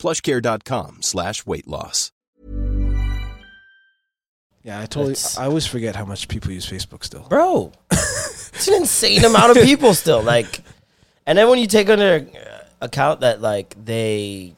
plushcare.com slash weight loss. Yeah, I totally. That's- I always forget how much people use Facebook still. bro. it's an insane amount of people still. Like, and then when you take under account that like they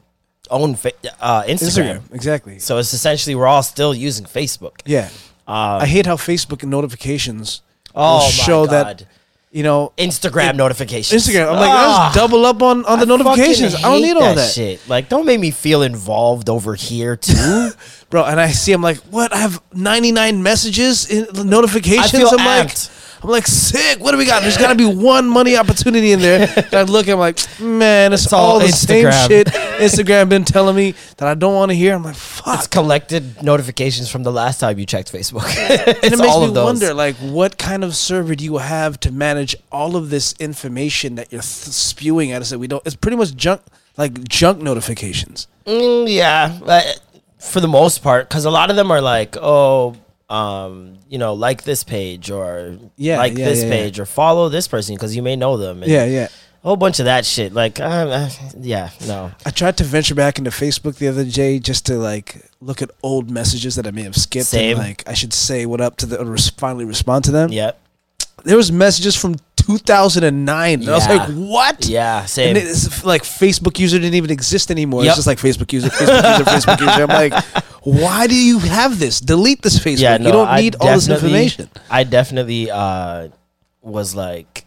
own fa- uh, Instagram, Instagram, exactly. so it's essentially we're all still using Facebook. Yeah, Um, I hate how Facebook notifications oh will my show god, that you know Instagram notifications. Instagram. I'm like, Ah, let's double up on on the I notifications. I don't need all that, shit. Like, don't make me feel involved over here too. bro. And I see, I'm like, what? I have 99 messages in notifications. I feel like, amped. I'm like, sick. What do we got? There's got to be one money opportunity in there. And I look, I'm like, man, it's, It's all all, the same shit Instagram been telling me that I don't want to hear. I'm like, fuck. it's collected notifications from the last time you checked Facebook. and it makes all me of those. wonder, like, what kind of server do you have to manage all of this information that you're th- spewing at us that we don't? It's pretty much junk, like junk notifications. Mm, yeah, but for the most part, because a lot of them are like, oh, um, you know, like this page or Yeah, like yeah, this yeah, yeah. page or follow this person because you may know them. and Yeah, yeah. a whole bunch of that shit. Like, uh, yeah, no, I tried to venture back into Facebook the other day just to like look at old messages that I may have skipped. Same. And, like I should say what up to the or finally respond to them. yep, There was messages from 2009. And I was like, what? yeah, same. And it's like Facebook user didn't even exist anymore. Yep. It's just like Facebook user, Facebook user, Facebook user. I'm like, why do you have this? Delete this Facebook. yeah, no, you don't I need all this definitely- information. I definitely uh, was like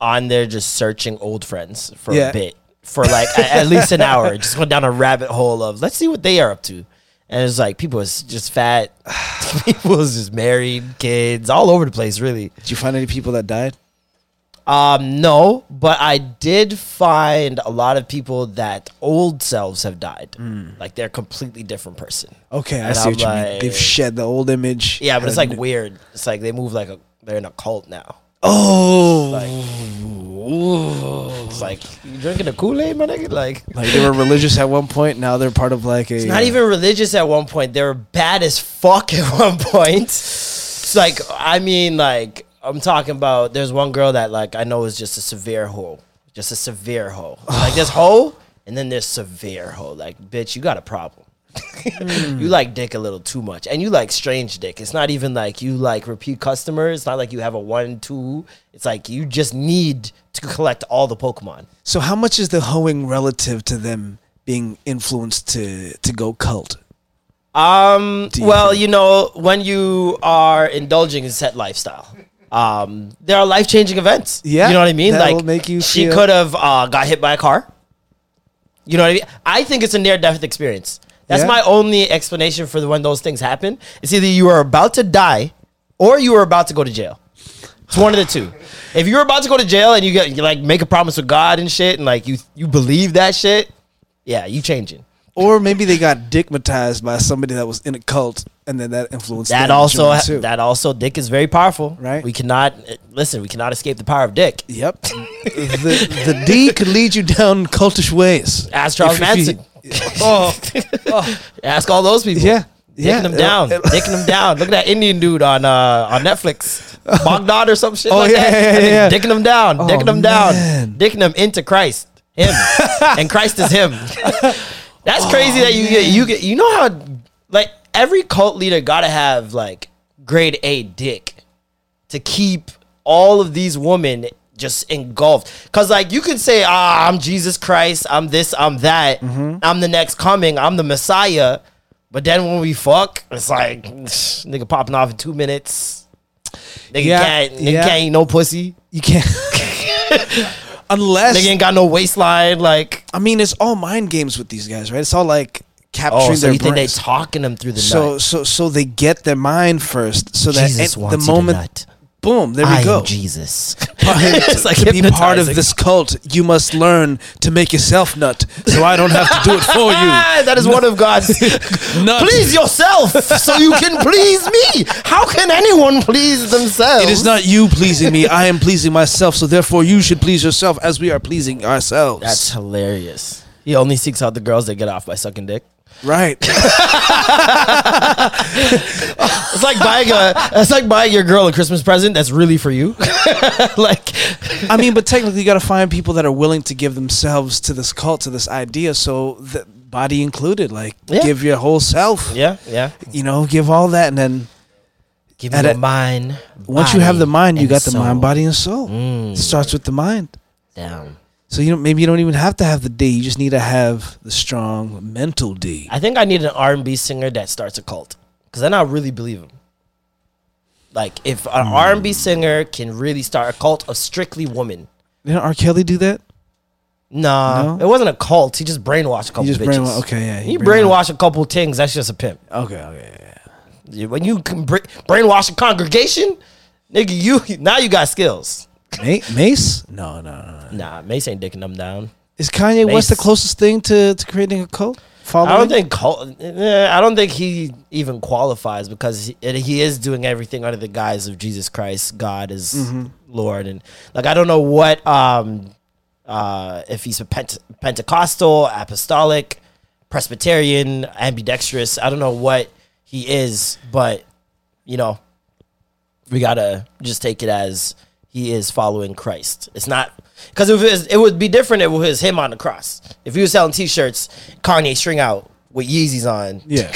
on there just searching old friends for Yeah. a bit for like a- at least an hour. Just went down a rabbit hole of let's see what they are up to. And it's like people was just fat, people was just married, kids, all over the place. Really, Did you find any people that died? Um, no, but I did find a lot of people that old selves have died. Like they're a completely different person. Okay, I And see I'm what you mean. They've shed the old image. Yeah, but it's like weird. It's like they move like a they're in a cult now. oh, Like, it's like you drinking a Kool Aid, my nigga. Like, like they were religious at one point. Now they're part of like a. it's not even religious at one point. They were bad as fuck at one point. It's like, I mean, like I'm talking about. There's one girl that like I know is just a severe hoe, just a severe hoe. Like there's hoe, and then there's severe hoe. Like, bitch, you got a problem. you like dick a little too much, and you like strange dick. It's not even like you like repeat customers. It's not like you have a one two. It's like you just need to collect all the Pokemon. So how much is the hoeing relative to them being influenced to to go cult? Um. You well, think- you know, when you are indulging in set lifestyle, um, there are life changing events. Yeah, you know what I mean. that like will make you she feel- could have uh, got hit by a car. You know what I mean? I think it's a near death experience. That's Yeah? my only explanation for the, when those things happen. It's either you are about to die, or you are about to go to jail. It's one of the two. If you're about to go to jail and you get you like make a promise with God and shit, and like you you believe that shit, yeah, you changing. Or maybe they got dickmatized by somebody that was in a cult, and then that influenced That them to also too. that also dick is very powerful. Right. We cannot listen. We cannot escape the power of dick. Yep. the the D could lead you down cultish ways. Ask Charles If- if you- Manson. oh, Ask all those people. Yeah. Dicking Yeah. them down. It'll- Dicking them down. Look at that Indian dude on uh, on Netflix. Baghdad or some shit Oh, like yeah, that. yeah, That yeah, nigga yeah. Dicking them down. Oh, dicking them man. down. Dicking them into Christ. Him. and Christ is him. That's crazy that you get you get you know how like every cult leader gotta have like grade A dick to keep all of these women just engulfed. Cause like you could say, ah, I'm Jesus Christ, I'm this, I'm that, Mm-hmm. I'm the next coming, I'm the Messiah. But then when we fuck, it's like nigga popping off in two minutes. Nigga Yeah, can't nigga yeah. can't eat no pussy. you can't. Unless Nigga ain't got no waistline. Like I mean, it's all mind games with these guys, right? It's all like oh, capturing oh, so their you think they talking them through the so nut? so so they get their mind first, so that Jesus at wants the moment. Boom, there we I go. am Jesus. It's like to be part of this cult, you must learn to make yourself nut, so I don't have to do it for you. Ah, that is one of God's. Please yourself, so you can please me. How can anyone please themselves? It is not you pleasing me; I am pleasing myself. So therefore, you should please yourself as we are pleasing ourselves. That's hilarious. He only seeks out the girls that get off by sucking dick. Right. It's like buying a. It's like buying your girl a Christmas present that's really for you. like, I mean, but technically, you got to find people that are willing to give themselves to this cult, to this idea. So, the body included, like, Yeah. give your whole self. yeah, yeah. You know, give all that, and then Give me And the it- mind. once you have the mind, you got the mind, body, and soul. Mm. It starts with the mind. Damn. So you know, maybe you don't even have to have the D. You just need to have the strong mental D. I think I need an R and B singer that starts a cult because then I really believe him. Like if Hmm. an R and B singer can really start a cult of strictly women. Didn't R. Kelly do that? Nah, No? it wasn't a cult. He just brainwashed a couple He just bitches. brainwashed. Okay, yeah. He brainwashed a couple things. That's just a pimp. Okay, okay, yeah. When you can bra- brainwash a congregation, nigga, you now you got skills. Ma- Mace? No, no, no. no. Nah, Mace ain't dicking them down. Is Kanye West the closest thing to, to creating a cult? Following? I don't think cult, eh, I don't think he even qualifies because he, he is doing everything under the guise of Jesus Christ, God is Mm-hmm. Lord, and like I don't know what um uh if he's a Pente- Pentecostal, Apostolic, Presbyterian, ambidextrous. I don't know what he is, but you know we gotta just take it as he is following Christ. It's not because if it, was, it would be different if it was him on the cross. If he was selling T-shirts, Kanye string out with Yeezys on, Yeah.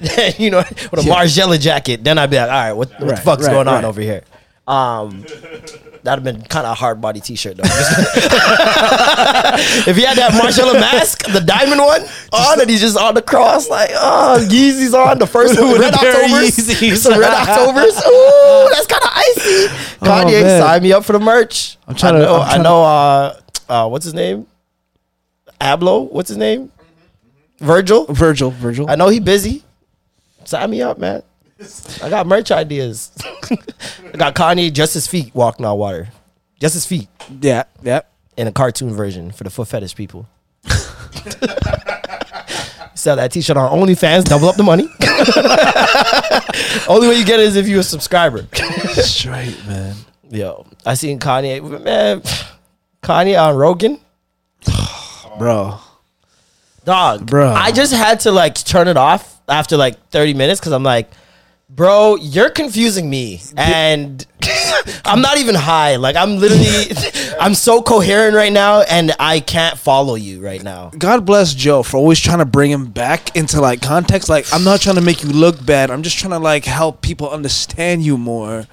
then, you know, with a Yeah. Margiela jacket, then I'd be like, all right, what, what the Right, fuck's right, going on over here? Um, that'd have been kind of a hard body T-shirt though. if he had that Margiela mask, the diamond one on, and he's just on the cross, like, oh, Yeezys on the first one, With red a pair of Octobers, some red Octobers. Ooh, that's kind of icy. Kanye, Oh, sign me up for the merch. I'm trying I to- know, I'm I know. Uh, uh, what's his name? Abloh. What's his name? Virgil. Virgil, Virgil. I know he busy. Sign me up, man. I got merch ideas. I got Kanye just his feet walking on water, just his feet Yeah, yeah. in a cartoon version for the foot fetish people. Sell that T-shirt on OnlyFans, double up the money. Only way you get it is if you're a subscriber. Straight, man. Yo, I seen Kanye, man. Kanye on Rogan, Bro. dog, Bro. I just had to like turn it off after like 30 minutes because I'm like, bro, you're confusing me, and I'm not even high. Like I'm literally, I'm so coherent right now, and I can't follow you right now. God bless Joe for always trying to bring him back into like context. Like, I'm not trying to make you look bad. I'm just trying to like help people understand you more.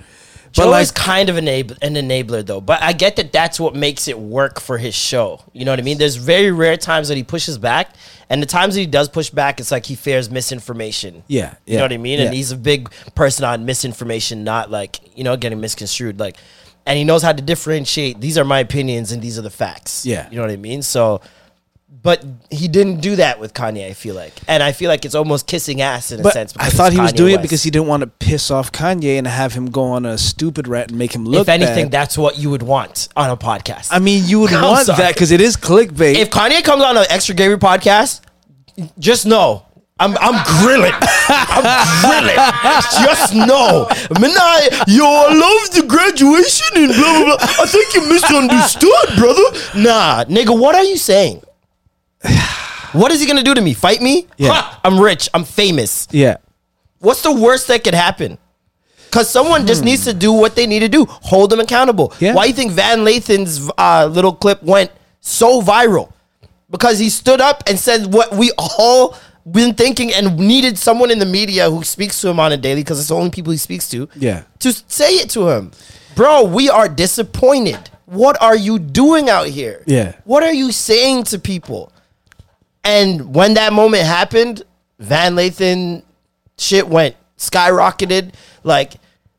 But Joe like, is kind of an, enab- an enabler though, but I get that that's what makes it work for his show. You know what I mean? There's very rare times that he pushes back, and the times that he does push back, it's like he fears misinformation. Yeah, you know what I mean. And he's a big person on misinformation, not like you know getting misconstrued. Like, and he knows how to differentiate. These are my opinions, and these are the facts. Yeah. you know what I mean. So. But he didn't do that with Kanye. I feel like, and I feel like it's almost kissing ass in a but sense. I thought he was Kanye doing it because he didn't want to piss off Kanye and have him go on a stupid rant and make him look if anything, bad. that's what you would want on a podcast. I mean, you would I'm want sorry. that because it is clickbait. if Kanye comes on an extra Gary podcast, just know I'm I'm grilling. I'm grilling. Just know. Minai, yo, I love the graduation and blah blah blah. I think you misunderstood, brother. Nah, nigga, what are you saying? What is he gonna do to me? Fight me? Yeah. Ha, I'm rich. I'm famous. yeah, What's the worst that could happen? Because someone just needs to do what they need to do. Hold them accountable. Hmm. Yeah. Why do you think Van Lathan's uh, little clip went so viral? Because he stood up and said what we all been thinking and needed someone in the media who speaks to him on a daily because it's the only people he speaks to. Yeah. To say it to him. Bro, we are disappointed. What are you doing out here? Yeah. What are you saying to people? And when that moment happened, Van Lathan shit went skyrocketed. Like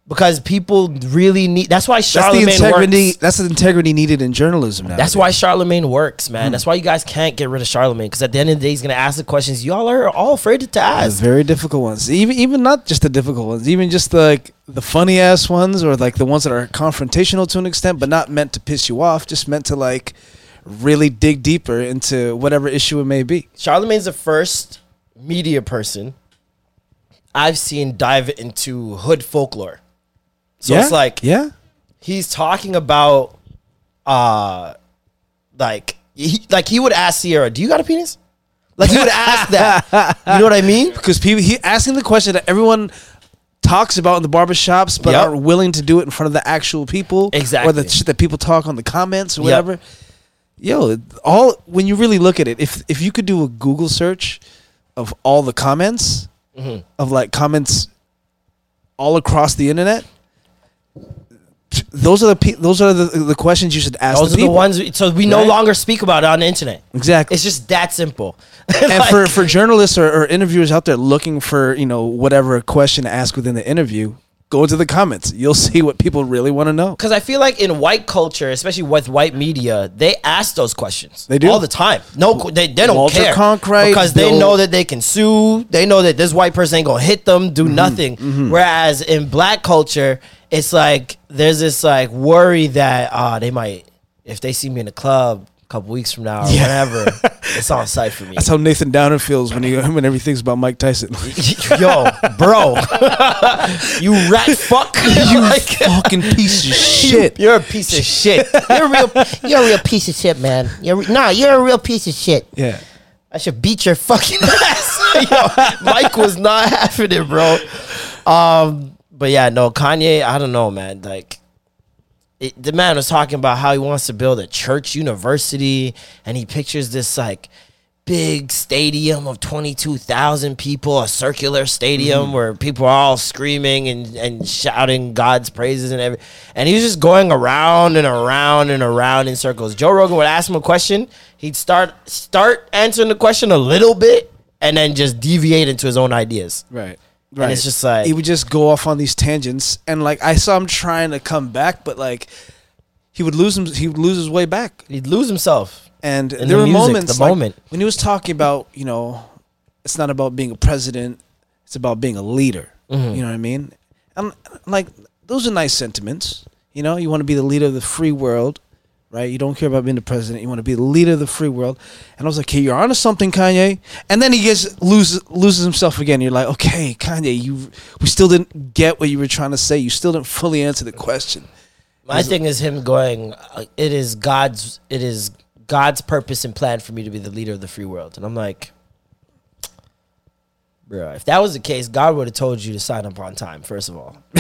because people really need. That's why Charlamagne That's the integrity. works. That's the integrity needed in journalism now. That's why Charlamagne works, man. Hmm. That's why you guys can't get rid of Charlamagne because at the end of the day, he's gonna ask the questions y'all are all afraid to ask. very difficult ones. Even even not just the difficult ones. Even just the, like the funny ass ones, or like the ones that are confrontational to an extent, but not meant to piss you off. Just meant to like really dig deeper into whatever issue it may be. Charlamagne's the first media person I've seen dive into hood folklore. So yeah? it's like yeah, he's talking about uh like he, like he would ask Sierra, "Do you got a penis?" Like he would ask that. You know what I mean? because people he asking the question that everyone talks about in the barbershops but Yep. aren't willing to do it in front of the actual people exactly or the shit that people talk on the comments or Yep. Yo all when you really look at it if if you could do a google search of all the comments Mm-hmm. of like comments all across the internet those are the pe- those are the, the questions you should ask Those the are the ones. we- So we no longer speak about it on the internet. exactly It's just that simple. and for, for journalists or, or interviewers out there looking for you know whatever question to ask within the interview go into the comments you'll see what people really want to know Because I feel like in white culture, especially with white media, they ask those questions. They do. all the time. No, they, they don't Walter care because they Bill- know that they can sue. They know that this white person ain't gonna hit them, Mm-hmm. do nothing. Whereas in black culture, it's like there's this like worry that ah they might if they see me in a club a couple weeks from now or Yeah. whatever, it's on site for me. that's how nathan downer feels when he whenever he thinks about mike tyson Yo, bro, you rat fuck, you fucking piece of shit You're a piece of shit. You're a real, you're a real piece of shit, man. You're re- nah, you're a real piece of shit. yeah I should beat your fucking ass. Yo, Mike was not having it, bro. Um, but yeah, no, Kanye, I don't know, man. Like, it, the man was talking about how he wants to build a church university, and he pictures this like big stadium of 22,000 people, a circular stadium mm-hmm. where people are all screaming and, and shouting God's praises and every and he was just going around and around and around in circles. Joe Rogan would ask him a question, he'd start start answering the question a little bit and then just deviate into his own ideas. right And it's just like he would just go off on these tangents and like i saw him trying to come back but like he would lose him he would lose his way back he'd lose himself. And there the were music, moments the like, moment. when he was talking about, you know, it's not about being a president, it's about being a leader. Mm-hmm. You know what I mean? And like those are nice sentiments. You know, you want to be the leader of the free world, right? You don't care about being the president. You want to be the leader of the free world. And I was like, "Okay, you're onto something, Kanye." And then he gets loses loses himself again. You're like, "Okay, Kanye, you we still didn't get what you were trying to say. You still didn't fully answer the question." My thing is him going. Uh, it is God's. It is God's purpose and plan for me to be the leader of the free world. And I'm like, bro, if that was the case, God would have told you to sign up on time. First of all,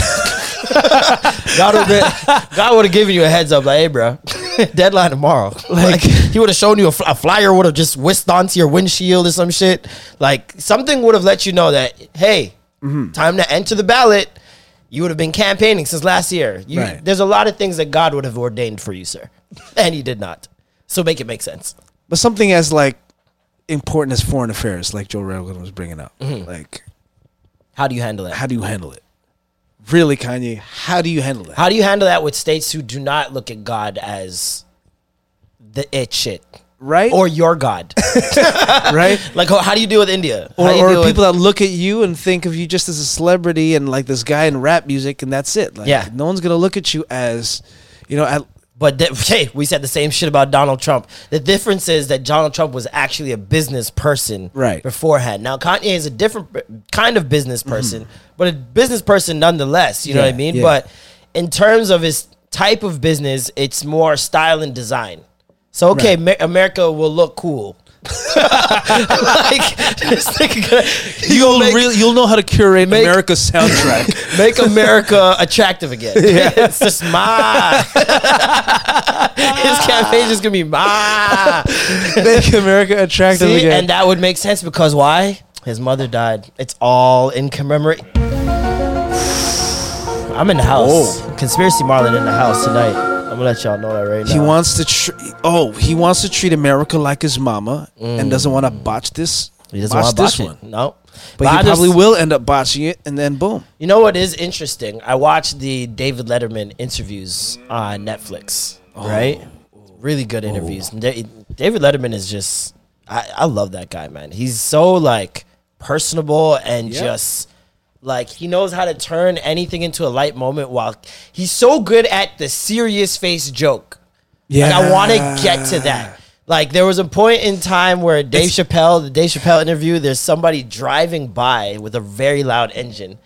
God would have God would have given you a heads up, like, hey, bro, deadline tomorrow. Like he would have shown you a, fl- a flyer, would have just whisked onto your windshield or some shit. Like something would have let you know that, hey, mm-hmm. time to enter the ballot. You would have been campaigning since last year. You, Right. There's a lot of things that God would have ordained for you, sir, and He did not. So make it make sense. but something as like important as foreign affairs, like Joe Rogan was bringing up. Mm-hmm. Like, How do you handle that? how do you handle it? Really, Kanye, how do you handle that? How do you handle that with states who do not look at God as the it shit right? or your God? right? like, how do you deal with India? Or, How do you or people with, that look at you and think of you just as a celebrity and like this guy in rap music, and that's it. Like, Yeah. no one's gonna look at you as, you know, at, But th- hey, we said the same shit about Donald Trump. The difference is that Donald Trump was actually a business person Right. beforehand. Now Kanye is a different kind of business person, but a business person nonetheless. You know what I Mm-hmm. Mean? yeah. But in terms of his type of business, it's more style and design. So okay, Ma- America will look cool. Like nigga gonna- you'll make- really you'll know how to curate make- America's soundtrack. make America attractive again. Yeah. it's just my. His campaign is gonna be my. Make America attractive See, again. and that would make sense because why? His mother died. It's all in commemoration. I'm in the house. Oh. Conspiracy Marlin in the house tonight. I'm gonna let y'all know that right now. he wants to. Tr- oh, he wants to treat America like his mama, and doesn't want to mm. botch this. He doesn't botch want to this botch one. No. but, But he just- probably will end up botching it, and then boom. You know what is interesting? I watched the David Letterman interviews on Netflix. Oh. Right, really good oh. interviews. Da- David Letterman is just I, I love that guy, man. He's so like personable and Yeah. just like he knows how to turn anything into a light moment. While he's so good at the serious face joke. Like I want to get to that. Like there was a point in time where Dave Chappelle, the Dave Chappelle interview, there's somebody driving by with a very loud engine,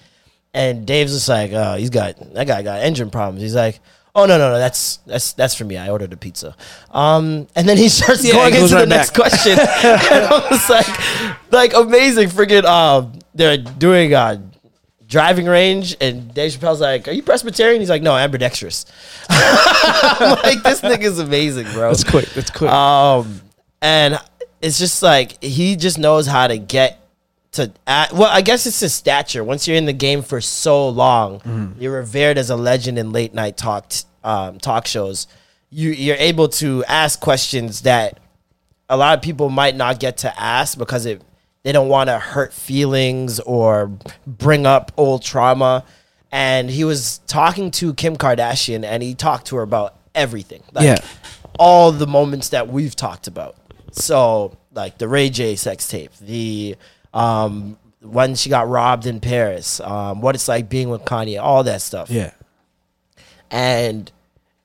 and Dave's just like, "Oh, he's got that guy got engine problems." He's like, "Oh no, no, no, that's that's that's for me. I ordered a pizza." Um, and then he starts Yeah, going goes into the right next question, and I was like, like amazing, freaking. Um, they're doing uh driving range, and Dave Chappelle's like, "Are you Presbyterian?" He's like, "No, ambidextrous." I'm like, this nigga's amazing, bro. That's quick. That's quick. Um, and it's just like he just knows how to get to. At, well, I guess it's his stature. Once you're in the game for so long, you're revered as a legend in late night talk um, talk shows. You you're able to ask questions that a lot of people might not get to ask because it they don't want to hurt feelings or bring up old trauma. And he was talking to Kim Kardashian, and he talked to her about everything. Like, Yeah. all the moments that we've talked about. So like the Ray J sex tape, the um when she got robbed in Paris, um, what it's like being with Kanye, all that stuff. yeah. And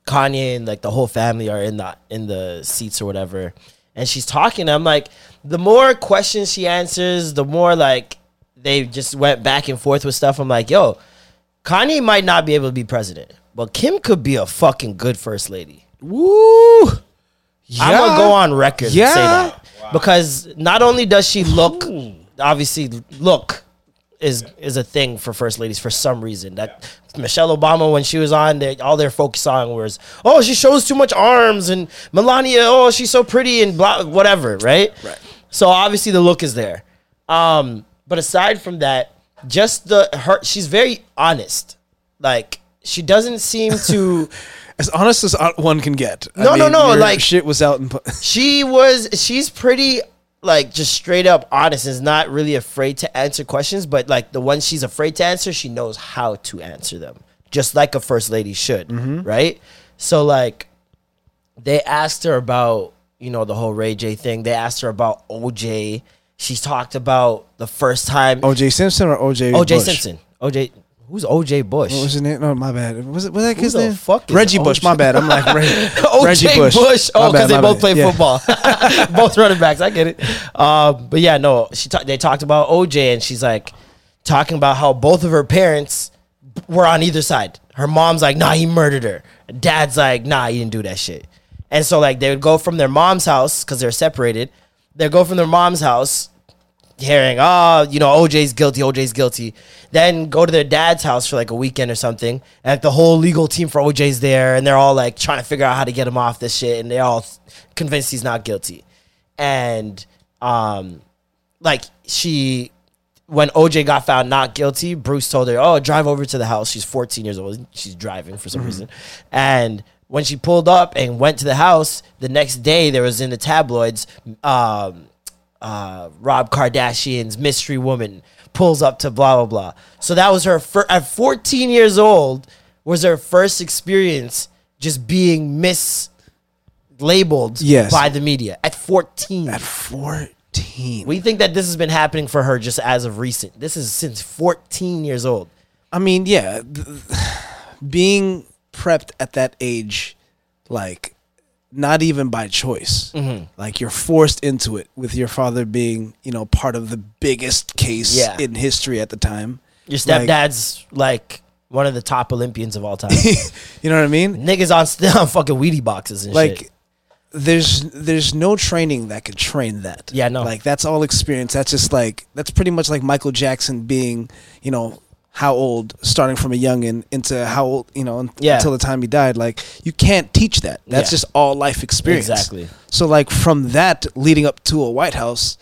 Kanye and like the whole family are in the in the seats or whatever. And she's talking. I'm like, the more questions she answers, the more like they just went back and forth with stuff. I'm like, yo, Kanye might not be able to be president, but Kim could be a fucking good first lady. Woo. I'm gonna go on record and say Yeah. that because not only does she look, obviously, look is is a thing for first ladies for some reason. That Michelle Obama, when she was on, they, all their focus on was, oh, she shows too much arms, and Melania, oh, she's so pretty and blah, whatever, right? Right. So obviously the look is there. Um, but aside from that, just the her, she's very honest. Like she doesn't seem to. As honest as uh, one can get. No, no, mean, no, your like- shit was out in. pu- she was she's pretty like just straight up honest is not really afraid to answer questions but like the ones she's afraid to answer she knows how to answer them just like a first lady should right so like they asked her about you know the whole ray j thing they asked her about oj she talked about the first time OJ Simpson or OJ? oj Bush? simpson oj who's oj bush What was his name? No, my bad. Was it? Was that his name? fuck Reggie Bush. My bad. I'm like Re- OJ Reggie Bush. Bush. Oh, because they both bad. play Yeah. football. both running backs. I get it. Uh, but yeah, no. She ta- they talked about OJ, and she's like talking about how both of her parents were on either side. Her mom's like, "Nah, he murdered her." Dad's like, "Nah, he didn't do that shit." And so like they would go from their mom's house because they're separated. They go from their mom's house hearing, oh, you know, OJ's guilty, OJ's guilty. Then go to their dad's house for like a weekend or something. And like the whole legal team for OJ's there and they're all like trying to figure out how to get him off this shit and they're all convinced he's not guilty. And um like she when OJ got found not guilty, Bruce told her, "Oh, drive over to the house." She's 14 years old. She's driving for some reason. And when she pulled up and went to the house, the next day there was in the tabloids um uh, Rob Kardashian's mystery woman pulls up to blah blah blah. So that was her fir- at 14 years old was her first experience just being mislabeled Yes. by the media at 14. At 14. we think that this has been happening for her just as of recent. This is since 14 years old. I mean, yeah, being prepped at that age, like, not even by choice. Mm-hmm. Like, you're forced into it with your father being, you know, part of the biggest case Yeah. in history at the time. Your stepdad's like one of the top Olympians of all time. You know what I mean? Niggas on still on fucking Wheatie boxes and Like, shit. there's there's no training that could train that. Yeah, no. Like that's all experience. That's just like that's pretty much like Michael Jackson being, you know, how old starting from a youngin into how old, you know, Yeah. until the time he died. Like you can't teach that. That's Yeah. just all life experience. Exactly. So like from that leading up to a White House,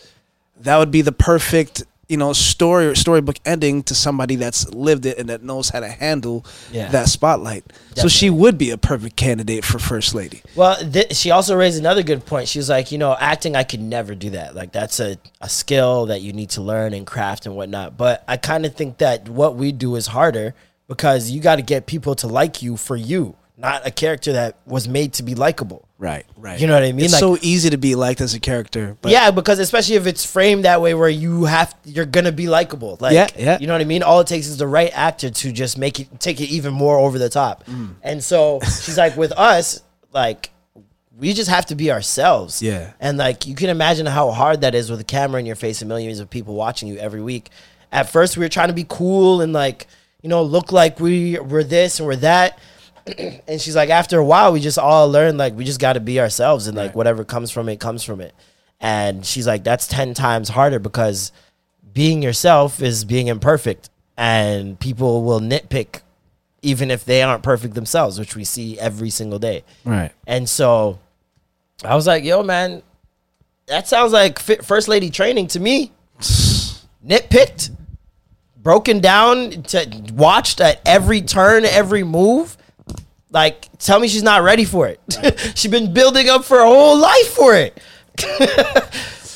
that would be the perfect you know story storybook ending to somebody that's lived it and that knows how to handle Yeah. that spotlight. So she would be a perfect candidate for first lady. Well, th- she also raised another good point. She was like, you know, acting, I could never do that. Like, that's a, a skill that you need to learn and craft and whatnot. But I kind of think that what we do is harder because you got to get people to like you for you, not a character that was made to be likable. Right, right. You know what I mean? It's Like- so easy to be liked as a character. But yeah, because especially if it's framed that way, where you have you're gonna be likable. Like, Yeah, yeah. You know what I mean? All it takes is the right actor to just make it take it even more over the top. Mm. And so she's like, with us, like we just have to be ourselves. Yeah. And like you can imagine how hard that is with a camera in your face and millions of people watching you every week. At first, we were trying to be cool and like you know look like we were this and we're that. and she's like, after a while, we just all learn like we just got to be ourselves, and like whatever comes from it comes from it. And she's like, that's ten times harder because being yourself is being imperfect, and people will nitpick even if they aren't perfect themselves, which we see every single day. right. And so I was like, yo, man, that sounds like fi- first lady training to me. Nitpicked, broken down, to, watched at every turn, every move. Like, tell me she's not ready for it. She's been building up for her whole life for it.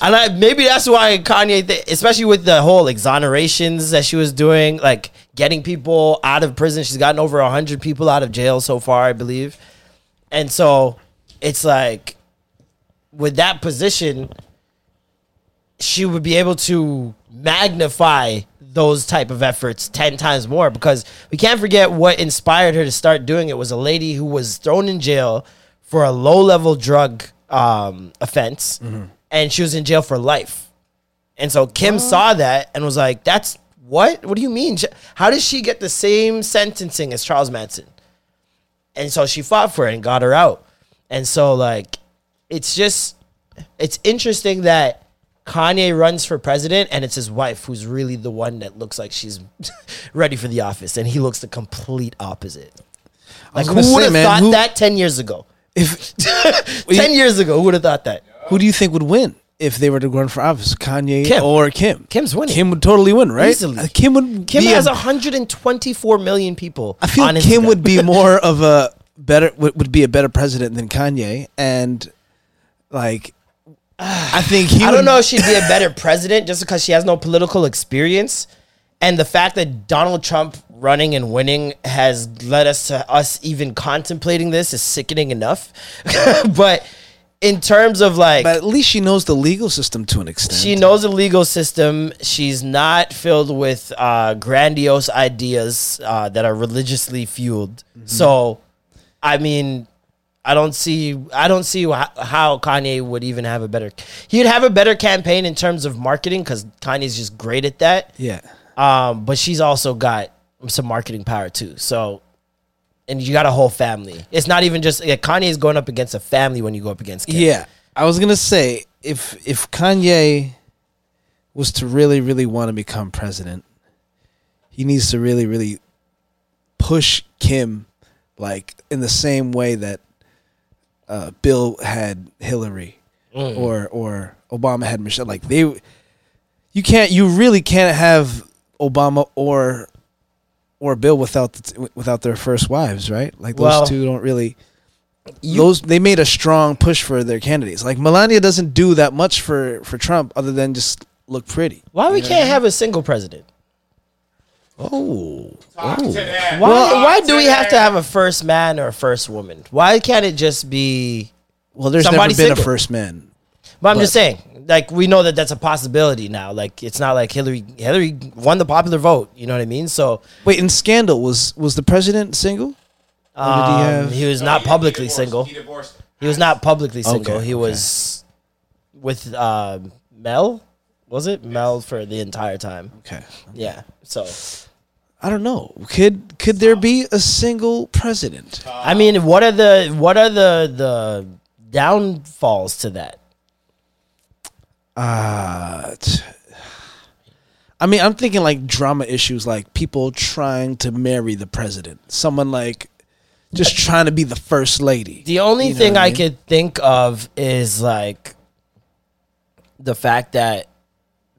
and I, maybe that's why Kanye, th- especially with the whole exonerations that she was doing, like getting people out of prison. She's gotten over 100 people out of jail so far, I believe. And so it's like with that position, she would be able to magnify those type of efforts 10 times more because we can't forget what inspired her to start doing it was a lady who was thrown in jail for a low level drug um, offense and she was in jail for life. And so kim saw that and was like that's what? What do you mean? How does she get the same sentencing as charles manson? And so she fought for it and got her out. And so like it's just it's interesting that Kanye runs for president and it's his wife who's really the one that looks like she's ready for the office and he looks the complete opposite. Like who would have thought who- that 10 years ago? If 10 years ago, who would have thought that? who do you think would win if they were to run for office, Kanye Kim. or Kim? Kim's winning. Kim would totally win, right? Easily. Uh, Kim would. Kim has a, 124 million people. I feel Kim Instagram. would be more of a better would, would be a better president than Kanye, and like I think he. I would- don't know if she'd be a better president just because she has no political experience. And the fact that Donald Trump running and winning has led us to us even contemplating this is sickening enough. but in terms of like, but at least she knows the legal system to an extent. she knows the legal system. She's not filled with uh, grandiose ideas uh, that are religiously fueled. So, I mean, I don't see. I don't see how, Kanye would even have a better. He'd have a better campaign in terms of marketing because Kanye's just great at that. Yeah. Um, but she's also got some marketing power too. So, and you got a whole family. It's not even just yeah, Kanye's going up against a family when you go up against. Kim. Yeah, I was gonna say if if Kanye was to really really want to become president, he needs to really really push Kim like in the same way that uh, Bill had Hillary or or Obama had Michelle. Like they, you can't you really can't have Obama or or Bill without the, without their first wives, right? Like those Well, two don't really You- those they made a strong push for their candidates. Like Melania doesn't do that much for for Trump other than just look pretty. Why we can't have a single president? Oh, Talk to them. Why, Talk why do we to have to have a first man or a first woman? Why can't it just be? well, there's Somebody never been single. a first man. But I'm But- just saying, like we know that that's a possibility now. Like it's not like Hillary. Hillary won the popular vote. You know what I mean? So Wait, in Scandal was was the president single? Or did he um, have- he was No, not he- he publicly divorced. single. He divorced. He was not publicly single. Okay, he okay. was with uh, Mel. Was it Mel for the entire time? Okay, Yeah. So I don't know. Could could there be a single president? I mean, what are the what are the the downfalls to that? Uh, t- I mean, I'm thinking like drama issues, like people trying to marry the president, someone like just trying to be the first lady. The only You know thing what I I, mean? could think of is like the fact that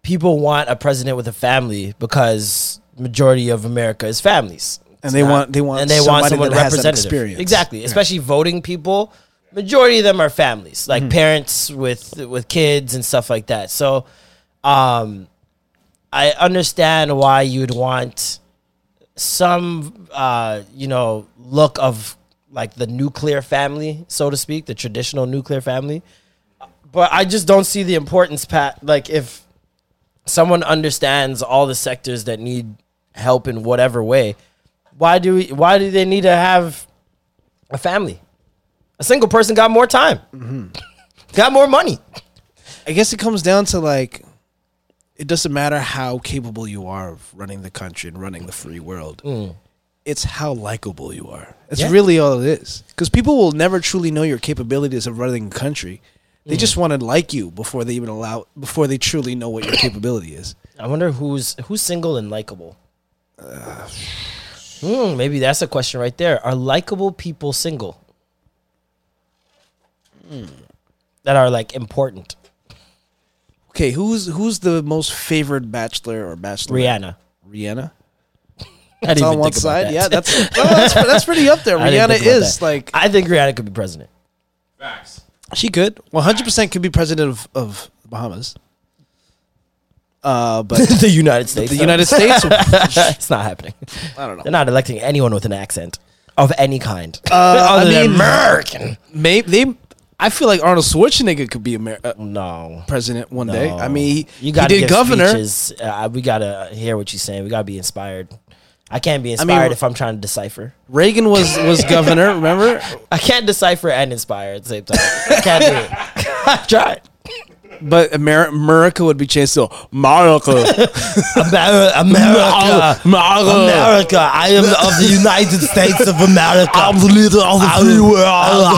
people want a president with a family because majority of America is families. And It's they want- they want and they want someone that has that experience. Exactly, Yeah. especially voting people. Majority of them are families, like Mm-hmm. parents with with kids and stuff like that. So, um, I understand why you'd want some, uh, you know, look of like the nuclear family, so to speak, the traditional nuclear family. But I just don't see the importance, Pat. Like if someone understands all the sectors that need help in whatever way, why do we, why do they need to have a family? A single person got more time, mm-hmm. got more money. I guess it comes down to like, it doesn't matter how capable you are of running the country and running the free world. Mm. It's how likable you are. That's Yeah. really all it is. Because people will never truly know your capabilities of running a country. They mm. just want to like you before they even allow before they truly know what your capability is. I wonder who's who's single and likable. Hmm, maybe that's a question right there. Are likable people single? That are like important. Okay, who's who's the most favored bachelor or bachelor? Rihanna. Rihanna. That's on one side. that. Yeah, that's well, that's that's pretty up there. I Rihanna is that. like I think Rihanna could be president. Facts. she could. One hundred percent could be president of, of Bahamas. Uh, but the United States. the though. United States, it's not happening. I don't know. They're not electing anyone with an accent of any kind. Uh, I mean- American. Maybe they. I feel like Arnold Schwarzenegger could be Amer- uh, No. president one day. I mean, he, you gotta did give governor. Uh, we gotta hear what you're saying. We gotta be inspired. I can't be inspired mean- if I'm trying to decipher. Reagan was was governor. Remember? I can't decipher and inspire at the same time. I can't do it. I tried. But Amer- America would be changed to America. America, America, America. America. I am of the United States of America. I'm the leader of the free world.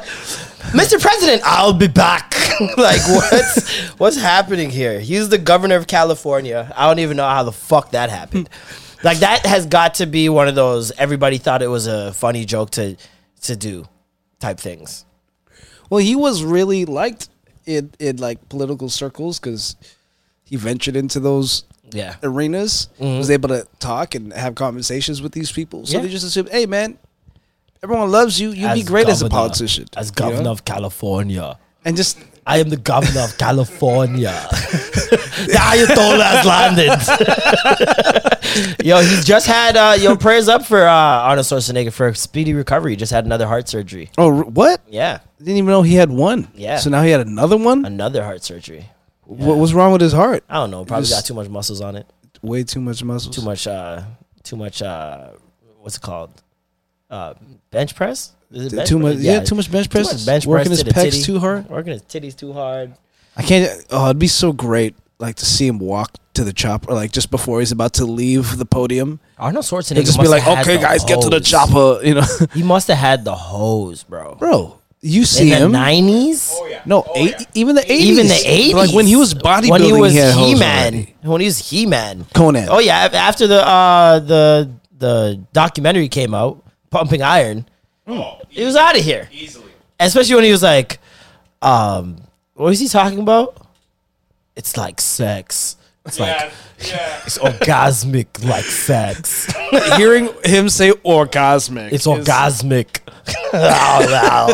Mr. President, I'll be back. like what's what's happening here? He's the governor of California. I don't even know how the fuck that happened. Like that has got to be one of those everybody thought it was a funny joke to to do type things. Well, he was really liked in in like political circles because he ventured into those Yeah. arenas, mm-hmm. was able to talk and have conversations with these people. So Yeah. they just assumed, hey man, everyone loves you. You'd be As great as a politician. As you governor know? of California. and just I am the governor of California. the Ayatollah has landed. yo, he just had uh, yo prayers up for uh, Arnold Schwarzenegger for speedy recovery. He just had another heart surgery. oh r- what? Yeah, Didn't even know he had one. Yeah. So now he had another one. another heart surgery. What was wrong with his heart? I don't know. Probably Just- got too much muscles on it. Way too much muscles. Too much. Uh, too much. Uh, whatch it called? Uh, bench press. Is it too press? much. Yeah, too much bench Too press. much bench Working press his to pecs titty. too hard. Working his titties too hard. I can't. Oh, it'd be so great, like to see him walk to the chopper, like just before he's about to leave the podium. Arnold Schwarzenegger He'd just be must like, have had "Okay, the guys, get to the hose. chopper." You know, He must have had the hose, bro. bro. You see in him? the nineties, Oh yeah. No, Oh, eight, yeah. even the eighties. even the eighties, Like when he was bodybuilding, when he was had hose He Man, already. when he was He Man, Conan. Oh yeah, after the uh the the documentary came out, Pumping Iron, Oh, he was out of here. easily. Especially when he was like, um, what was he talking about? It's like sex. It's like Yeah, yeah. it's orgasmic like sex. Hearing him say orgasmic, It's is- orgasmic. ow, ow.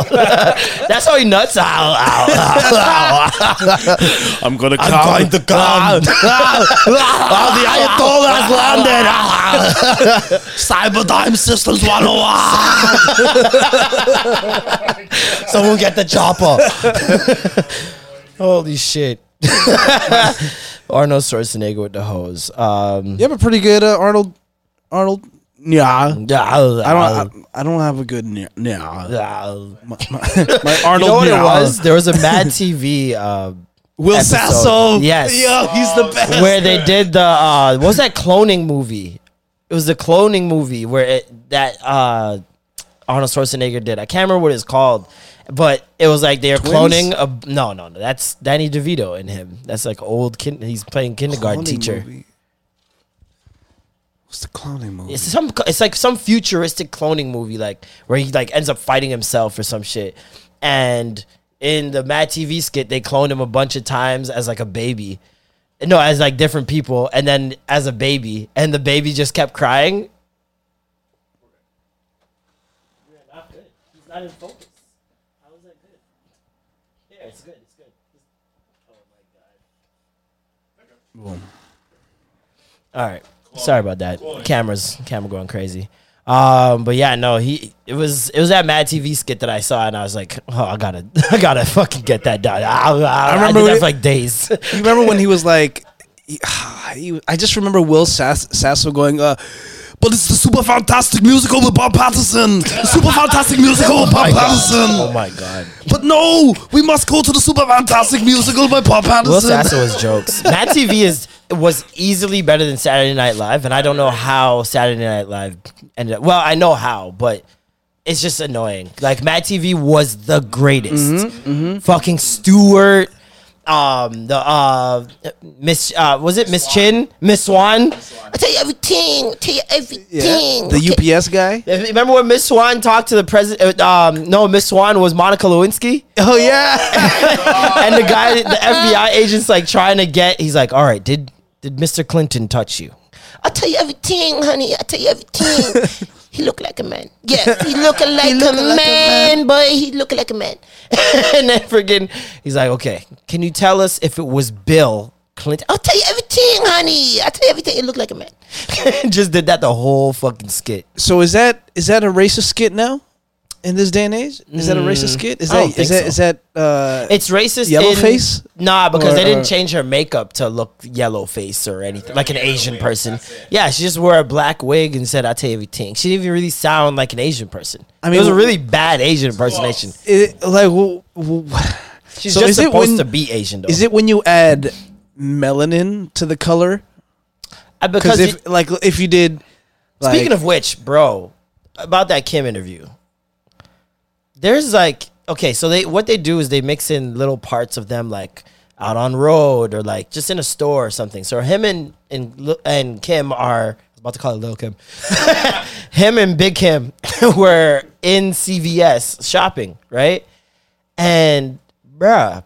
That's how he nuts. Ow, ow, ow, ow. I'm gonna I'm come. going to come. oh, the Ayatollah has landed. Cyberdyne Systems 101. Someone get the chopper. Holy shit. Arnold Schwarzenegger with the hose. Um, You have a pretty good uh, Arnold. Arnold. Yeah. Yeah. I don't. I, I don't have a good. Yeah. My, my, my Arnold. You know what it was? There was a Mad TV uh, Will episode. Sasso. Yes. Yo, he's the best. where they did the uh what was that cloning movie? It was the cloning movie where it that uh Arnold Schwarzenegger did. I can't remember what it's called. But it was like they're Twins? cloning a no no no that's Danny DeVito in him. That's like old kid he's playing kindergarten Cloning teacher. movie. What's the cloning movie? It's some it's like some futuristic cloning movie like where he like ends up fighting himself or some shit. And in the Mad TV skit, they cloned him a bunch of times as like a baby. No, as like different people, and then as a baby, and the baby just kept crying. Not good. He's not in focus. How is that good? Yeah, it's good. It's good. God. All right. Sorry about that. Cameras, camera going crazy. Um, but yeah, no, he it was it was that Mad TV skit that I saw, and I was like, oh, I gotta, I gotta fucking get that done. I, I, I remember remember that it- for like days. You remember when he was like, he, he- I just remember Will Sass, Sasso going, uh, but it's the super fantastic musical with Bob Patterson. The super fantastic musical with Bob oh Patterson. oh my god. But no, we must go to the super fantastic musical by Bob Will Patterson. Sasso was jokes. Mad TV is was easily better than Saturday Night Live, and I don't know how Saturday Night Live ended up. Well, I know how, but it's just annoying. Like Mad TV was the greatest. Mm-hmm, mm-hmm. Fucking Stewart, um, the uh, Miss uh, was it Miss Chin, Miss Swan? I tell you everything. I tell you everything. yeah. The UPS guy. Remember when Miss Swan talked to the president? Um, no, Miss Swan was Monica Lewinsky. Oh yeah. and the guy, the FBI agent's like trying to get. He's like, "All right, did did Mr. Clinton touch you?" I tell you everything, honey. I tell you everything. he looked like a man. Yeah, he looked like, looking a, like a man, boy. He looked like a man. and then friggin', he's like, "Okay, can you tell us if it was Bill Clinton?" I'll tell you everything, honey. I'll tell you everything. He looked like a man. Just did that the whole fucking skit. so is that is that a racist skit now? In this day and age, is that a racist skit? Is Mm, I don't that is think that is that uh, It's racist. Yellow in- face? Nah, because Or- they didn't or- change her makeup to look yellow face or anything like an Asian person. Yeah, she just wore a black wig and said, "I tell you everything." She didn't even really sound like an Asian person. I I mean, it was a really bad Asian impersonation. it, like well, well, She's So just is it supposed when- to be Asian, though. is it when you add melanin to the color? Uh, because Because if you- like if you did, like, Speaking of which, bro, about that Kim interview, there's like okay, so they what they do is they mix in little parts of them like out on road or like just in a store or something. So him and and and Kim are I was about to call it Lil Kim. him and Big Kim were in CVS shopping, right? And bruh,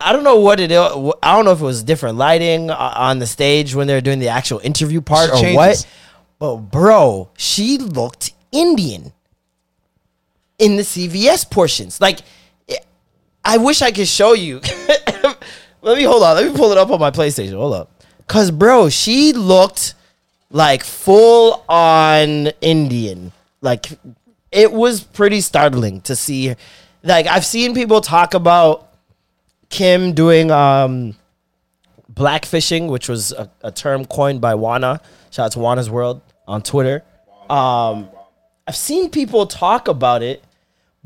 I don't know what it. I don't know if it was different lighting on the stage when they were doing the actual interview part or Changes. what. But bro, she looked Indian in the CVS portions. Like, I wish I could show you. Let me hold on. Let me pull it up on my PlayStation. Hold up, cause bro, she looked like full on Indian. Like, it was pretty startling to see. Like, I've seen people talk about Kim doing um blackfishing, which was a, a term coined by Wanna. Shout out to Wanna's World on Twitter. Um, I've seen people talk about it,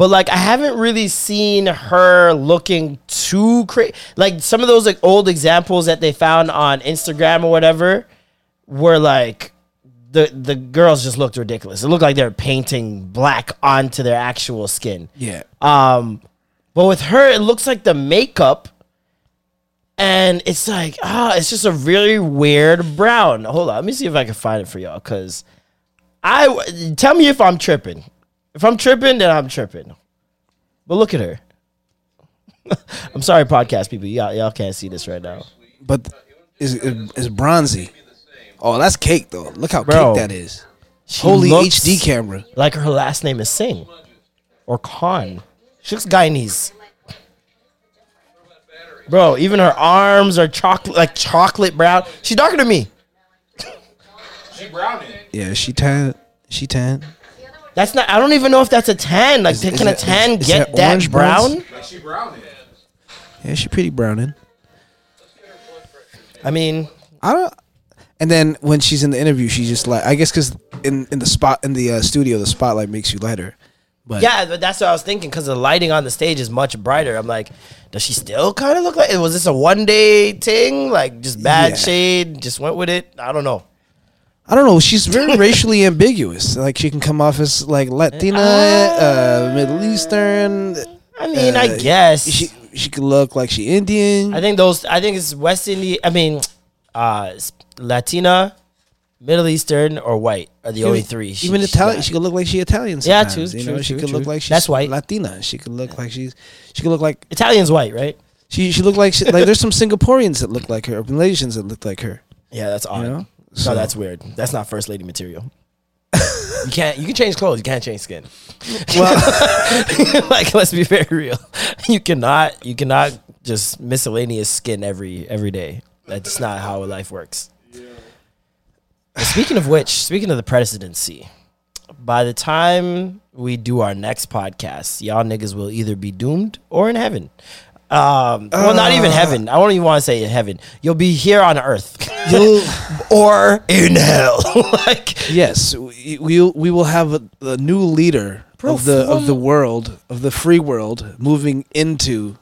but like I haven't really seen her looking too crazy. Like some of those like old examples that they found on Instagram or whatever were like the the girls just looked ridiculous. It looked like they're painting black onto their actual skin. yeah, Um, but with her, it looks like the makeup, and it's like ah, it's just a really weird brown. Hold on, let me see if I can find it for y'all. Cause I tell me if I'm tripping. If I'm tripping, then I'm tripping. But look at her. I'm sorry, podcast people. Y'all, y'all can't see this right now. but is is bronzy. Oh, that's cake though. Look how Bro. cake that is. Holy HD camera. Like her last name is Singh or Khan. She looks Guyanese. Bro, even her arms are chocolate, like chocolate brown. She's darker than me. She browning. Yeah, she tan. She tan. That's not. I don't even know if that's a tan. Like, Is- can is a that- tan is- is get that that orange brown? browns? Like she browning. Yeah, she pretty browning. I mean, I don't. And then when she's in the interview, she just like I guess because in in the spot in the uh, studio, the spotlight makes you lighter. But yeah, but that's what I was thinking because the lighting on the stage is much brighter. I'm like, does she still kind of look like? Was this a one day thing? Like, just bad Yeah. shade, just went with it. I don't know. I don't know. She's very racially ambiguous. Like she can come off as like Latina, uh, Middle Eastern. I mean, I Uh, guess She she could look like she Indian. I think those. I think it's West Indian. I mean, uh, Latina, Middle Eastern, or white are the only three. she- even she Italian, she could look like she Italian. Yeah, true, You know, true, she true, could look like she's That's white. Latina. She could look like she's. She could look like Italian's white, right? she. She looked like she, like there's some Singaporeans that look like her, or Malaysians that look like her. Yeah, that's odd. know? No, So- that's weird. That's not first lady material. you can't. You can change clothes. You can't change skin. Well, like, let's be very real. You cannot. You cannot just miscellaneous skin every every day. That's not how life works. But Speaking of which, speaking of the presidency, by the time we do our next podcast, y'all niggas will either be doomed or in heaven. Um, well, not even heaven. I don't even want to say heaven. You'll be here on earth you'll, or in hell. like, yes, we we we will have a, a new leader Bro, of the of the world of the free world moving into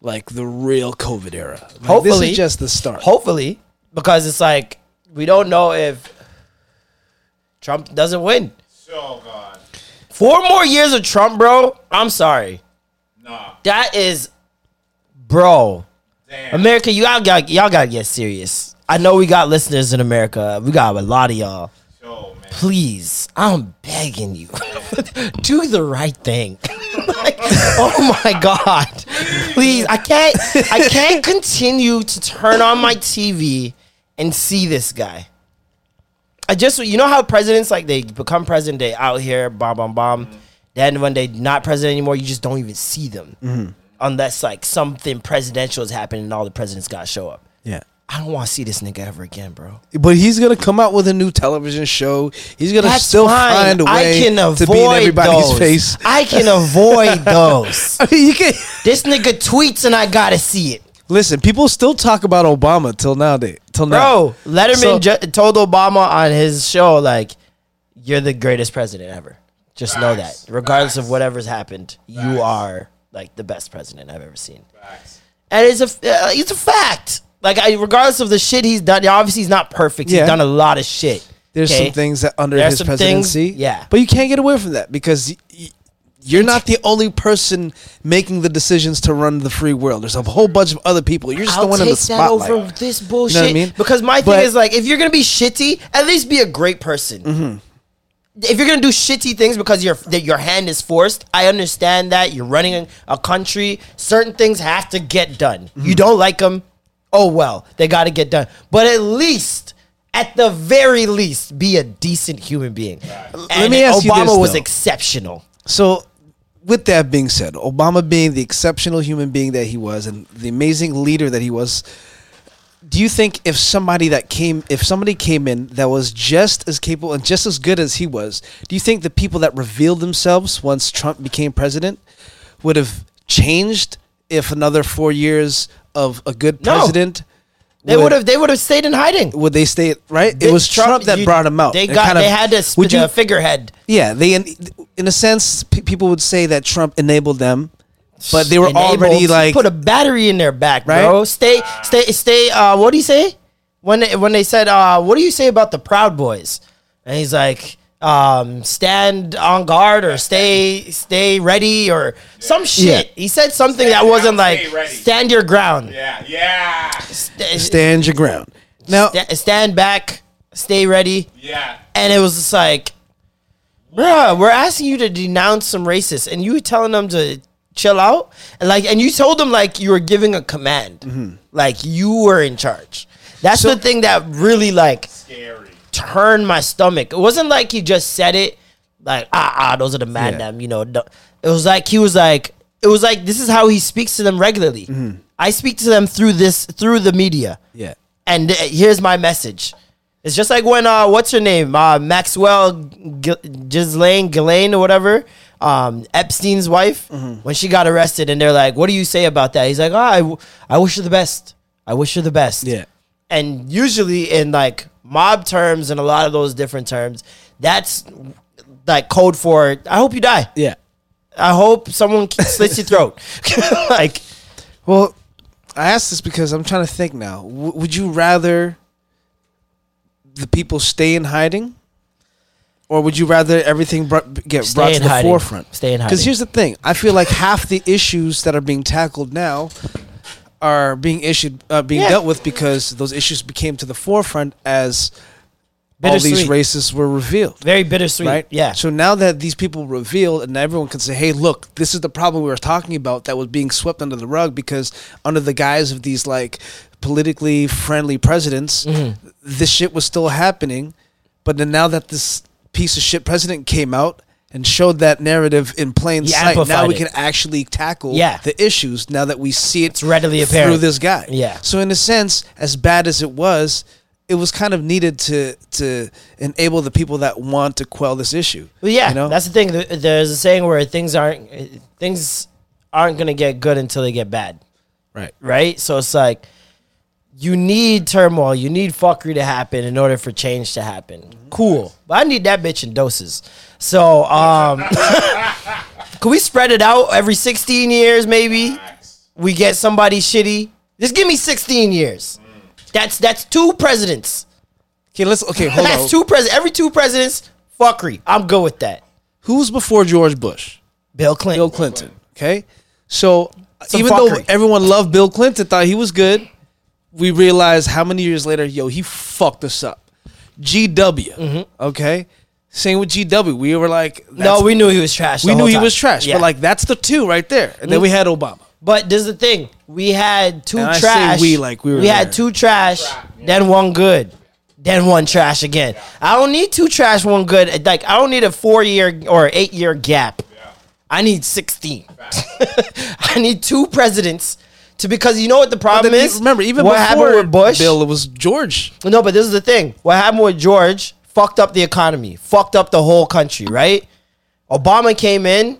like the real COVID era. Like, this Hopefully. is just the start. hopefully, because it's like we don't know if Trump doesn't win. So God. Four more years of Trump, bro. I'm sorry. Nah. That is, bro. Damn. America, you all got y'all gotta get serious. I know we got listeners in America. We got a lot of y'all. Yo. Please, I'm begging you, do the right thing. Like, oh my god, please! I can't. I can't continue to turn on my TV and see this guy. I just, you know how presidents like they become president, they out here, bomb, bomb, bomb. Mm-hmm. Then when they not president anymore, you just don't even see them, mm-hmm. Unless like something presidential is happening and all the presidents got to show up. Yeah. I don't want to see this nigga ever again, bro. But he's gonna come out with a new television show. He's gonna That's still fine. find a way I can avoid to be in everybody's those. face. I can avoid those. I mean, you can This nigga tweets and I gotta see it, listen. People still talk about Obama till nowadays. Till now, bro. Letterman So- ju- told Obama on his show like, "You're the greatest president ever. Just know that, Facts. regardless of whatever's happened, you are like the best president I've ever seen." Facts. And it's a uh, it's a fact. Like, I, regardless of the shit he's done, obviously he's not perfect. He's done a lot of shit. There's okay? some things that under There's his some things- presidency, yeah. But you can't get away from that because y- y- you're not the only person making the decisions to run the free world. There's a whole bunch of other people. You're just I'll the one in the spotlight. that over this bullshit. I mean? Because my But- thing is like, if you're gonna be shitty, at least be a great person. Mm-hmm. If you're gonna do shitty things because your that your hand is forced, I understand that you're running a country. Certain things have to get done. Mm-hmm. You don't like them, oh well, they got to get done. But at least, at the very least, be a decent human being. And me ask you Obama this, was though. exceptional. So, with that being said, Obama being the exceptional human being that he was and the amazing leader that he was, do you think if somebody that came, if somebody came in that was just as capable and just as good as he was, do you think the people that revealed themselves once Trump became president would have changed if another four years of a good No. president? They would have. They would have stayed in hiding. Would they stay right? It was Trump, that you- brought him out. They It got. kind of- they had to. Sp- Would the a figurehead. Yeah, they in, in a sense pe- people would say that Trump enabled them, but they were enabled already to like put a battery in their back, Right? bro. Stay, stay, stay. Uh, what do you say when they, when they said, uh, "What do you say about the Proud Boys?" And he's like, um, "Stand on guard or stay, stay ready or some shit." Yeah. He said something Stand that wasn't down, like ready. "Stand your ground." Yeah, yeah, Sta- stand your ground. Now, sta- stand back, stay ready. yeah. And it was just like, bruh, we're asking you to denounce some racists, and you telling them to chill out, and like, and you told them like you were giving a command, like you were in charge. That's So- the thing that really like Scary. turned my stomach. It wasn't like he just said it, like ah ah, those are the man Yeah. them, you know. It was like he was like, it was like this is how he speaks to them regularly. I speak to them through this through the media yeah, and uh, here's my message. It's just like when uh, what's her name, uh, Maxwell G- Ghislaine Ghislaine or whatever, um, Epstein's wife, when she got arrested, and they're like, "What do you say about that?" He's like, "Oh, I, w- I wish her the best. I wish her the best." yeah. And usually in like mob terms and a lot of those different terms, that's like code for "I hope you die. Yeah. I hope someone slits your throat." like, Well, I asked this because I'm trying to think now. W- would you rather the people stay in hiding, or would you rather everything br- get Stay brought to the hiding. forefront? Stay in hiding. Because here's the thing: I feel like half the issues that are being tackled now are being issued, uh, being Yeah. dealt with because those issues became to the forefront as all these Bittersweet. racists were revealed. Very bittersweet. Right? Yeah. So now that these people revealed and everyone can say, hey, look, this is the problem we were talking about that was being swept under the rug because under the guise of these like politically friendly presidents, Mm-hmm. this shit was still happening. But then now that this piece of shit president came out and showed that narrative in plain He sight, now amplified we it. can actually tackle Yeah. the issues now that we see it It's readily apparent through apparent. this guy. Yeah. So in a sense, as bad as it was, it was kind of needed to to enable the people that want to quell this issue. Well, yeah, you know? that's the thing. There- There's a saying where things aren't things aren't gonna get good until they get bad, right. right? So it's like you need turmoil, you need fuckery to happen in order for change to happen. Cool, but I need that bitch in doses. So, um, can we spread it out every 16 years? Maybe we get somebody shitty. Just give me 16 years. That's that's two presidents. Okay, let's okay, hold That's on. two presidents. Every two presidents, fuckery. I'm good with that. Who's before George Bush? Bill Clinton. Bill Clinton. Okay? So Some even though everyone loved Bill Clinton, thought he was good, we realized how many years later, yo, he fucked us up. GW. Okay? Same with GW. We were like No, we knew he was trash. we knew he time. was trash. Yeah. Mm-hmm. But like that's the two right there. And then we had Obama. but this is the thing: we had two And I say trash. we like we were had there. two trash, then one good, then one trash again. I don't need two trash, one good. Like I don't need a four year or eight year gap. I need sixteen. I need two presidents to because you know what the problem Then is. remember, even what before happened with Bush, Bill, it was George. No, but this is the thing. What happened with George fucked up the economy, fucked up the whole country, right? Obama came in,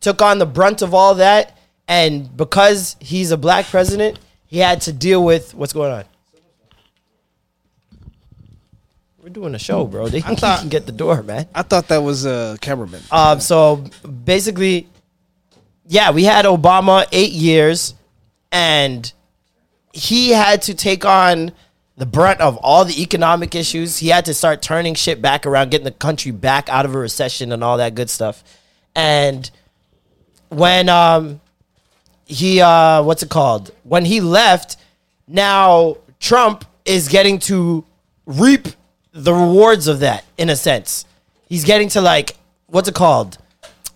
took on the brunt of all that, and because he's a black president, he had to deal with what's going on. We're doing a show, bro. They can, thought- can get the door, man. I thought that was a cameraman. Um, so basically, yeah, we had Obama eight years, and he had to take on the brunt of all the economic issues. He had to start turning shit back around, getting the country back out of a recession and all that good stuff. And when um he uh what's it called? When he left, now Trump is getting to reap the rewards of that in a sense. He's getting to like what's it called?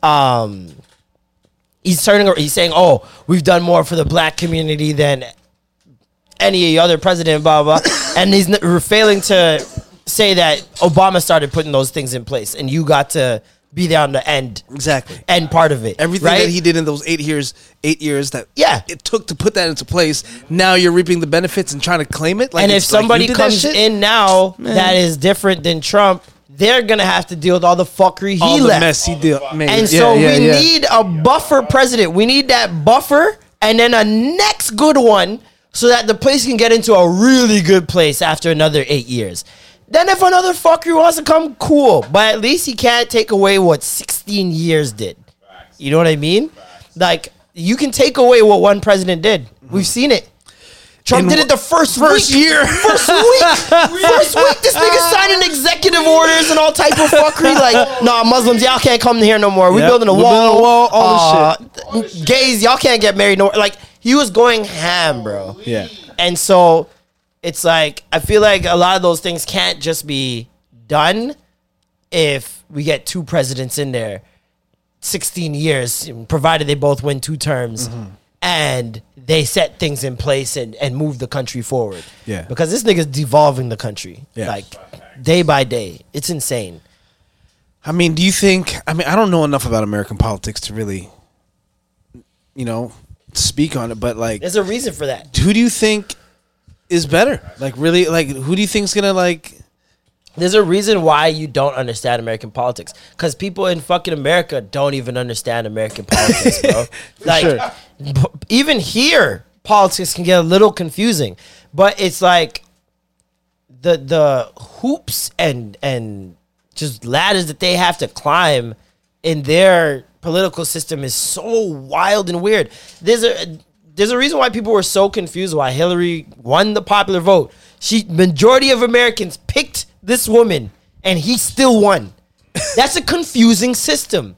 Um he's turning he's saying, "Oh, we've done more for the black community than any other president, blah blah." and he's n- failing to say that Obama started putting those things in place, and you got to be there on the end, Exactly. end part of it. Everything right? that he did in those eight years, eight years that Yeah. it took to put that into place. Now you're reaping the benefits and trying to claim it. Like and if it's like somebody comes in now that is different than Trump, they're gonna have to deal with all the fuckery he all the left. mess he did, made. And Yeah, so yeah, we yeah. need a buffer president. We need that buffer and then a next good one so that the place can get into a really good place after another eight years. Then if another fucker wants to come, cool. But at least he can't take away what 16 years did. You know what I mean? Like you can take away what one president did. We've seen it. Trump In did it the first first week. year. First week. first week. This nigga signing executive orders and all type of fuckery. Like, nah, Muslims, y'all can't come here no more. We Yep. building a We're wall. building a wall, all this shit. Gays, y'all can't get married no more. Like, he was going ham, bro. Yeah. And so it's like I feel like a lot of those things can't just be done if we get two presidents in there, sixteen years, provided they both win two terms, Mm-hmm. and they set things in place and, and move the country forward. Yeah. Because this nigga's devolving the country. Yeah. Like day by day. It's insane. I mean, do you think? I mean, I don't know enough about American politics to really, you know, speak on it. But like, There's a reason for that. who do you think is better? Like, really, like, who do you think's gonna like? There's a reason why you don't understand American politics. Because people in fucking America don't even understand American politics, bro. like, sure. b- even here, politics can get a little confusing. But it's like the the hoops and and just ladders that they have to climb in their political system is so wild and weird. There's a there's a reason why people were so confused why Hillary won the popular vote. She majority of Americans picked this woman and he still won. That's a confusing system.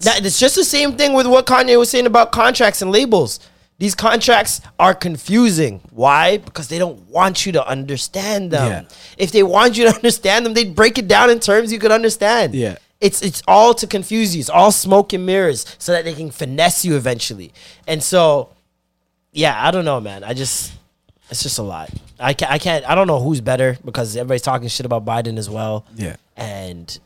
That it's just the same thing with what Kanye was saying about contracts and labels. These contracts are confusing. Why? Because they don't want you to understand them. Yeah. If they want you to understand them, they'd break it down in terms you could understand. Yeah. It's it's all to confuse you. It's all smoke and mirrors so that they can finesse you eventually. And so, yeah, I don't know, man. I just it's just a lot. I can't, I can't I don't know who's better because everybody's talking shit about Biden as well. Yeah. And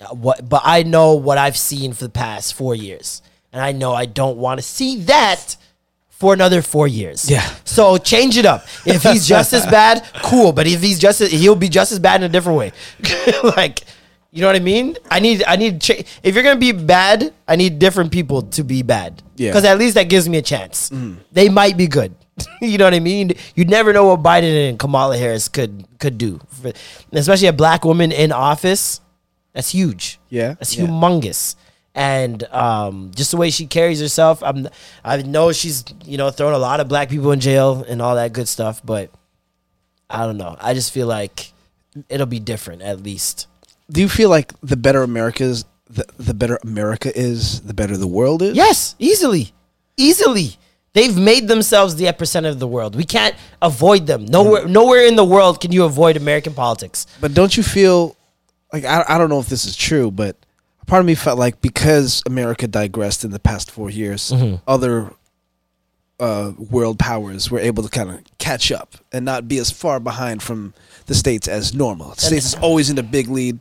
uh, what but I know what I've seen for the past 4 years. And I know I don't want to see that for another 4 years. Yeah. So change it up. If he's just as bad, cool, but if he's just as, he'll be just as bad in a different way. like you know what I mean? I need I need cha- if you're gonna be bad, I need different people to be bad. Yeah. Because at least that gives me a chance. They might be good. you know what I mean? You never know what Biden and Kamala Harris could could do, especially a black woman in office. That's huge. Yeah, that's yeah. humongous. And um, just the way she carries herself, I'm I know she's you know thrown a lot of black people in jail and all that good stuff, but I don't know. I just feel like it'll be different at least. Do you feel like the better America is, the, the better America is, the better the world is? Yes, easily, easily. They've made themselves the epicenter of the world. We can't avoid them. Nowhere, nowhere in the world can you avoid American politics. But don't you feel like I, I don't know if this is true, but part of me felt like because America digressed in the past four years, Mm-hmm. other uh, world powers were able to kind of catch up and not be as far behind from the states as normal. The states is always in the big lead.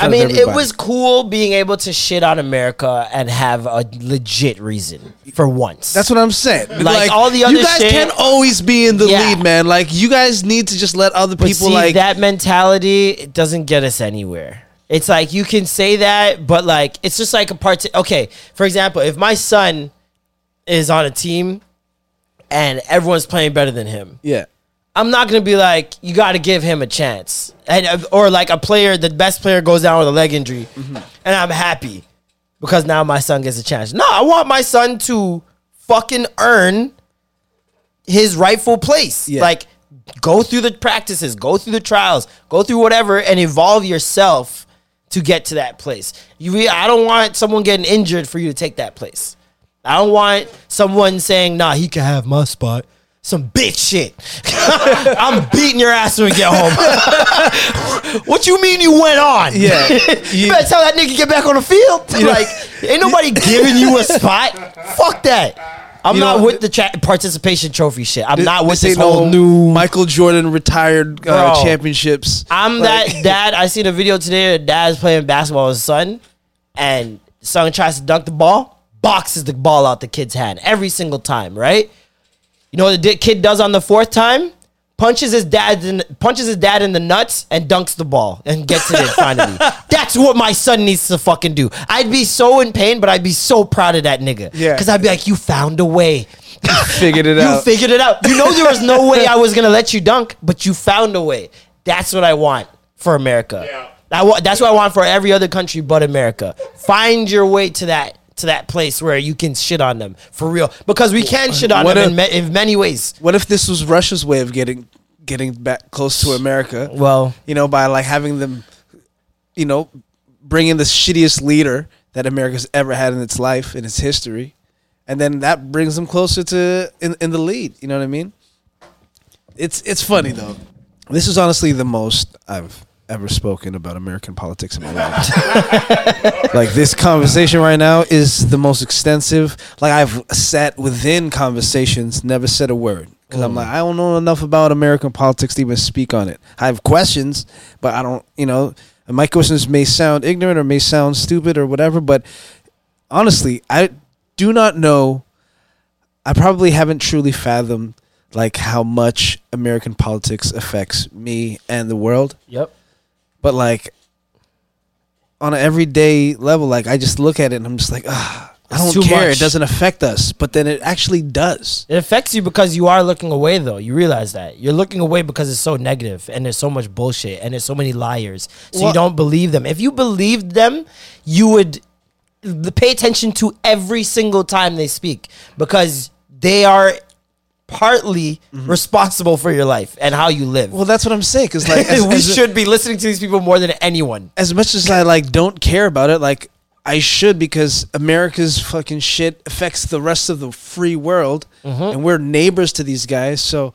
I mean, it was cool being able to shit on America and have a legit reason for once. That's what I'm saying. Like, all the other you guys shit- can't always be in the Yeah. lead, man. Like you guys need to just let other But people see, like that mentality it doesn't get us anywhere. It's like you can say that, but like it's just like a part. okay, for example, if my son is on a team and everyone's playing better than him, yeah. I'm not gonna be like you got to give him a chance, and uh, or like a player, the best player goes down with a leg injury, Mm-hmm. and I'm happy because now my son gets a chance. No, I want my son to fucking earn his rightful place. Yeah. Like go through the practices, go through the trials, go through whatever, and evolve yourself to get to that place. You, I don't want someone getting injured for you to take that place. I don't want someone saying, "Nah, he can have my spot." Some bitch shit. I'm beating your ass when we get home. what you mean you went on? Yeah. you better tell that nigga get back on the field. like, ain't nobody giving you a spot. Fuck that. I'm You not know, with the cha- participation trophy shit. I'm not with this ain't whole no new. Michael Jordan retired uh, Bro. championships. I'm Like- that dad. I seen a video today. Dad's playing basketball with his son, and the son tries to dunk the ball, boxes the ball out the kid's hand every single time. Right? You know what the di- kid does on the fourth time? Punches his dad in punches his dad in the nuts and dunks the ball and gets it in finally. That's what my son needs to fucking do. I'd be so in pain, but I'd be so proud of that nigga. Yeah. Because I'd be like, you found a way. You figured it You out. You figured it out. You know there was no way I was gonna let you dunk, but you found a way. That's what I want for America. Yeah. I wa- that's what I want for every other country but America. Find your way to that to that place where you can shit on them for real, because we can uh, shit on What them if- in, ma- in many ways. what if this was Russia's way of getting getting back close to America? Well, you know, by like having them, you know, bring in the shittiest leader that America's ever had in its life in its history, and then that brings them closer to in, in the lead. You know what I mean? It's it's funny though. This is honestly the most I've ever spoken about American politics in my life. like this conversation right now is the most extensive. Like I've sat within conversations, never said a word because I'm mm. like I don't know enough about American politics to even speak on it. I have questions, but I don't. You know, and my questions may sound ignorant or may sound stupid or whatever. But honestly, I do not know. I probably haven't truly fathomed like how much American politics affects me and the world yep. But like on an everyday level, like I just look at it and I'm just like, ah, I It's don't too care. much. It doesn't affect us, but then it actually does. It affects you because you are looking away, though. You realize that you're looking away because it's so negative and there's so much bullshit and there's so many liars. So you don't believe them. If you believed them, you would l- pay attention to every single time they speak because they are partly responsible for your life and how you live. Mm-hmm. Well, that's what I'm saying. Because like, as, we as- should be listening to these people more than anyone. as much as I like don't care about it, like I should because America's fucking shit affects the rest of the free world, Mm-hmm. and we're neighbors to these guys. So,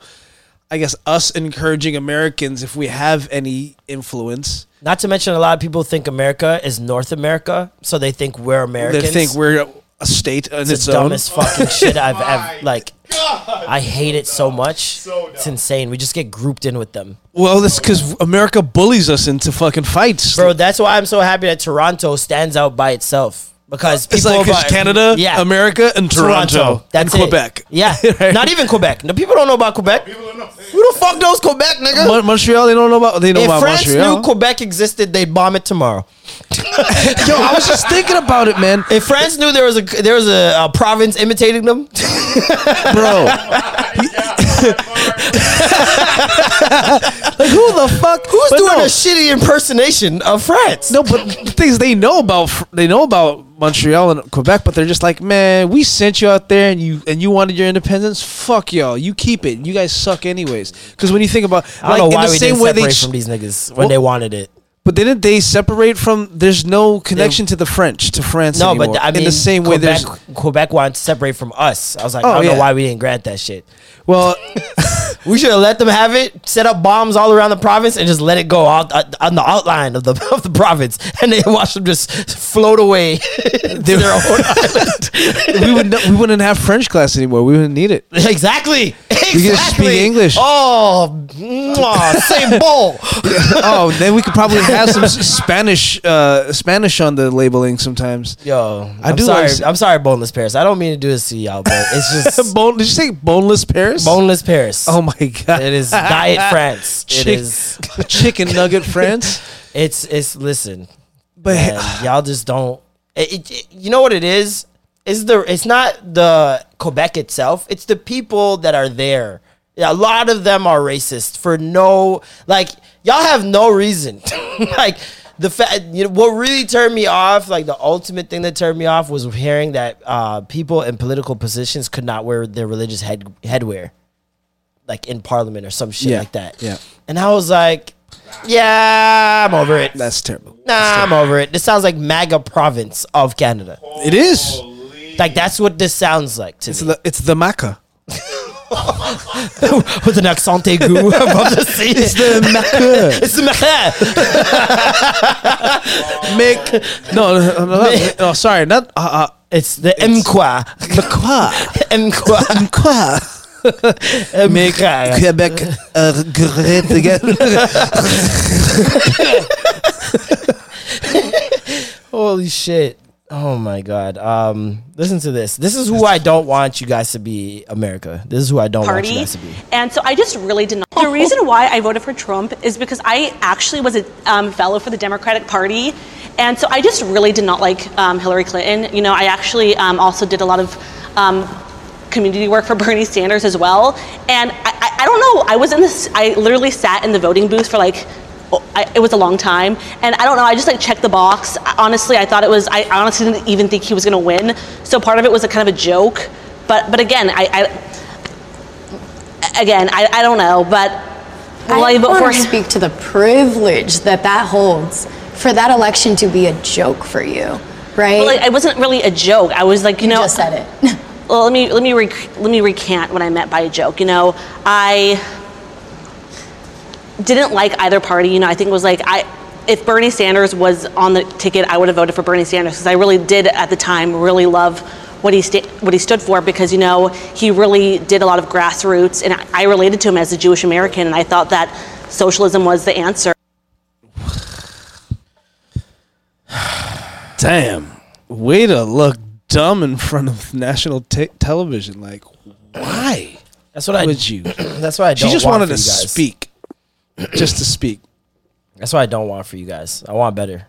I guess us encouraging Americans, if we have any influence, Not to mention, a lot of people think America is North America, so they think we're Americans. they think we're a state in it's its, the own. dumbest fucking shit I've oh ever like. God. I hate it so much. So it's insane. We just get grouped in with them, Well, that's because America bullies us into fucking fights, bro. That's why I'm so happy that Toronto stands out by itself because It's people like 'cause about- Canada, yeah, America, and Toronto, That's and it. Quebec. Yeah, Right? not even Quebec. No, people don't know about Quebec. People don't know. Who the fuck knows Quebec, nigga? Mon- Montreal, they don't know about. They know if about France Montreal. knew Quebec existed, they'd bomb it tomorrow. Yo, I was just thinking about it, man, If France knew there was a there was a, a province imitating them, bro. like who the fuck? who's But doing no, a shitty impersonation of France? No, but the things they know about fr- they know about Montreal and Quebec, but they're just like, man, we sent you out there and you and you wanted your independence. Fuck y'all, you keep it. You guys suck anyways. Because when you think about, I don't like know in why the we same didn't way separate they, from these niggas when Well- they wanted it. but didn't they separate from? There's no connection to the French to France No, anymore. but I mean, in the same way, Quebec, there's Quebec wanted to separate from us. I was like, Oh, I don't oh, yeah. know why we didn't grant that shit. Well, We should have let them have it, set up bombs all around the province, and just let it go out uh, on the outline of the of the province, and then watch them just float away to their own island. we would we wouldn't have French class anymore. We wouldn't need it. exactly. Exactly. We could speak English. Oh, mwah, same bowl. oh, then we could probably have some Spanish uh, Spanish on the labeling sometimes. Yo, I I'm do sorry. like- I'm sorry, boneless Paris. I don't mean to do this to y'all, but it's just Bone, did you say boneless Paris? Boneless Paris. Oh my god! It is diet France. It Chick- is. chicken nugget France. It's it's. Listen, But man, y'all just don't. It, it- it- you know what it is? Is the it's not the Quebec itself. It's the people that are there. Yeah, a lot of them are racist for no like y'all have no reason. like the fact you know what really turned me off, like the ultimate thing that turned me off was hearing that uh, people in political positions could not wear their religious head headwear, like in parliament or some shit Yeah, like that. yeah. and I was like, yeah, I'm over it. that's terrible. Nah, I'm over it. This sounds like MAGA province of Canada. It is. Like that's what this sounds like to It's me. the it's the maca. With an accent aigu above the C. It's The maca. it's the maca. Make no no, no, no, no sorry not uh, uh It's the mqua. Maca. Mqua. Quoi? Make Mqua. Quebec uh, great again. Holy shit. Oh my god. Um, listen to this. This is who I don't want you guys to be, America. This is who I don't want you guys to be. And so I just really did not. The reason why I voted for Trump is because I actually was a um, fellow for the Democratic Party. And so I just really did not like um, Hillary Clinton. You know, I actually um, also did a lot of um, community work for Bernie Sanders as well. And I, I, I don't know, I was in this, I literally sat in the voting booth for like, oh, I, it was a long time. And I don't know, I just like checked the box. Honestly, I thought it was, I honestly didn't even think he was gonna win. So part of it was a kind of a joke. But, but again, I, I again, I, I don't know, but will I, vote for to speak to the privilege that that holds for that election to be a joke for you, right? Well, like, it wasn't really a joke. I was like, you, you know, just said it. well, let me let me rec- let me recant what I meant by a joke. You know, I didn't like either party. You know, I think it was like I. If Bernie Sanders was on the ticket, I would have voted for Bernie Sanders because I really did at the time really love what he sta- what he stood for because you know he really did a lot of grassroots and I, I related to him as a Jewish American and I thought that socialism was the answer. Damn. Way to look dumb in front of national te- television. Like, why That's what I. would you? That's what I. She Don't just want wanted to guys. speak, just to speak. That's what I don't want for you guys. I want better.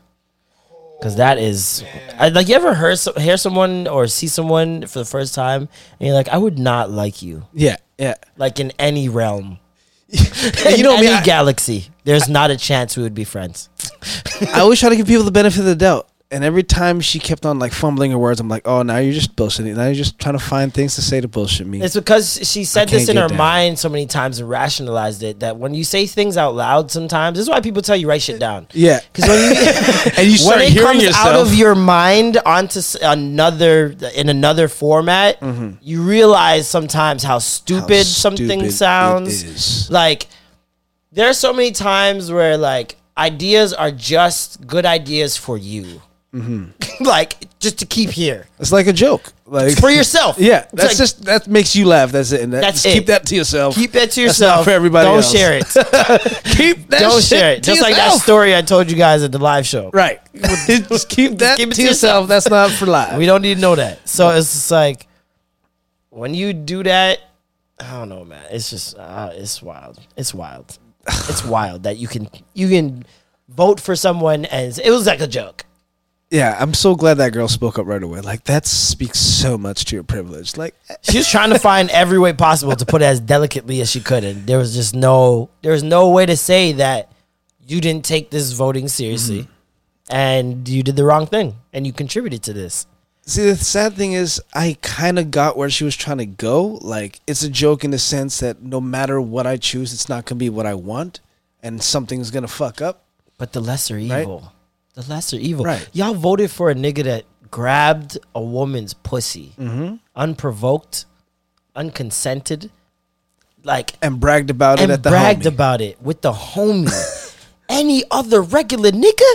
Cause that is, I, like you ever heard hear someone or see someone for the first time and you're like, I would not like you, Yeah, yeah. like in any realm, And you know any me. I, galaxy. There's not a chance we would be friends. I always try to give people the benefit of the doubt. And every time she kept on like fumbling her words, I'm like, oh, now you're just bullshitting. Now you're just trying to find things to say to bullshit me. It's because she said this in her down. mind so many times and rationalized it that when you say things out loud, sometimes this is why people tell you write shit down. yeah, Because when you and you start when it comes yourself. out of your mind onto another in another format, you realize sometimes how stupid Mm-hmm. How something stupid it sounds. Like there are so many times where like ideas are just good ideas for you, Mm-hmm. like just to keep here it's like a joke, like for yourself. Yeah, It's that's like, just that makes you laugh. That's it. And that, That's just it. keep that to yourself. keep that to yourself for everybody Don't else. share it. keep that. Don't shit share it. Just like that story I told you guys at the live show. Right. just keep that keep it to to yourself. yourself. That's not for live. We don't need to know that. So it's just like when you do that, I don't know, man. It's just uh, it's wild. It's wild. it's wild that you can you can vote for someone and it was like a joke. Yeah, I'm so glad that girl spoke up right away. Like that speaks so much to your privilege. Like She was trying to find every way possible to put it as delicately as she could, and there was just no there was no way to say that you didn't take this voting seriously and you did the wrong thing and you contributed to this. See, the sad thing is, I kind of got where she was trying to go. Like, it's a joke in the sense that no matter what I choose, it's not going to be what I want, and something's going to fuck up. But the lesser evil. The lesser evil. Right. Y'all voted for a nigga that grabbed a woman's pussy Mm-hmm. unprovoked, unconsented, like And bragged about and it at the bragged homie. about it with the homie. Any other regular nigga,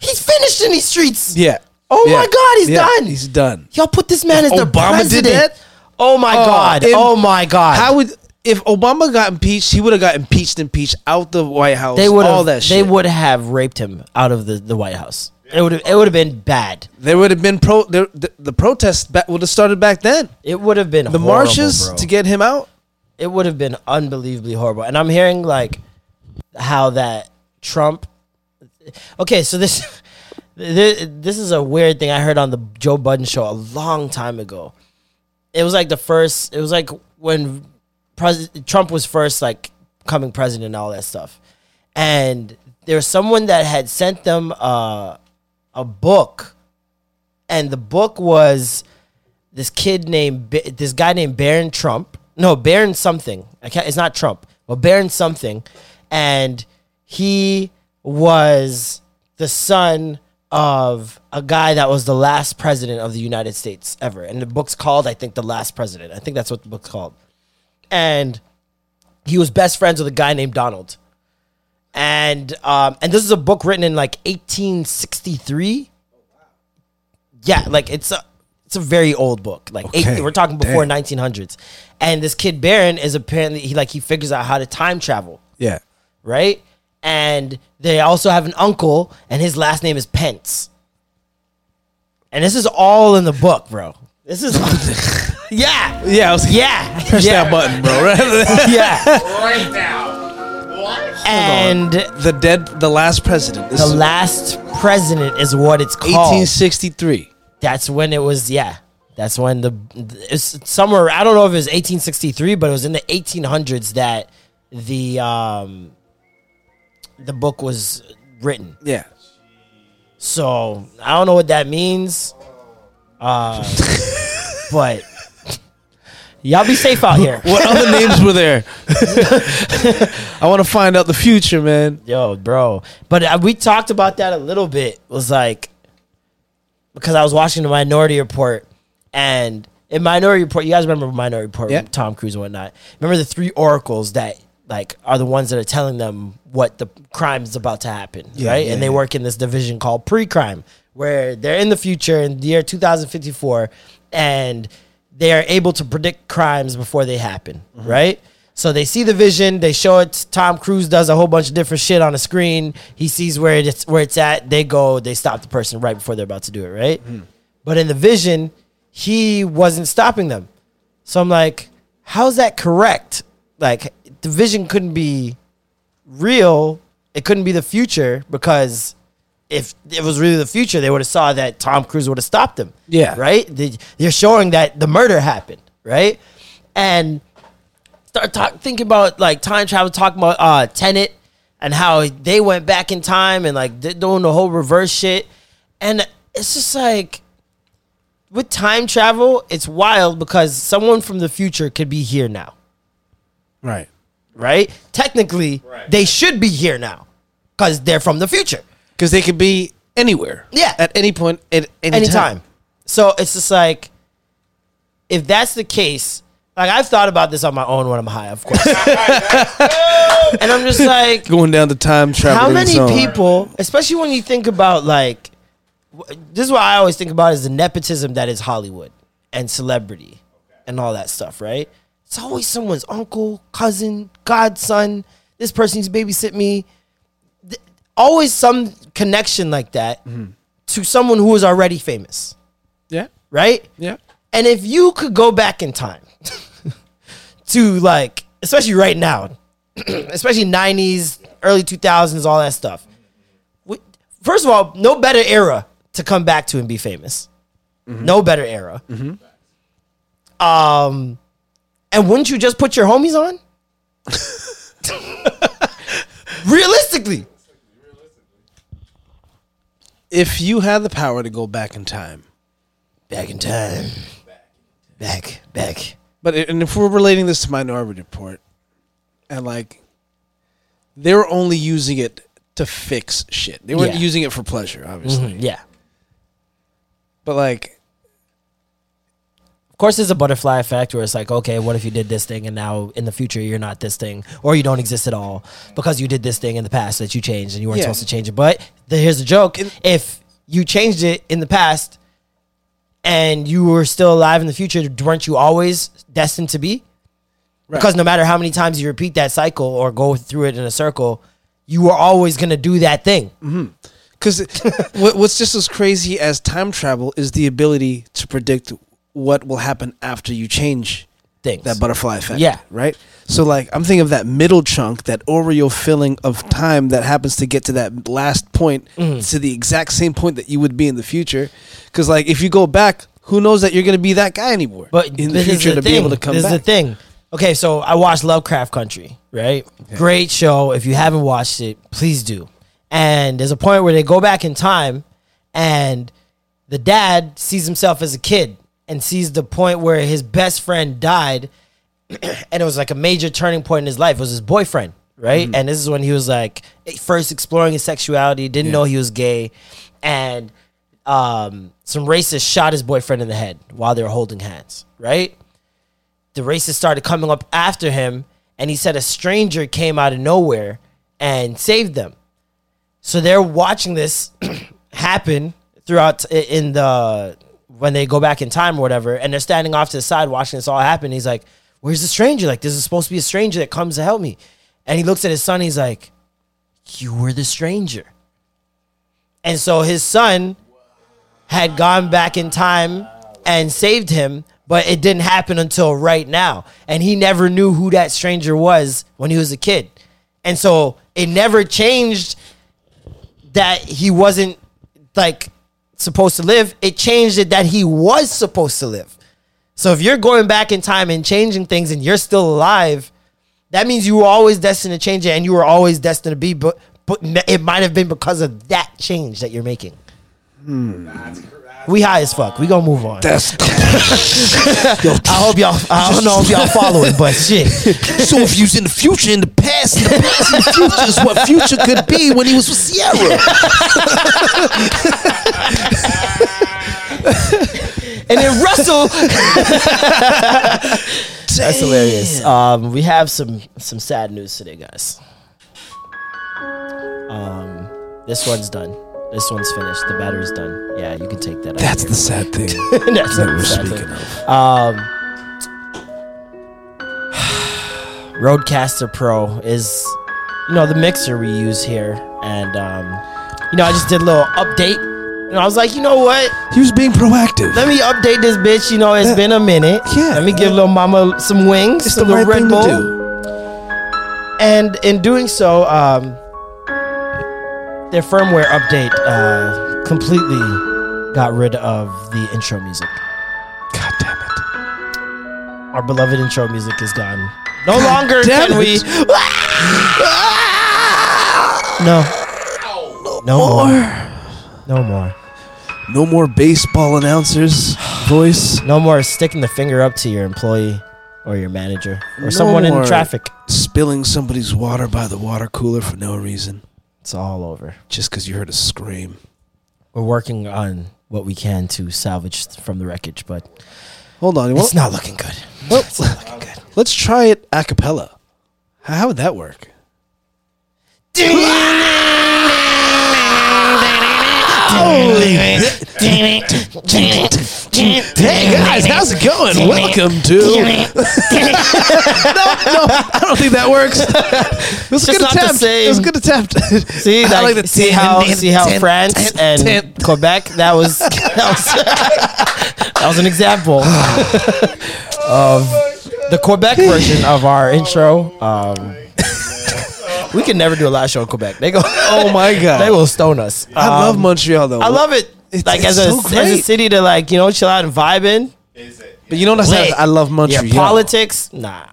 he's finished in these streets. Yeah. Oh Yeah. my God, he's Yeah, done. He's done. Y'all put this man as the Obama did president. that? Oh my Oh, God. oh my God. How would if Obama got impeached? He would have got impeached, and impeached out the White House. they would all that they would have raped him out of the, the White House. It would have it would have been bad. There would have been pro. The, the, the protests would have started back then. It would have been The horrible, marches bro. to get him out. it would have been unbelievably horrible. And I'm hearing like how that Trump. Okay, so this this, this is a weird thing I heard on the Joe Budden show a long time ago. It was like the first. It was like when pres- Trump was first like coming president and all that stuff, and there was someone that had sent them uh, a book, and the book was this kid named Ba- this guy named Baron Trump. No, Baron something. It's not Trump. Well, Baron something, and he was the son of a guy that was the last president of the United States ever. And the book's called, I think, The Last President. I think that's what the book's called. And he was best friends with a guy named Donald. And um, and this is a book written in like 1863. Yeah, like it's a it's a very old book. Like Okay, eight, we're talking before damn. 1900s. And this kid Baron is apparently he like he figures out how to time travel Yeah. right? And they also have an uncle, and his last name is Pence. And this is all in the book, bro. This is yeah, Yeah. I was yeah, Press yeah, that button, bro. Yeah. Right now. What? And the dead, the last president. This the is last president is what it's called. 1863. That's when it was. Yeah, that's when the it's somewhere. I don't know if it was 1863, but it was in the 1800s that the um the book was written. Yeah. So I don't know what that means. Uh, but y'all be safe out here. What other names were there? I want to find out the future, man. Yo, bro. But uh, we talked about that a little bit. It was like because I was watching the Minority Report, and in Minority Report, you guys remember Minority Report, Yeah. Tom Cruise and whatnot. Remember the three oracles that like are the ones that are telling them what the crime is about to happen, Yeah, right? yeah, and they yeah. work in this division called pre-crime, where they're in the future in the year 2054, and they are able to predict crimes before they happen, Mm-hmm. right? So they see the vision, they show it. Tom Cruise does a whole bunch of different shit on the screen. He sees where it's where it's at. They go, they stop the person right before they're about to do it, right? Mm-hmm. But in the vision, he wasn't stopping them. So I'm like, how's that correct? Like the vision couldn't be real. It couldn't be the future because if it was really the future, they would have saw that Tom Cruise would have stopped him. Yeah. Right? They, they're showing that the murder happened, right? And start talk, thinking about like time travel, talking about uh Tenet and how they went back in time and like doing the whole reverse shit. And it's just like with time travel, it's wild because someone from the future could be here now, Right. right? Technically, they should be here now because they're from the future. Because they could be anywhere. Yeah. At any point, at any anytime. time. So it's just like, if that's the case, like I've thought about this on my own when I'm high, of course, and I'm just like, Going down the time travel. how many people, especially when you think about like, w- this is what I always think about is the nepotism that is Hollywood and celebrity and all that stuff, right? It's always someone's uncle, cousin, godson. This person used babysit me. Always some connection like that mm-hmm. to someone who is already famous, Yeah. right? Yeah. And if you could go back in time to like, especially right now, especially 90s, early 2000s, all that stuff. First of all, no better era to come back to and be famous. Mm-hmm. No better era. Mm-hmm. Um, and wouldn't you just put your homies on? Realistically, If you had the power to go back in time, back in time, back, back. but and if we're relating this to Minority Report, and like, they were only using it to fix shit. They weren't Yeah. using it for pleasure, obviously. Mm-hmm. Yeah. But like, Of course, there's a butterfly effect where it's like, okay, what if you did this thing and now in the future you're not this thing or you don't exist at all because you did this thing in the past that you changed and you weren't Yeah. supposed to change it. But the, here's the joke: if you changed it in the past and you were still alive in the future, weren't you always destined to be? Because no matter how many times you repeat that cycle or go through it in a circle, you were always gonna do that thing. Mm-hmm. because what, what's just as crazy as time travel is the ability to predict what will happen after you change Things. that butterfly effect. Yeah. Right. So like I'm thinking of that middle chunk, that Oreo filling of time that happens to get to that last point Mm-hmm. to the exact same point that you would be in the future. Because like if you go back, who knows that you're going to be that guy anymore? But in the future to thing. be able to come this back. is the thing. Okay, so I watched Lovecraft Country, right? Great show. If you haven't watched it, please do. And there's a point where they go back in time, and the dad sees himself as a kid and sees the point where his best friend died, and it was like a major turning point in his life. It was his boyfriend, right? And this is when he was like first exploring his sexuality, didn't know he was gay, and um, some racist shot his boyfriend in the head while they were holding hands, right? The racists started coming up after him, and he said a stranger came out of nowhere and saved them. So they're watching this happen throughout in the when they go back in time or whatever, and they're standing off to the side watching this all happen. He's like, "Where's the stranger? Like, this is supposed to be a stranger that comes to help me." And he looks at his son. He's like, "You were the stranger." And so his son had gone back in time and saved him, but it didn't happen until right now. And he never knew who that stranger was when he was a kid. And so it never changed that he wasn't like supposed to live. It changed it that he was supposed to live. So if you're going back in time and changing things and you're still alive, that means you were always destined to change it and you were always destined to be, but, but it might have been because of that change that you're making. Hmm. We high as fuck. We gonna move on. That's I hope y'all. I don't know if y'all following, but shit. so if you was in the future, in the past, in the past, in the future is what future could be when he was with Sierra. And then Russell. That's hilarious. Um, we have some some sad news today, guys. Um, this one's done. This one's finished. The battery's done. Yeah, you can take that. out That's here. the sad thing That's that we're speaking thing. of. Um, RodeCaster Pro is, you know, the mixer we use here, and um, you know, I just did a little update. And I was like, you know what? He was being proactive. Let me update this bitch. You know, it's Yeah. been a minute. Yeah. Let me give little mama some wings, It's the some little right Red thing Bull. to do. And in doing so, um, their firmware update uh, completely got rid of the intro music. God damn it. Our beloved intro music is gone. No longer damn can we. No. No more. No more. No more baseball announcers voice. No more sticking the finger up to your employee or your manager or No someone in traffic. Spilling somebody's water by the water cooler for no reason, It's all over. just because you heard a scream. We're working on what we can to salvage from the wreckage, but Hold on. it's not looking good. Well, It's not looking good. let's try it a cappella. How, how would that work? Hey guys, how's it going? Welcome to. no, no, I don't think that works. It was a Just good not the attempt. It was a good attempt. See, I like, like the see how see how France and. Quebec that was that was, that was an example of the Quebec version of our intro. Um, we can never do a live show in Quebec. They go. Oh my god, they will stone us. I love Um, Montreal though. I love it. It's- like it's as a so as a great. city to like you know chill out and vibe in. Is it? But you know what I'm saying? Lit. I love Montreal. Yeah, politics, nah.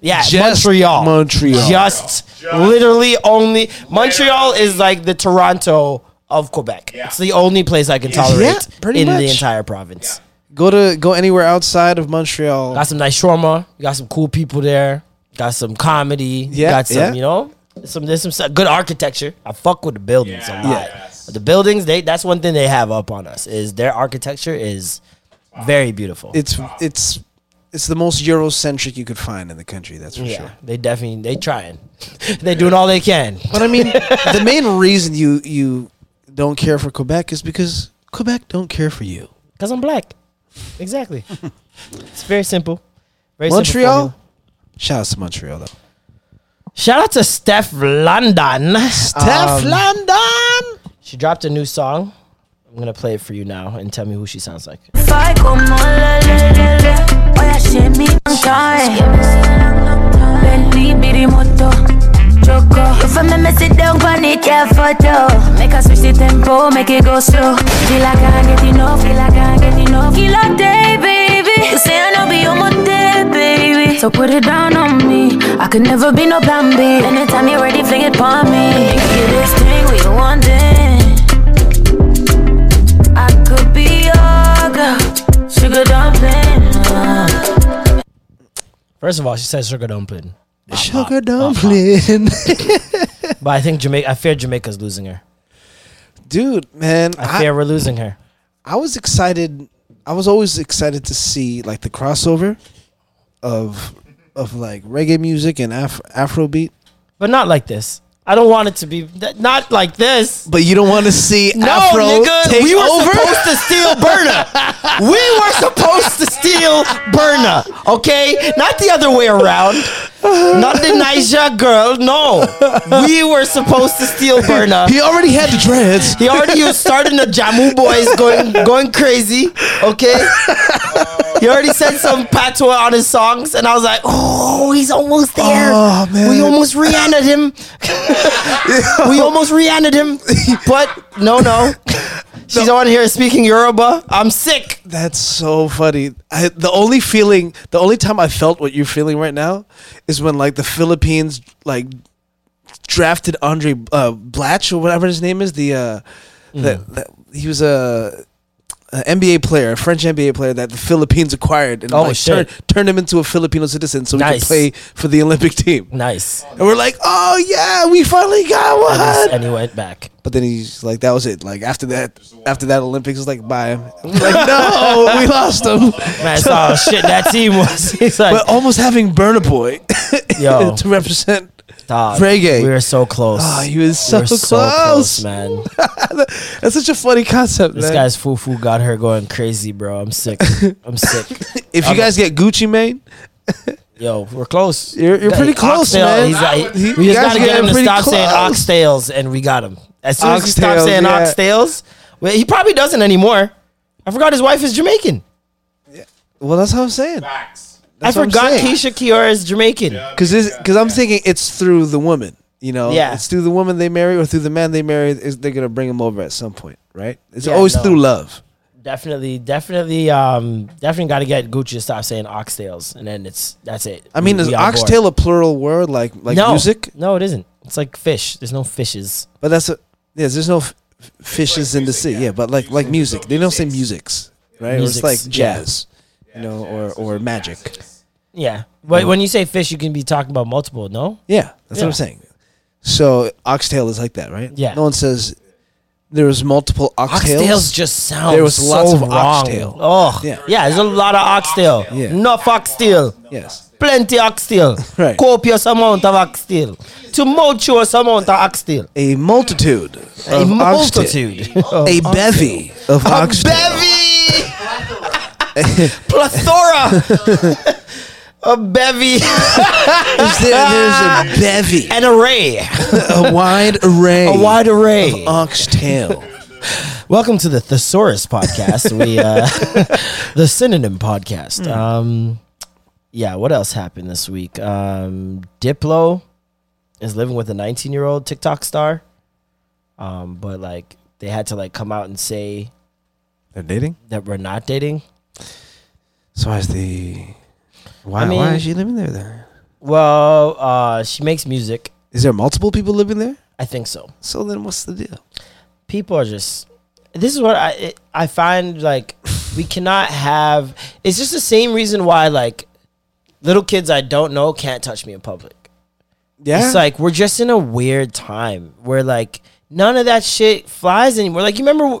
Yeah, Just Montreal. Montreal. Just literally only Montreal is like the Toronto of Quebec. Yeah. It's the only place I can tolerate Yeah, pretty in the much. entire province. Go to go anywhere outside of Montreal. Got some nice shawarma. Got some cool people there. Got some comedy. Yeah, got some, yeah. you know, some there's some good architecture. I fuck with the buildings a lot. Yes. The buildings, they that's one thing they have up on us is their architecture is very beautiful. It's it's it's the most Eurocentric you could find in the country. That's for yeah, sure. they definitely they trying. they doing all they can. But I mean, the main reason you you don't care for Quebec is because Quebec don't care for you. Cause I'm black. Exactly. it's very simple. Very simple Montreal. formula. Shout out to Montreal though. Shout out to Steph London. Steph Um, London. She dropped a new song. I'm gonna play it for you now and tell me who she sounds like. For me me sit down pon it yeah photo Make us switch the tempo make it go slow Feel like I can't get enough Feel like I can't get enough Feel like day baby You say I know be on my day baby So put it down on me I could never be no plan B Anytime you're ready fling it pon me Get this thing we want it I could be your girl, sugar dumpling. uh. First of all, she says sugar dumpling, Sugar dumpling. but I think Jamaica. I fear Jamaica's losing her. Dude, man, I I, fear we're losing her. I was excited. I was always excited to see like the crossover of of like reggae music and Af- Afrobeat. But not like this. I don't want it to be not like this. But you don't want to see No, Afro nigga, we were over. supposed to steal Burna. we were supposed to steal Burna, okay? Not the other way around. Not the Niger girl, no. We were supposed to steal Burna. he already had the dreads. He already was starting the Jamu boys going going crazy. Okay. He already said some patois on his songs, and I was like, "Oh, he's almost there. Oh, man. We almost Rihanna him. we almost Rihanna him, but no, no. She's on here speaking Yoruba. I'm sick. That's so funny. I, the only feeling, the only time I felt what you're feeling right now is when like the Philippines like drafted Andray uh, Blatche or whatever his name is. The uh, Mm. that, that he was a, a NBA player, a French NBA player that the Philippines acquired and Oh, like, shit. turned turned him into a Filipino citizen so he Nice. could play for the Olympic team. Nice. And we're like, oh yeah, we finally got one. And he went back. But then he's like, that was it. Like after that, after that Olympics was like, bye. Like, no, we lost him. Saw how shit that team was. He's like, But almost having Burna Boy Yo. to represent. Dog, reggae. We were so close. Oh, he was so were close. so close, man. That's such a funny concept. This man. guy's fufu got her going crazy, bro. I'm sick. I'm sick. if you guys get Gucci Mane, Yo, we're close. You're- you're pretty close, Oxtail, man. He's like, He- we just gotta get him to pretty stop saying close. oxtails, and we got him. As soon as he stops saying yeah. oxtails, well, he probably doesn't anymore. I forgot his wife is Jamaican. Yeah. well, that's how I'm saying. Facts. That's I what I'm forgot saying. Keyshia Ka'oir is Jamaican. Because because I'm thinking it's through the woman. You know, Yeah. it's through the woman they marry or through the man they marry. Is they're gonna bring him over at some point, right? It's Yeah, always no. through love. Definitely, definitely, um, definitely got to get Gucci to stop saying oxtails, and then it's that's it. I mean, We- is we on board. oxtail a plural word like like no, music? No, it isn't. It's like fish. There's no fishes. But that's a yes. There's no f- fishes in the sea. Yeah, but like like music. They don't say musics, right? Or it's Musics, like yeah. jazz, you know, or or magic. Yeah. But when you say fish, you can be talking about multiple, no? Yeah, that's what Yeah. I'm saying. So oxtail is like that, right? Yeah. No one says there was multiple oxtails. Oxtails just sound There was so lots of wrong. oxtail. Oh, Yeah. yeah. There's a lot of oxtail. Yeah. Enough oxtail. yes. Plenty oxtail. Right. Copious amount of oxtail. Tumultuous amount of oxtail. A multitude A of oxtail. multitude. of A bevy of A oxtail. bevy. Plethora. a bevy. There- there's a bevy, An array. a wide array, A wide array. of oxtail. Welcome to the Thesaurus podcast. We uh the synonym podcast. Hmm. Um yeah, what else happened this week? Um Diplo is living with a 19-year-old TikTok star. Um but like they had to like come out and say They're dating. that we're not dating. So as the why I mean- why is she living there then? Well, uh she makes music. Is there multiple people living there? I think so. So then what's the deal? people are just this is what i it, i find like we cannot have it's just the same reason why like little kids i don't know can't touch me in public Yeah. it's like we're just in a weird time where like none of that shit flies anymore like you remember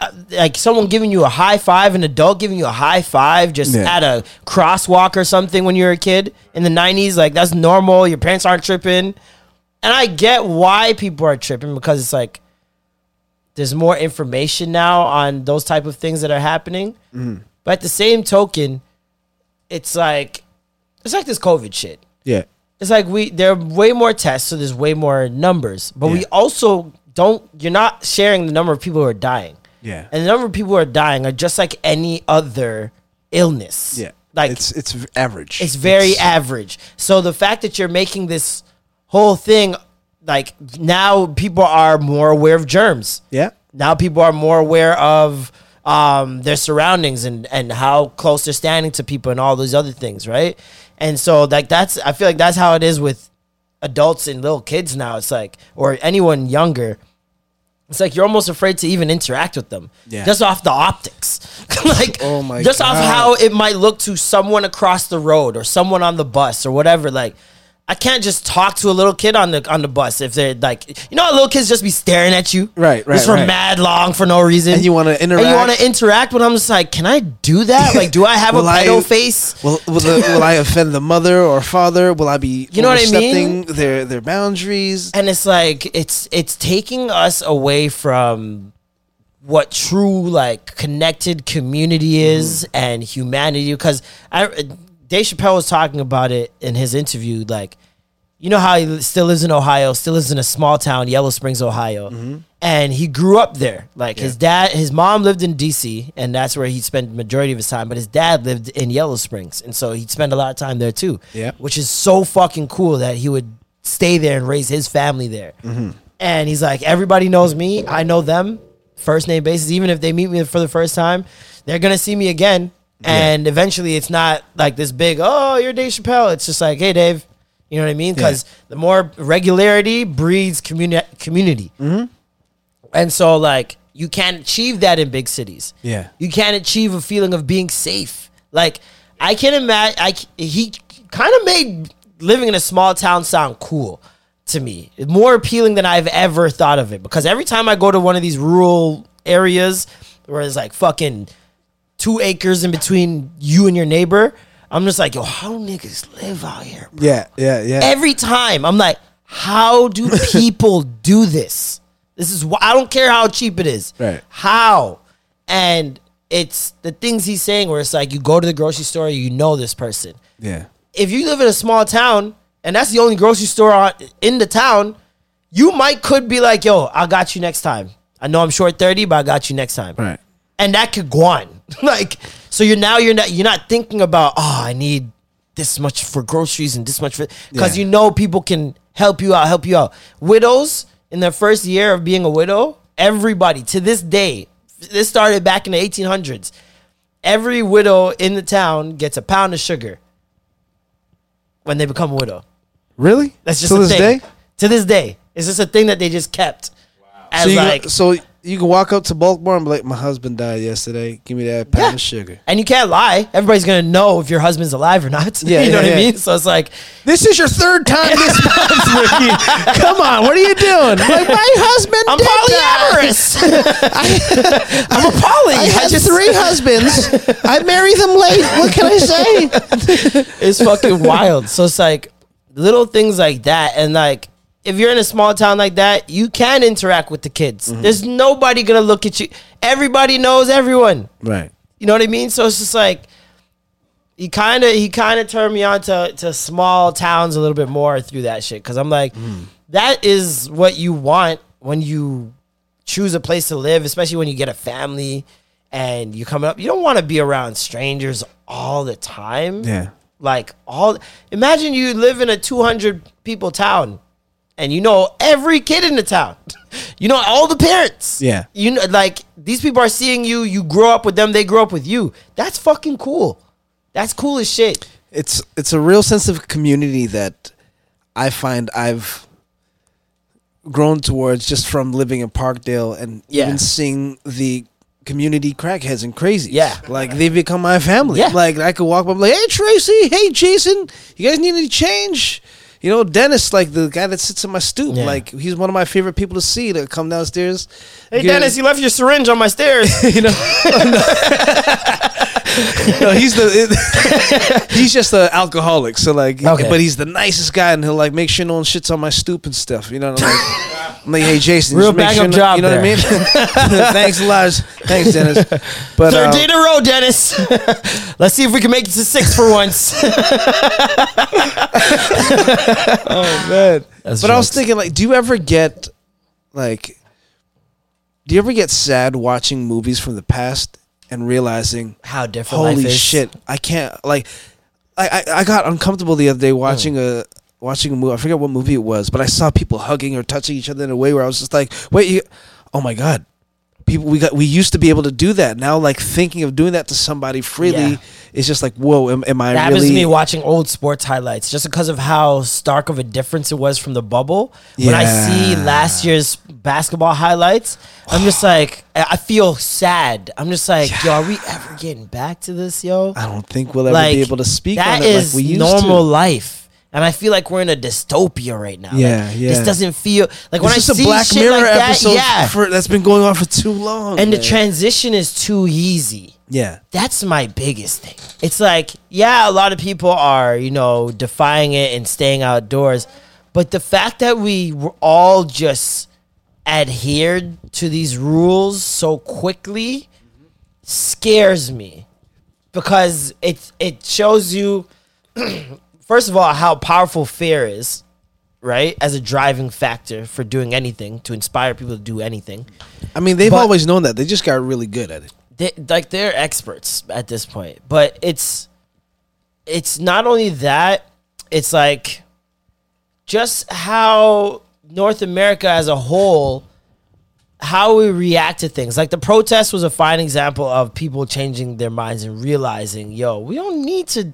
uh, like someone giving you a high five an adult giving you a high five just Yeah. at a crosswalk or something when you were a kid in the 90s like that's normal your parents aren't tripping and i get why people are tripping because it's like there's more information now on those type of things that are happening. But at the same token, it's like it's like this COVID shit. yeah. It's like we there are way more tests, so there's way more numbers. But we also don't. You're not sharing the number of people who are dying, Yeah. and the number of people who are dying are just like any other illness. yeah. like it's it's average. it's very It's- average. So the fact that you're making this whole thing, like now people are more aware of germs yeah. now people are more aware of um, their surroundings and and how close they're standing to people and all those other things, right? And so like that's I feel like that's how it is with adults and little kids now. It's like or anyone younger. It's like you're almost afraid to even interact with them, Yeah. just off the optics, like Oh my just off how it might look to someone across the road or someone on the bus or whatever. Like, I can't just talk to a little kid on the on the bus if they're like, you know, how little kids just be staring at you, Right, right, just for right. mad long for no reason, And you wanna interact. and you want to interact, but I'm just like, can I do that? Like, do I have a Will I- pedo face? Will will, the, will I offend the mother or father? Will I be You know what I mean? Their their boundaries. and it's like it's it's taking us away from what true like connected community is mm-hmm. and humanity because I Dave Chappelle was talking about it in his interview like you know how he still lives in Ohio still lives in a small town Yellow Springs Ohio mm-hmm. and he grew up there like his dad his mom lived in DC and that's where he spent the majority of his time but his dad lived in Yellow Springs and so he'd spend a lot of time there too Yeah. which is so fucking cool that he would stay there and raise his family there. Mm-hmm. And he's like, everybody knows me. I know them, first name basis. Even if they meet me for the first time, they're gonna see me again. And eventually, it's not like this big. Oh, you're Dave Chappelle. It's just like, hey, Dave. You know what I mean? Because the more regularity breeds communi- community. Mm-hmm. And so, like, you can't achieve that in big cities. Yeah. You can't achieve a feeling of being safe. Like, I can imagine, I, he kind of made living in a small town sound cool to me. More appealing than I've ever thought of it. Because every time I go to one of these rural areas where it's like fucking two acres in between you and your neighbor, I'm just like, yo, how niggas live out here? bro? Yeah, yeah, yeah. Every time I'm like, how do people do this? This is why I don't care how cheap it is. Right. How? And it's the things he's saying where it's like you go to the grocery store, you know this person. yeah. If you live in a small town and that's the only grocery store on, in the town, you might could be like, yo, I got you next time. I know I'm short 30, but I got you next time Right. And that could go on. like, so you're now you're not you're not thinking about oh I need this much for groceries and this much for because Yeah. you know people can help you out, help you out. Widows in their first year of being a widow, everybody to this day, this started back in the 1800s. Every widow in the town gets a pound of sugar when they become a widow. Really? That's just to this thing. day. To this day, it's just a thing that they just kept as So you, like so you can walk up to Baltimore and be like, "My husband died yesterday. Give me that pound Yeah. of sugar." And you can't lie. Everybody's gonna know if your husband's alive or not. Yeah, you know yeah, what I mean. So it's like, This is your third time this month, Ricky. Come on, what are you doing? Like my husband. I'm polyamorous. I'm a poly. I had just three husbands. I married them late. What can I say? it's fucking wild. So it's like little things like that, and like if you're in a small town like that, you can interact with the kids. Mm-hmm. There's nobody gonna look at you. Everybody knows everyone. Right. You know what I mean? So it's just like he kind of he kind of turned me on to to small towns a little bit more through that shit because I'm like, that is what you want when you choose a place to live, especially when you get a family and you coming up. You don't want to be around strangers all the time. Yeah. Like all imagine you live in a 200 people town and you know every kid in the town. You know all the parents. Yeah. You know like these people are seeing you, you grow up with them, they grow up with you. That's fucking cool. That's cool as shit. It's it's a real sense of community that I find I've grown towards just from living in Parkdale and Yeah. even seeing the community crackheads and crazy. Yeah. Like they've become my family. Yeah. Like I could walk up and be like, hey Tracy, hey Jason, you guys need any change? You know, Dennis, like the guy that sits in my stoop, Yeah. like he's one of my favorite people to see to come downstairs. Hey Get- Dennis, you left your syringe on my stairs. you know. no, he's the he's just an alcoholic. So like, Okay. but he's the nicest guy, and he'll like make sure no one shits on my stoop and stuff. You know, and I'm like, I'm like, hey Jason, Real bang-up sure, job You know what I mean? Thanks a lot, thanks Dennis. But Third um, day in a row, Dennis. Let's see if we can make it to six for once. Oh man. That's but I was thinking, like, do you ever get like, do you ever get sad watching movies from the past and realizing How different life holy is. shit i can't like I, I i got uncomfortable the other day watching hmm. a watching a movie i forget what movie it was but i saw people hugging or touching each other in a way where i was just like wait you, oh my god people we got we used to be able to do that now like thinking of doing that to somebody freely Yeah. Is just like whoa am, am i That really to me watching old sports highlights just because of how stark of a difference it was from the bubble. When I see last year's basketball highlights, I'm just like, I feel sad. I'm just like, yo, are we ever getting back to this, yo? i don't think we'll ever like, be able to speak that on it is like we used normal to life. And I feel like we're in a dystopia right now. Yeah, Like, yeah. This doesn't feel like when I see Black shit Mirror like that. episode Yeah, for, that's been going on for too long and the transition is too easy. yeah That's my biggest thing. It's like, yeah, a lot of people are, you know, defying it and staying outdoors. But the fact that we were all just adhered to these rules so quickly scares me because it it shows you first of all how powerful fear is, right? As a driving factor for doing anything, to inspire people to do anything. i mean they've But- always known that they just got really good at it they, like they're experts at this point but it's it's not only that it's like just how north america as a whole how we react to things like the protest was a fine example of people changing their minds and realizing yo we don't need to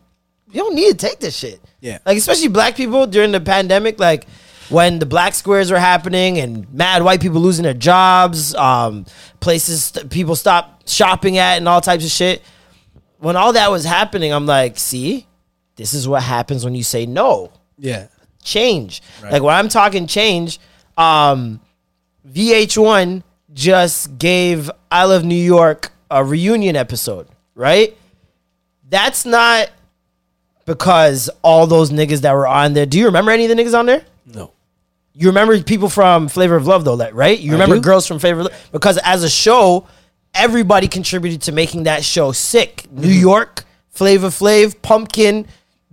we don't need to take this shit Yeah. like especially black people during the pandemic like when the black squares were happening and mad white people losing their jobs um places that people stopped shopping at and all types of shit when all that was happening i'm like see this is what happens when you say no yeah change. Like when I'm talking change, um, VH1 just gave I Love New York a reunion episode, right? That's not because all those niggas that were on there. Do you remember any of the niggas on there? no You remember people from Flavor of Love though, like, right? You remember girls from Flavor of Love because as a show, everybody contributed to making that show sick. New Mm-hmm. York, Flavor Flav, Pumpkin,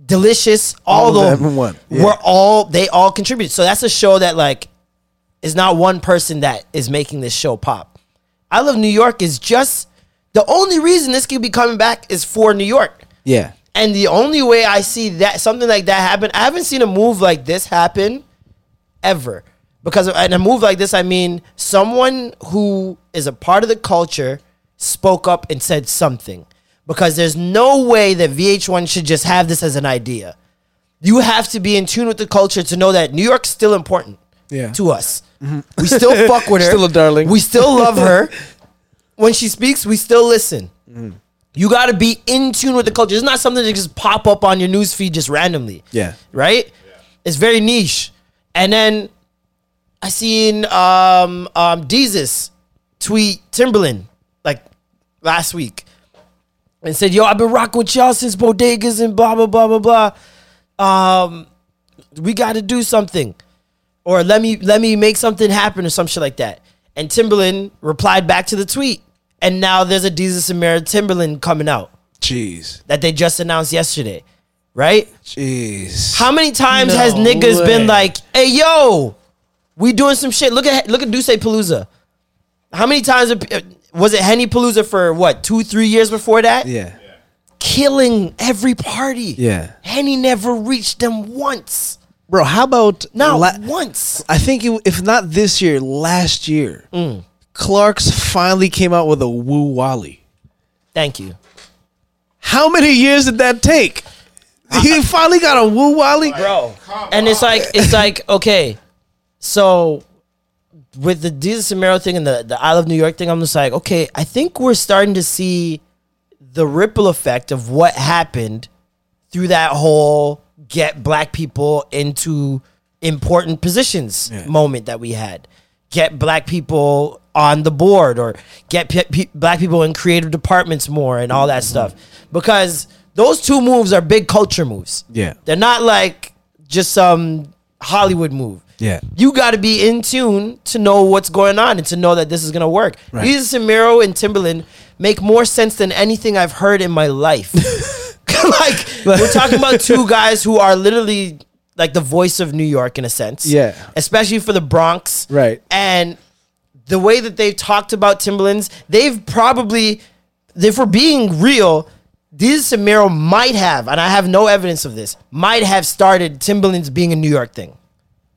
Delicious, all, All of them one, yeah. were all they all contributed. So that's a show that like is not one person that is making this show pop. I Love New York is just the only reason this could be coming back is for New York. yeah And the only way I see that something like that happen, I haven't seen a move like this happen ever. Because in a move like this, I mean someone who is a part of the culture spoke up and said something. Because there's no way that VH1 should just have this as an idea. You have to be in tune with the culture to know that New York's still important. Yeah. to us. Mm-hmm. We still fuck with her. Still a darling. We still love her. When she speaks, we still listen. Mm. You got to be in tune with the culture. It's not something that just pop up on your news feed just randomly. Yeah. Right? Yeah. It's very niche. And then I seen um um Desus tweet Timberland like last week and said, "Yo, I've been rocking with y'all since bodegas and blah blah blah blah blah. Um, we got to do something, or let me let me make something happen, or some shit like that." And Timberland replied back to the tweet, and now there's a Desus and Mero Timberland coming out Jeez. that they just announced yesterday, right? Jeez. How many times No has niggas way. been like, "Hey, yo, we doing some shit"? Look at look at D'usse Palooza. How many times was it Henny Palooza for what two three years before that? Yeah. killing every party. Yeah. Henny never reached them once. Bro, how about Not la- once. I think it, if not this year, last year, Mm. Clarks finally came out with a Woo Wally. Thank you. How many years did that take? He finally got a Woo Wally. Bro. And it's like it's like, okay, so with the Desus and Mero thing and the, the I Love New York thing, I'm just like, okay, I think we're starting to see the ripple effect of what happened through that whole get black people into important positions moment that we had. Get black people on the board or get pe- pe- black people in creative departments more and all that stuff. Because those two moves are big culture moves. Yeah. They're not like just some Hollywood move. Yeah. You got to be in tune to know what's going on and to know that this is going to work. Right. Desus and Mero and Timberland make more sense than anything I've heard in my life. like, we're talking about two guys who are literally like the voice of New York in a sense. Yeah. Especially for the Bronx. Right. And the way that they've talked about Timberlands, they've probably, if we're being real, these Samiro might have, and I have no evidence of this, might have started Timberlands being a New York thing.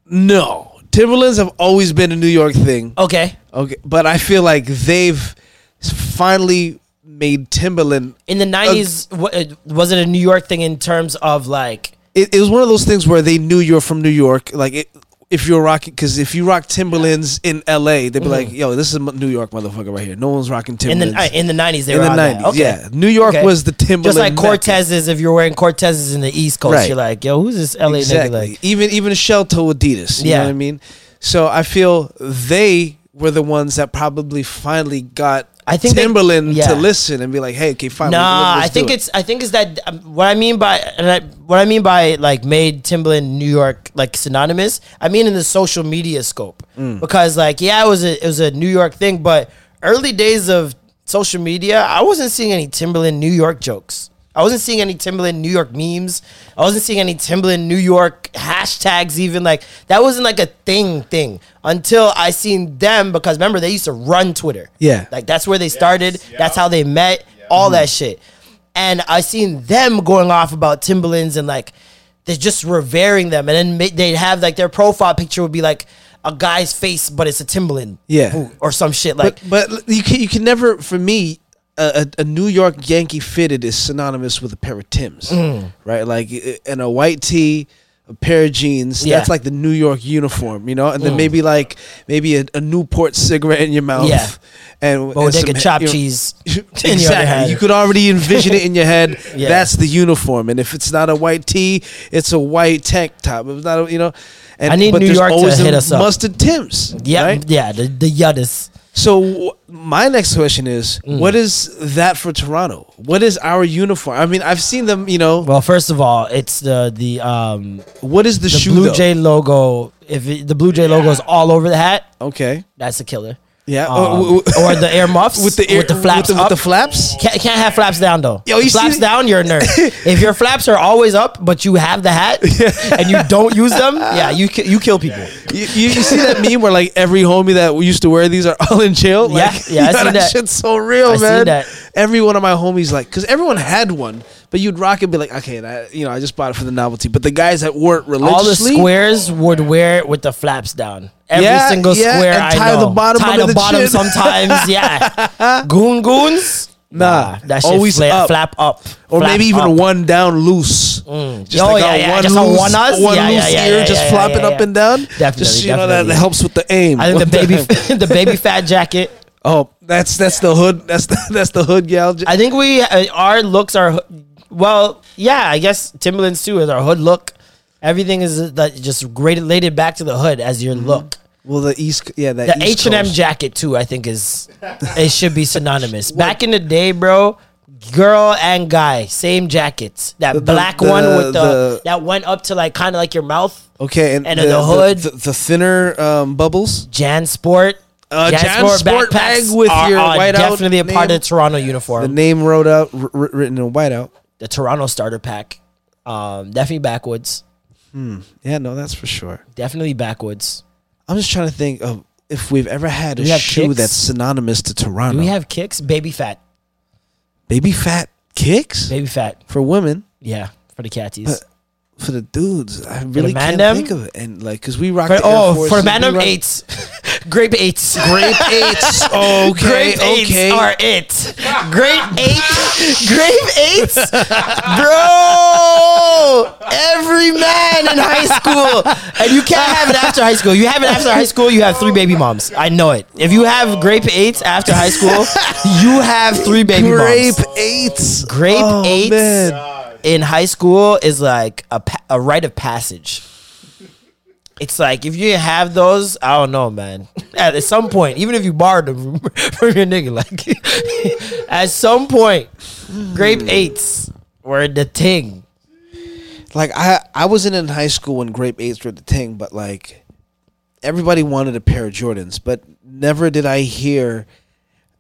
No. Timberlands have always been a New York thing. Okay. Okay. But I feel like they've finally made Timberland In the 90s, wa- uh, was it a New York thing in terms of like, it, it was one of those things where they knew you're from New York. Like it, if you're rocking, because if you rock Timberlands in L.A., they'd be like, "Yo, this is New York motherfucker right here. No one's rocking Mm-hmm. in the Timberlands." uh, in the 90s, they In were the 90s, Okay. yeah. New York was the Timberland Just like mecca. Cortez's, if you're wearing Cortez's in the East Coast, Right. you're like, yo, who's this LA exactly. nigga? Like, even even shell toe Adidas. You Yeah. know what I mean? So I feel they were the ones that probably finally got I think they- Timberland yeah. to listen and be like, "Hey, okay, fine." Nah, I think it. it's I think it's that um, what I mean by and I, what I mean by like made Timberland New York like synonymous. I mean in the social media scope Mm. because like yeah, it was a it was a New York thing, but early days of social media, I wasn't seeing any Timberland New York jokes. I wasn't seeing any Timberland New York memes. I wasn't seeing any Timberland New York hashtags even like that wasn't like a thing thing until I seen them because remember they used to run Twitter. Yeah. Like that's where they started. That's how they met. All that mm-hmm. shit. And I seen them going off about Timberlands and like they're just revering them. And then they'd have like their profile picture would be like a guy's face, but it's a Timberland. Yeah. boot or some shit. Like but but you can you can never for me a, a, a New York Yankee fitted is synonymous with a pair of Tims, Mm. right? Like and a white tee, a pair of jeans. Yeah. That's like the New York uniform, you know. And then Mm. maybe like maybe a, a Newport cigarette in your mouth. Yeah. And and some- chopped you know- cheese. in your other exactly. You could already envision it in your head. Yeah. That's the uniform. And if it's not a white tee, it's a white tank top. It's not, a, you know. And, I need but New York to hit us up. Mustard Tims. yeah, right? yeah, the the Yuddis. So w- my next question is, Mm. what is that for Toronto? What is our uniform? I mean, I've seen them. You know, Well, first of all, it's the the um what is the, the shoe? Blue though? Jay logo. If it, the Blue Jay logo is all over the hat, Okay. that's a killer. Yeah. Um, Oh, w- w- or the air muffs with the ear, with the flaps with the, up. with the flaps. Can't, can't have flaps down though. Yo, you flaps see- down, you're a nerd. if your flaps are always up, but you have the hat and you don't use them, yeah, you you kill people. You, you, you see that meme where like every homie that used to wear these are all in jail? Yeah, Like, yeah, I yo, seen that. shit's so real, I seen man. that. Every one of my homies like, because everyone had one, but you'd rock it, and be like, okay, that, you know, I just bought it for the novelty. But the guys that weren't religious. All the squares would wear it with the flaps down. Every Yeah, single yeah, square and I tie know. the bottom tie the the bottom chin. sometimes. Yeah, goon goons. Nah, that shit always fla- up. flap up, or flap maybe even up. one down loose. Just Oh, like yeah, a yeah, one just loose, one us? one Yeah, yeah, loose yeah, ear yeah, just flopping up and down. Definitely, just you know that, helps with the aim. I think the baby, the baby fat jacket. oh, that's that's the hood. That's the, that's the hood gal. I think we uh, our looks are well, yeah. I guess Timberlands too is our hood look. Everything is uh, that just related back to the hood as your look. Well, the east, yeah, that The Mm-hmm. H and M jacket too. I think is it should be synonymous. Back in the day, bro, girl and guy same jackets. That The- black the- one with the, the- that went up to like kind of like your mouth. Okay, and, And the, the hood. the, thinner um, bubbles. JanSport. Uh, JanSport bag with are, your are whiteout definitely a part name. of the Toronto uniform. The name wrote out, r- written in whiteout. The Toronto starter pack. Um, definitely backwoods. Hmm. Yeah, no, that's for sure. Definitely backwoods. I'm just trying to think of if we've ever had a shoe kicks? that's synonymous to Toronto. Do we have kicks? Baby fat. baby fat kicks Baby fat. for women? Yeah, for the catties. But- For the dudes, I really can't them? think of it. And like, cause we rock For- oh, for the man of eights. Grape eights. grape eights. Okay, Grape eights okay. are it. Grape eight. Grape eights. Bro. Every man in high school. And you can't have it after high school. You have it after high school, you have three baby moms. I know it. If you have grape eights after high school, you have three baby moms. grape eights. Grape Oh, eights man. in high school is like a, a rite of passage. It's like if you have those, I don't know, man. At some point, even if you borrowed them from, from your nigga, like at some point, grape hmm. eights were the thing. Like I, I wasn't in high school when grape eights were the thing, but like everybody wanted a pair of Jordans, but never did I hear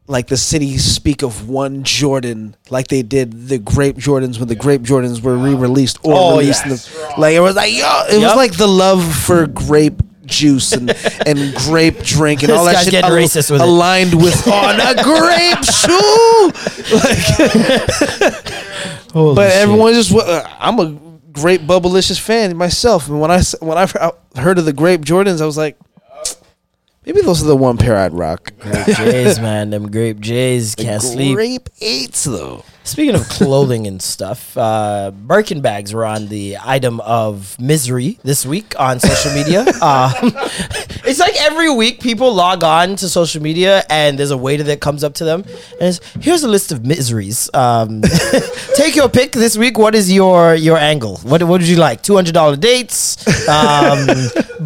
like the city speak of one Jordan like they did the grape Jordans when the grape Jordans were re-released or Oh, released. In the, like it was like yo, it was like the love for grape juice and and grape drink and all This that shit racist with it. aligned with on a grape shoe. Like, but everyone just uh, I'm a grape bubblicious fan myself, and when I when I heard of the grape Jordans, I was like, maybe those are the one pair I'd rock. Grape J's, man, them grape J's can't sleep. Grape eights though. Speaking of clothing and stuff, uh, Birkin bags were on the item of misery this week on social media. um, it's like every week people log on to social media and there's a waiter that comes up to them and it's, here's a list of miseries. Um, take your pick this week. What is your your angle? What what did you like? Two hundred dollar dates, um,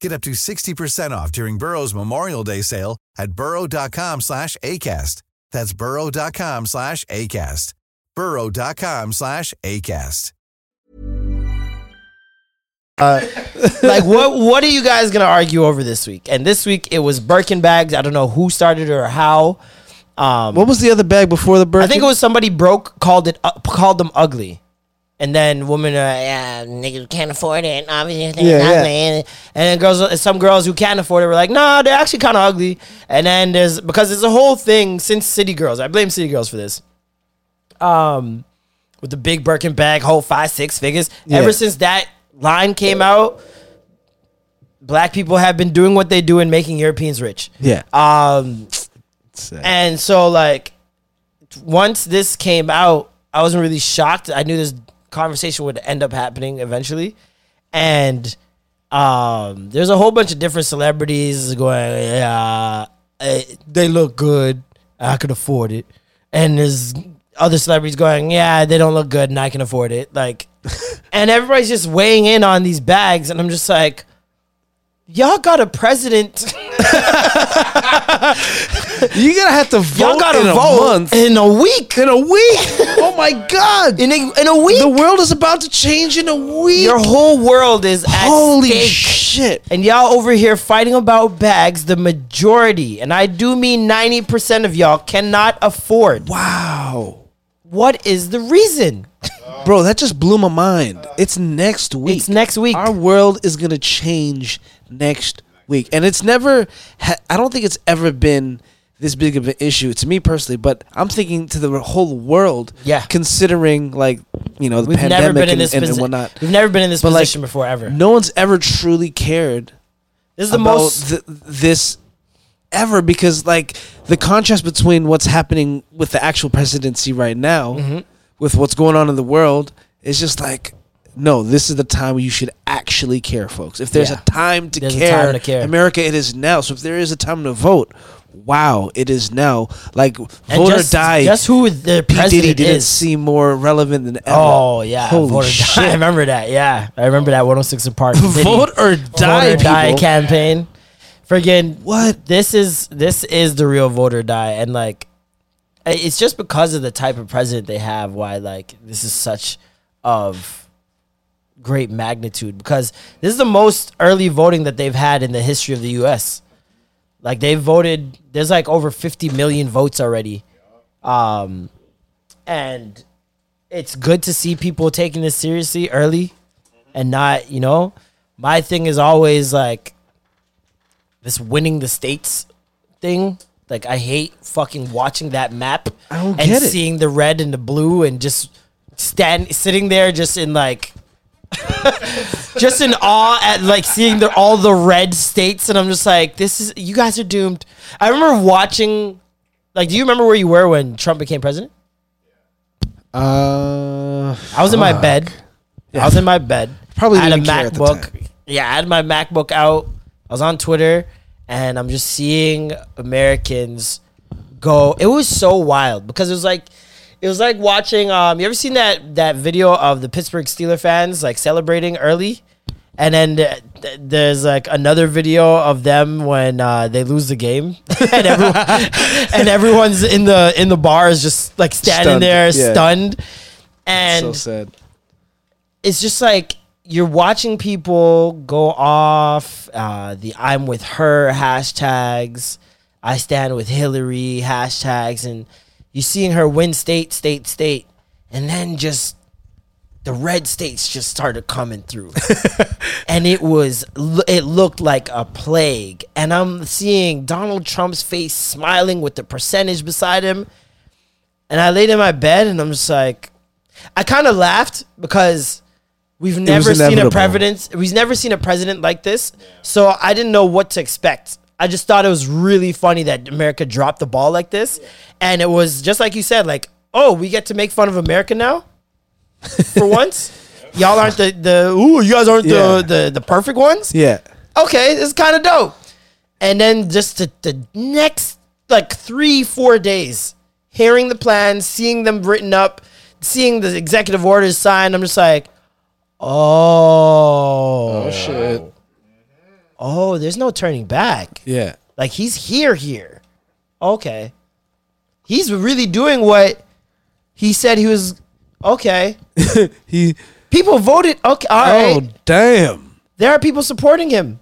Get up to 60% off during Burrow's Memorial Day sale at burrow.com slash ACAST. That's burrow.com slash ACAST. burrow.com slash ACAST. like what what are you guys gonna argue over this week? And this week it was Birkin bags. I don't know who started it or how. Um, What was the other bag before the Birkin? I think it was somebody broke called it uh, called them ugly, and then women are yeah niggas can't afford it. Obviously, Yeah, yeah. And, then girls, some girls who can't afford it were like, nah, they're actually kind of ugly. And then there's because there's a whole thing since City Girls. I blame City Girls for this. Um, with the big Birkin bag, whole five six figures. Yeah. Ever since that line came out, black people have been doing what they do and making Europeans rich. yeah. Um, and so like once this came out, I wasn't really shocked. I knew this conversation would end up happening eventually. And um there's a whole bunch of different celebrities going, yeah, eh, they look good. I could afford it. And there's other celebrities going, yeah, they don't look good and I can afford it. Like and everybody's just weighing in on these bags, and I'm just like, y'all got a president. You gotta have to vote Y'all gotta in a vote month. in a week. In a week? oh my god! In a, in a week, The world is about to change in a week. your whole world is at Holy stake. shit! And y'all over here fighting about bags, the majority, and I do mean 90% of y'all cannot afford. Wow, What is the reason? bro, that just blew my mind. It's next week. It's next week. Our world is gonna change next week, and it's never. I don't think it's ever been this big of an issue to me personally, but I'm thinking to the whole world. Yeah. considering like you know the We've pandemic never been in and, this and, and posi- whatnot. We've never been in this But, like, position before ever. No one's ever truly cared This is the most th- this ever because like the contrast between what's happening with the actual presidency right now Mm-hmm. with what's going on in the world is just like no this is the time where you should actually care folks if there's Yeah. a time to There's a care time to care. america it is now so if there is a time to vote wow it is now like vote just, or die Just who the P. Diddy didn't is. seem more relevant than ever Oh yeah, holy Vote shit I remember that. Yeah, I remember that 106 and Park. Diddy. vote or die Vote or die people. campaign. Friggin' What? This is this is the real vote or die, and like, it's just because of the type of president they have why like this is such of great magnitude because this is the most early voting that they've had in the history of the U.S. Like they've voted, there's like over 50 million votes already, um, and it's good to see people taking this seriously early and not, you know, my thing is always like this winning the states thing. Like I hate fucking watching that map I don't and get it. seeing the red and the blue and just stand sitting there just in like just in awe at like seeing the all the red states and I'm just like this is you guys are doomed. I remember watching like do you remember where you were when Trump became president? uh I was in my fuck. bed. I was in my bed. Probably I had a didn't care at the MacBook. Yeah, I had my MacBook out. I was on Twitter and I'm just seeing Americans go. It was so wild because it was like it was like watching um you ever seen that that video of the Pittsburgh Steeler fans like celebrating early? And then th- th- there's like another video of them when uh, they lose the game, and, everyone, and everyone's in the in the bars just like standing Stunned, there yeah. stunned. And so sad it's just like you're watching people go off uh, the I'm with her hashtags, I stand with Hillary hashtags, and you're seeing her win state, state, state, and then just the red states just started coming through, and it was it looked like a plague. And I'm seeing Donald Trump's face smiling with the percentage beside him, and I laid in my bed and I'm just like, I kind of laughed because we've never seen a president. We've never seen a president like this, so I didn't know what to expect. I just thought it was really funny that America dropped the ball like this, and it was just like you said, like, oh, we get to make fun of America now, for once. Y'all aren't the the ooh, you guys aren't Yeah. the, the the perfect ones yeah okay, it's kind of dope. And then just the, the next like three, four days, hearing the plans, seeing them written up, seeing the executive orders signed, I'm just like, oh, oh shit oh, there's no turning back. yeah Like he's here, here. Okay. He's really doing what he said he was. Okay. he People voted. Okay. All oh, right. oh damn There are people supporting him.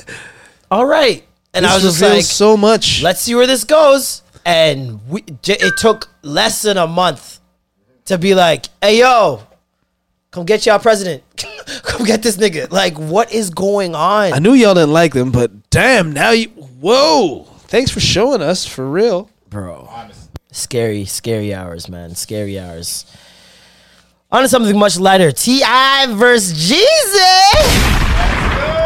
all right. And this I was just like, so much let's see where this goes. And we, it took less than a month to be like, hey, yo, come get y'all president. come get this nigga. Like, what is going on? I knew y'all didn't like them, but damn, now you. Whoa! Thanks for showing us for real. Bro. Scary, scary hours, man. Scary hours. On to something much lighter. T.I. versus Jeezy.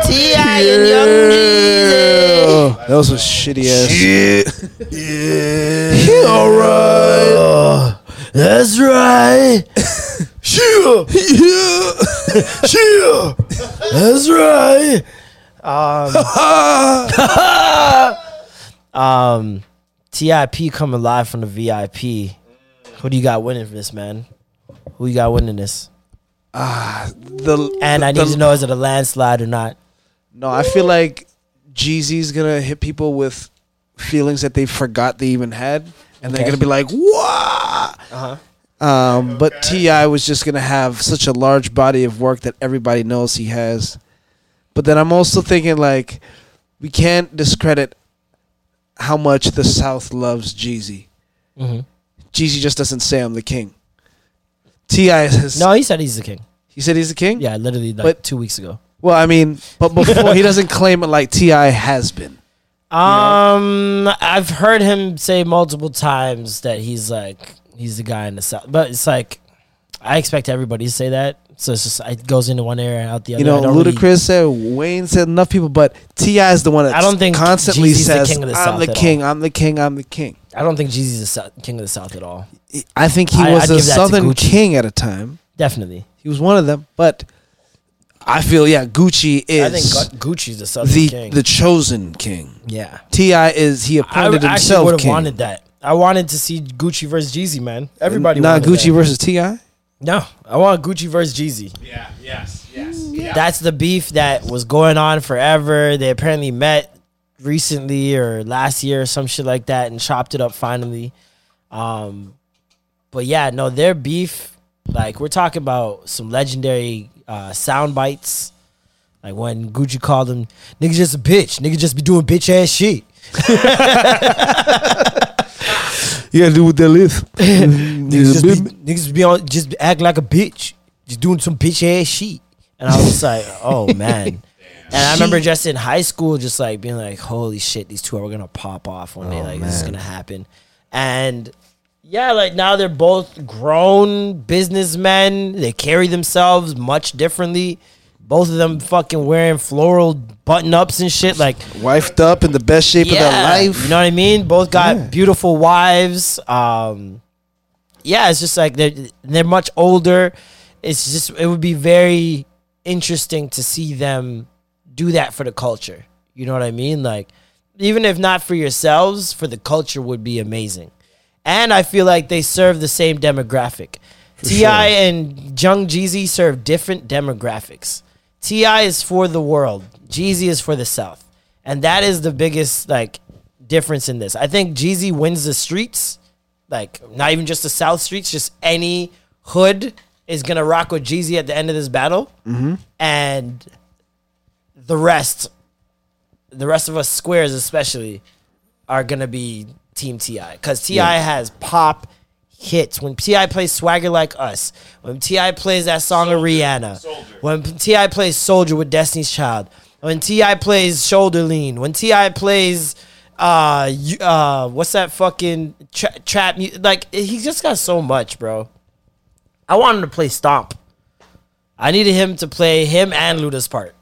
T.I. and Young Jeezy. Oh, that was a shitty ass. Yeah. All right. Oh, That's right. Yeah. Yeah. That's right. Um, TIP coming live from the VIP. Who do you got winning for this, man? Who you got winning this? Ah, the And I the- need to know is it a landslide or not? No, I feel like Jeezy's gonna hit people with feelings that they forgot they even had, and they're gonna be like, "What?" Uh-huh. Um, but Ti was just gonna have such a large body of work that everybody knows he has. But then I'm also thinking like, we can't discredit how much the South loves Jeezy. Mhm. Jeezy just doesn't say I'm the king. Ti has No, he said he's the king. he said he's the king. Yeah, literally like But- two weeks ago. Well, I mean, but before he doesn't claim it like Ti has been. Um, I've heard him say multiple times that he's like he's the guy in the south, but it's like I expect everybody to say that, so it's just it goes into one ear and out the other. You know, I don't really- Ludacris said, Wayne said, enough people, but Ti is the one that I don't think constantly Jeezy's the says, king of the "I'm South the at king, I'm the king, I'm the king." I don't think Jeezy's the king of the south at all. I think he I- was I'd a give that to Southern Gucci. king at a time. Definitely, He was one of them, but I feel yeah, Gucci is I think Gu- Gucci's the southern the king. the chosen king. yeah, Ti is he I appointed actually himself would have king. wanted that. I wanted to see Gucci versus Jeezy, man. Everybody not wanted Gucci that. versus Ti. No, I want Gucci versus Jeezy. Yeah, yes, yes. yeah. That's the beef that was going on forever. They apparently met recently or last year or some shit like that and chopped it up finally. Um, but yeah, no, their beef, like we're talking about some legendary uh, sound bites. Like when Gucci called him, nigga just a bitch. Nigga just be doing bitch ass shit. You gotta do what they live. niggas just mm, be, niggas be on, just act like a bitch, just doing some bitch ass shit. And I was like, oh man. And I remember just in high school, just like being like, holy shit, these two are gonna pop off one day. Oh, like this is gonna happen. And yeah, like now they're both grown businessmen. They carry themselves much differently. Both of them fucking wearing floral button ups and shit. Like Wifed up in the best shape of their life. you know what I mean? Both got Yeah. beautiful wives. Um, yeah, it's just like they're they're much older. It's just it would be very interesting to see them do that for the culture. You know what I mean? Like even if not for yourselves, for the culture would be amazing. And I feel like they serve the same demographic. Ti and Young Jeezy serve different demographics. Ti is for the world. Jeezy is for the South, and that is the biggest like difference in this. I think Jeezy wins the streets, like not even just the South streets, just any hood is gonna rock with Jeezy at the end of this battle, Mm-hmm. and the rest, the rest of us squares especially, are gonna be Team Ti because Ti Yeah. has pop hits. When Ti plays "Swagger Like Us," when Ti plays that song of Rihanna, when Ti plays "Soldier" with Destiny's Child, when Ti plays "Shoulder Lean," when Ti plays uh you, uh what's that fucking tra- trap mu- like he just got so much, bro. I wanted to play Stomp. I needed him to play him and Luda's part.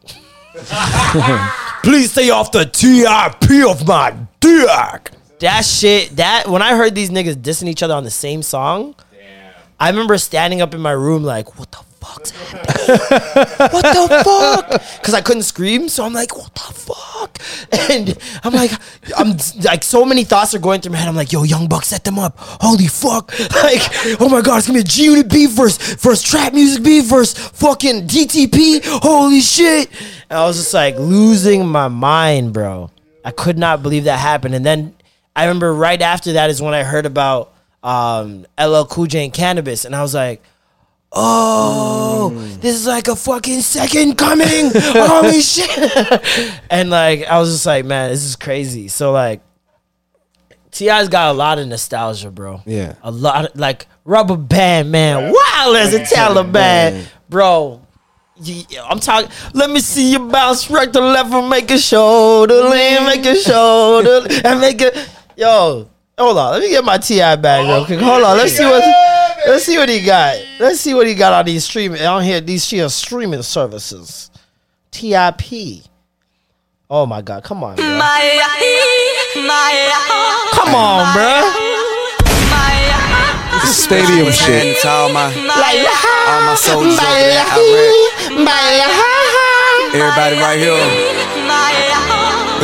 Please stay off the TIP of my dick. That shit, that when I heard these niggas dissing each other on the same song, I remember standing up in my room like, what the fuck's happening? what the fuck? Because I couldn't scream, so I'm like, what the fuck? And I'm like, I'm like, so many thoughts are going through my head. I'm like, yo, Young Buck set them up. Holy fuck! Like, oh my god, it's gonna be a G Unit beef verse, verse trap music beef verse fucking DTP. Holy shit! And I was just like losing my mind, bro. I could not believe that happened. And then I remember right after that is when I heard about um, LL Cool J and Canibus, and I was like, "Oh, this is like a fucking second coming! Holy shit!" and like, I was just like, "Man, this is crazy." So like, Ti's got a lot of nostalgia, bro. Yeah. a lot of, like Rubber Band Man, wild as a Taliban, bro. You- I'm talking. Let me see you bounce right to left and make a shoulder lean, make a shoulder and make a yo. Hold on, let me get my Ti bag real quick. Hold on, let's see what let's see what he got. Let's see what he got on these streaming on here. These here streaming services. Tip. Oh my god, come on, bro. Come on, bro. It's stadium shit. To all my, all my soldiers over there, Iraq. Everybody right here.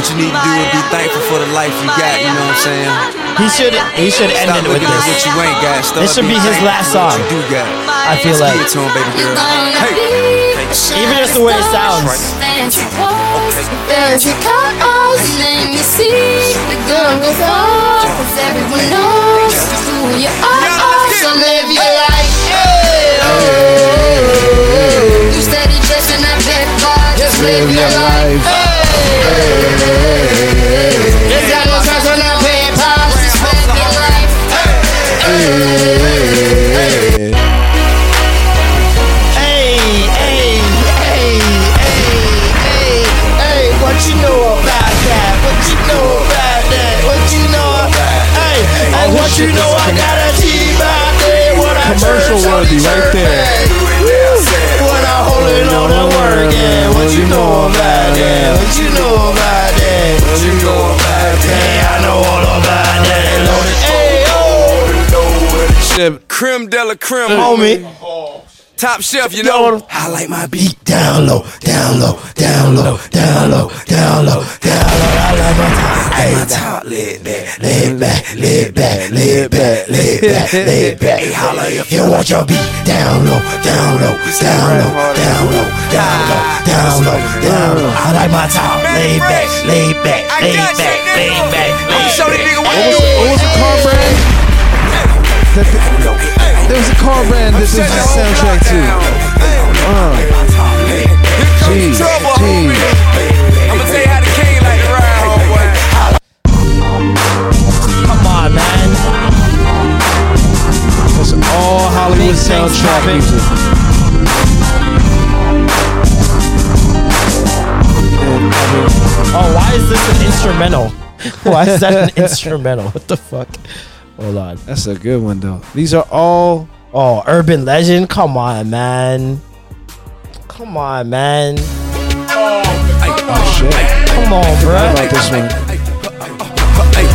What you need to do is be thankful for the life you got, you know what I'm saying? He should he should end Stop it with looking at what this. you ain't got. Start This should be his last song. You do got. I feel like Give it to him, baby girl. even just the way it sounds. Fancy cars, and then see the girl goes off, 'cause everyone knows who you are. So live your life. You steady chasing that big car, just live your life. Commercial worthy right there. Back. When I hold it on the work, yeah. What you know about that? What you know about that? What you know about that? Hey, I know all about that. Loaded. Hey, oh, Creme de la creme, homie. Top shelf, you know. I like my beat down low, down low, down low, down low, down low, down low. I like my top, hey, my top laid back, laid back, laid back, laid back, laid back, laid back. Hey, holla if you want your beat down low, down low, down low, down low, down low, down low, down low. I like my top laid back, laid back, laid back, laid back. I'ma show these niggas what What was, what was the car brand? That the- there was a car brand that this is the soundtrack to. Uh, Gee, trouble, gee. homie. I'ma tell you how the king like to ride, homeboy. Come on, man. That's all Hollywood soundtrack music. And, I mean, Oh, why is this an instrumental? Why is that an instrumental? What the fuck? Hold on. that's a good one though. These are all Oh, Urban Legend. Come on, man. Come on, man. oh shit. Come on, How bruh. about this one? Hey,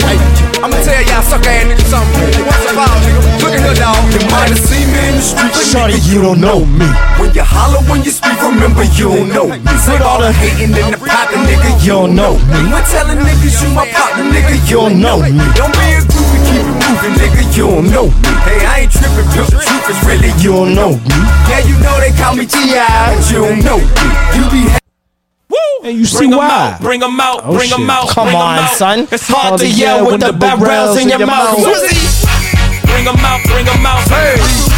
hey, I'ma tell y'all sucker ass niggas something. Once a while, nigga. Look at here, dog. You might have seen me in the street, but Shorty, nigga, you don't know me. When you holler, when you speak, remember you don't know me. Put all the hating in the pocket, nigga, you don't know me. When telling niggas you my partner, nigga, you don't know me. Don't be a groupie, keep it moving, nigga, you don't know me. Hey, I ain't tripping, but the truth is really you don't know me. Yeah, you know they call me T.I., but you don't know me. You be And you see why? Bring them out, Oh, bring them shit. out. Come bring 'em on, out. son. It's hard to yell yell with the barrels in your mouth. Swizzy. Bring them out, bring them out. Hey.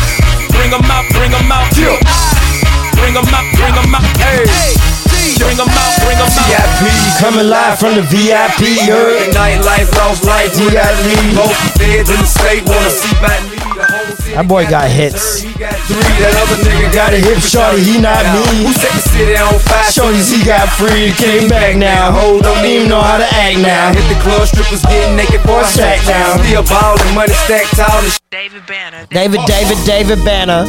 Bring them out, bring them out. Bring them out, bring them out. Hey. Bring them out, bring them out. VIP coming live from the VIP. Heard nightlife, lost life, we got. Both feds in the state wanna see my That boy got hits. He got three, that other nigga Got a hip shorty, he not me. Who set the city on fire? Shorties, he got free, came back now. Hold don't even know how to act now. Hit the club, strippers getting naked for a Sack sack down. down. Still ballin', money stacked tall and David, David, David Banner.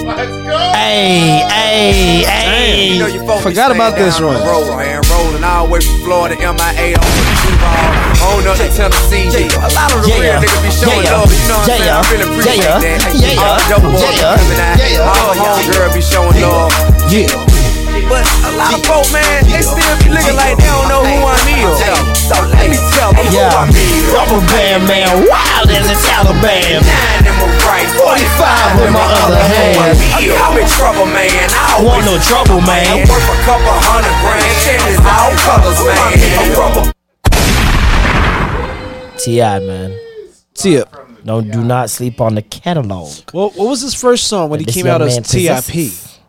Hey, hey, hey. You know you folks be Forgot about staying this down one. the Road, man, rolling all the way from Florida, MIA on the Duval, on up to Tennessee. Yeah. A lot of the Yeah. real niggas be showing Yeah. love, you know what I'm saying? Yeah. I really appreciate Yeah. that. Yeah. The double Yeah. be coming out. Yeah. All the home girl be showing love. Yeah. But a lot of folk, man, they still be looking like they don't know who I am. So let me tell them Yeah, who I am. rubber band man, wild as a Taliban. Nine in my right, 45 with my other hand. I'm in trouble, man. I don't Want no trouble, man. I'm worth a couple hundred grand. Shit is all colors, man. A rubber Ti man, ya. Don't do not sleep on the catalog. What, what was his first song when he This came young out as man TIP? possesses-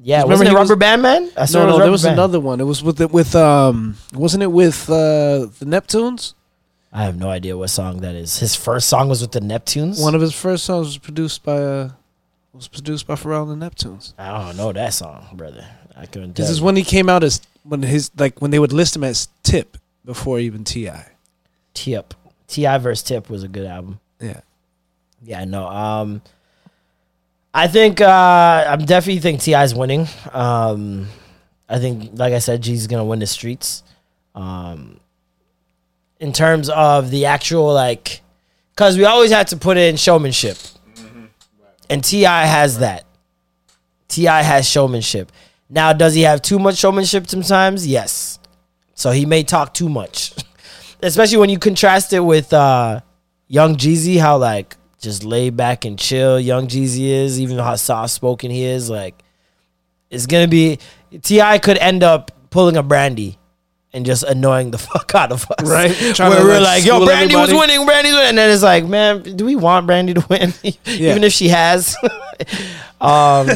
Yeah, Remember wasn't it he Rubber was- Band Man? I saw it No, was no, Rubber there was Band. another one. It was with the, with um, wasn't it with uh, the Neptunes? I have no idea what song that is. His first song was with the Neptunes. One of his first songs was produced by uh, was produced by Pharrell and the Neptunes. I don't know that song, brother. I couldn't tell. This is you. when he came out as when his like when they would list him as Tip before even Ti. Tip. Ti versus Tip was a good album. Yeah. Yeah, no. Um, I think uh, I'm definitely think Ti's winning. Um, I think, like I said, G's gonna win the streets. Um, in terms of the actual like, because we always had to put in showmanship, and Ti has that. Ti has showmanship. Now, does he have too much showmanship sometimes? Yes. So he may talk too much, especially when you contrast it with uh, Young Jeezy. How like just laid back and chill. Young Jeezy is, even how soft spoken he is. Like, it's gonna be Ti could end up pulling a Brandy and just annoying the fuck out of us. Right. Trying Where we're like, like, yo, Brandy was everybody. winning, Brandy's winning, and then it's like, man, do we want Brandy to win? even if she has. um,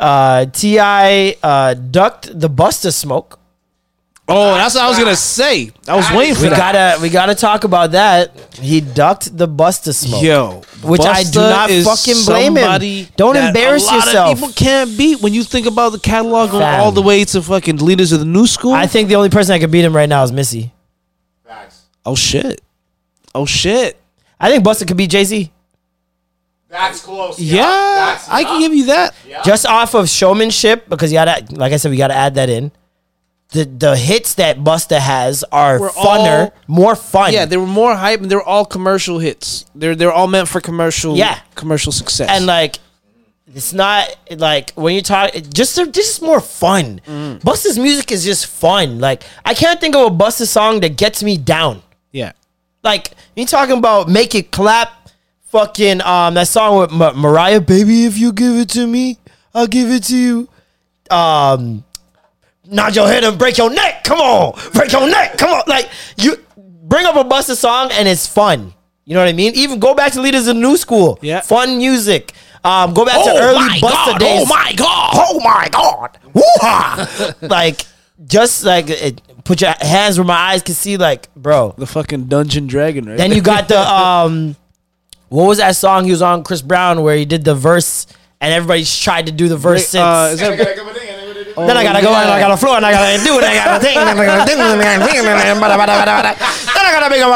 uh, Ti uh, ducked the Busta smoke. Oh, that's what I was gonna say. I was waiting for we that. gotta we gotta talk about that. He ducked the Busta smoke. Yo, which I do Busta not is fucking blame somebody him. Don't that embarrass a lot of yourself. people can't beat when you think about the catalog going Fam. all the way to fucking leaders of the new school. I think the only person that could beat him right now is Missy. Facts. oh shit. Oh shit. I think Busta could beat Jay Z. That's close. Yeah, I can give you that. Just off of showmanship, because you gotta, like I said, we gotta add that in. The the hits that Busta has are Were funner, all- more fun. Yeah, they were more hype and they're all commercial hits. They're they're all meant for commercial Yeah. commercial success. and like it's not like when you talk just they're just more fun. Mm. Busta's music is just fun. Like I can't think of a Busta song that gets me down. yeah. Like you talking about make it clap, fucking um that song with Ma- Mariah, baby. If you give it to me, I'll give it to you. Um, nod your head and break your neck. Come on, break your neck. Come on, like you bring up a Busta song and it's fun. You know what I mean? Even go back to Leaders of the New School. Yeah, fun music. Um, go back to Oh early my Busta God, days. oh my God. Oh my God. Woo-ha. like just like it, put your hands where my eyes can see. Like, bro, The fucking Dungeon Dragon, right? then you got the um, what was that song he was on Chris Brown where he did the verse and everybody tried to do the verse since. uh, is that then I gotta go and I gotta flow and I gotta do it. I gotta think. and I gotta think, and I gotta think, and I gotta- Then I gotta make a-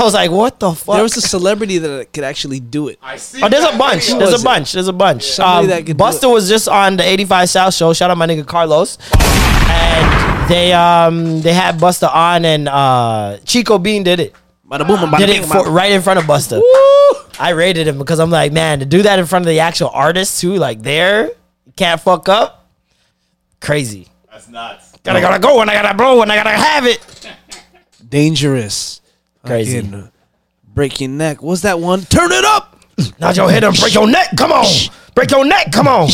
I was like, what the fuck? there was a celebrity that could actually do it. I see. Oh, there's a that bunch. video. There's was a it? bunch. There's a bunch. Somebody Um, that could do Busta was just on the 85 South show. Shout out my nigga Carlos. And they um they had Busta on and uh Chico Bean did it. Bada boom, bada Did bing, it for, bada- right in front of Busta. I rated him because I'm like, man, to do that in front of the actual artist too, like there, can't fuck up. Crazy. That's nuts. Gotta gotta go and I gotta blow and I gotta have it. Dangerous. Crazy. Fucking break your neck. What's that one? Turn it up. Nod your head and break your neck. Come on. Break your neck. Come on.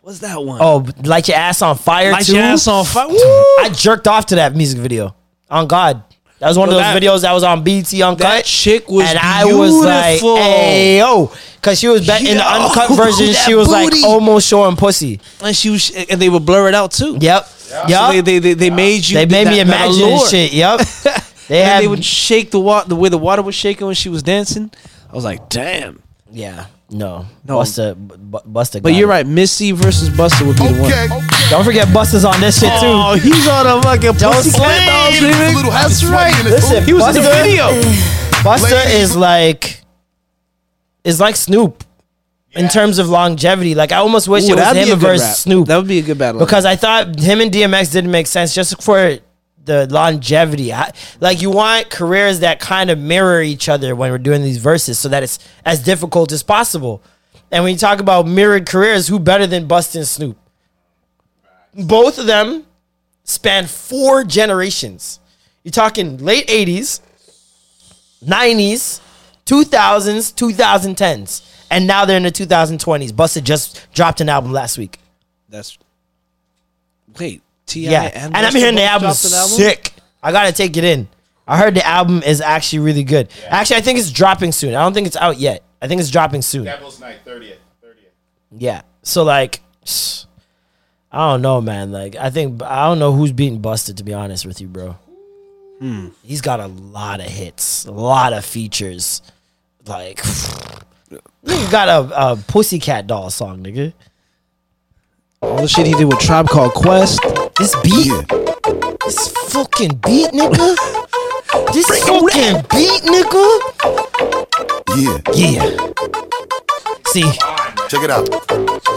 What's that one? Oh, light your ass on fire Light too. your ass on fire. Woo! I jerked off to that music video. On God. That was one Yo, of those that- videos that was on BET Uncut. That chick was and I was like, beautiful. hey, yo. Because she was bet in the uncut version, she was booty. like almost showing pussy. And she was, and they would blur it out too. Yep. So Yep. they, they, they, they made you. they made that- me imagine allure. shit. Yep. They And had they would shake the water, the way the water was shaking when she was dancing. I was like, damn. Yeah. No. No. Busta. Bu- Busta. But you're it. right. Missy versus Busta would be the one. Don't forget Busta's on this shit too. Oh, he's on a fucking Don't Pussycat sleep. Dolls It's a remix. little That's sweaty right. Listen, He was in the video. Busta is like is like Snoop in terms of longevity. Like I almost wish Ooh, it was him versus rap. Snoop That would be a good battle. because I thought him and DMX didn't make sense just for the longevity. I, like you want careers that kind of mirror each other when we're doing these verses, so that it's as difficult as possible. And when you talk about mirrored careers, who better than Busta and Snoop? Both of them span four generations. You're talking late 80s, 90s, 2000s, 2010s, and now they're in the 2020s. Busta just dropped an album last week. That's wait. Ti Yeah, and, and, I'm hearing the both album's album? sick. I gotta take it in. I heard the album is actually really good. Actually, I think it's dropping soon. I don't think it's out yet. I think it's dropping soon. Devil's Night 30th. 30th. Yeah. So like, I don't know, man. Like, I think I don't know who's beating Busted. To be honest with you, bro. Hmm. He's got a lot of hits, a lot of features. Like, nigga got a, a Pussycat Doll song, nigga. All the shit he did with Tribe Called Quest. This beat, this fucking beat, nigga. This fucking beat, nigga. Yeah. Yeah. See, Check it out.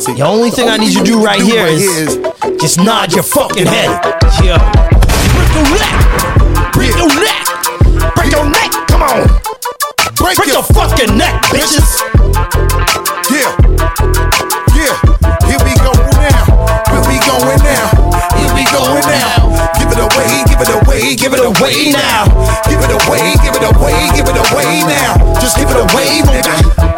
See, the only thing I need you to do right here is just nod your fucking head. Yo. Break your neck. Break your neck. Break your neck. Come on. break, Break it. your fucking neck, bitches. Yeah. Yeah. Here we go now. Here we going now. Here we going now. Give it away, give it away, give it away now. Give it away, give it away, give it away now. Just give it away, nigga.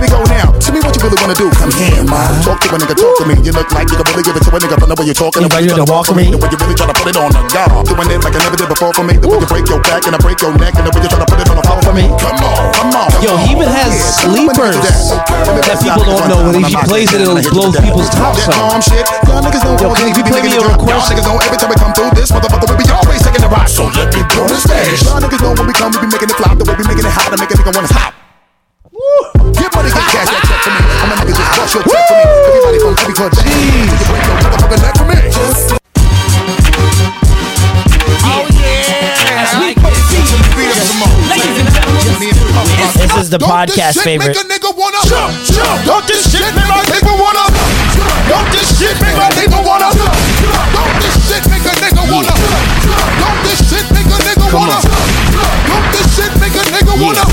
Yeah, here we go now. Tell me what you really wanna do. Come here, man. Talk to a nigga, talk to me. You look like you can really give it to a nigga, but the way you're talking, the way you're with walk for me? the way you really try to put it on a guard. Doing it like I never did before for me. The way you break your back and I break your neck, and the way you try to put it on a floor for me. Come on, come on. Yo, he even has sleepers that people don't know. When he plays it, it'll blow people's tops That off. calm shit. Niggas don't Yo, want can me you be play me making a it request? Niggas know every time we come through this motherfucker, we be always taking the rock. So let me blow the stage. Y'all niggas know when we come, we be making it flop. The way we making it hot, to make a nigga wanna hop. Get money, get cash, that check for me. I'm a nigga just bust your check for me. Everybody from every club, Jeez. You can break your motherfucking neck for me. Oh yeah. As we proceed, beat up some more. Ladies and gentlemen, This is the podcast favorite. Make a nigga wanna jump, jump. Don't this shit make my nigga wanna Don't this shit make my nigga wanna Don't this shit make a nigga wanna Don't this shit make a nigga wanna Don't this shit make a nigga wanna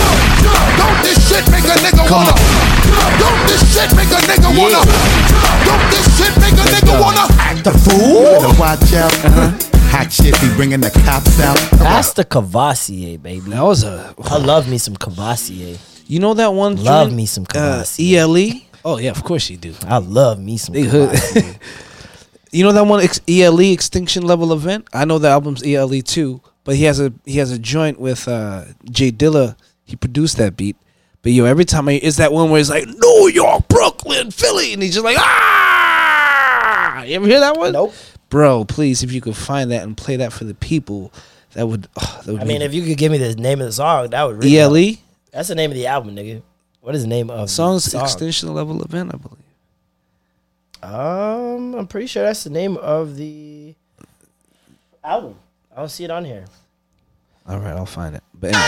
Don't this shit make a nigga wanna Don't this shit make a nigga wanna Don't this shit make a nigga wanna Act the fool Better watch out Hot shit be bringing the cops out That's the Courvoisier, baby. That was a. I love me some Courvoisier. You know that one? Love joint, me some uh, Courvoisier. ELE. Oh yeah, of course you do. I love me some They hood. Courvoisier. you know that one ex- ELE Extinction Level event? I know the album's ELE too, but he has a he has a joint with uh, J Dilla. He produced that beat. But yo, every time I it's that one where it's like New York, Brooklyn, Philly, and he's just like ah. You ever hear that one? Nope. Bro, please, if you could find that and play that for the people, that would. oh, that would I mean, if you could give me the name of the song, that would really help. ELE That's the name of the album, nigga. What is the name of songs the song? extinction level event, I believe. Um, I'm pretty sure that's the name of the album. I don't see it on here. All right, I'll find it. But anyway.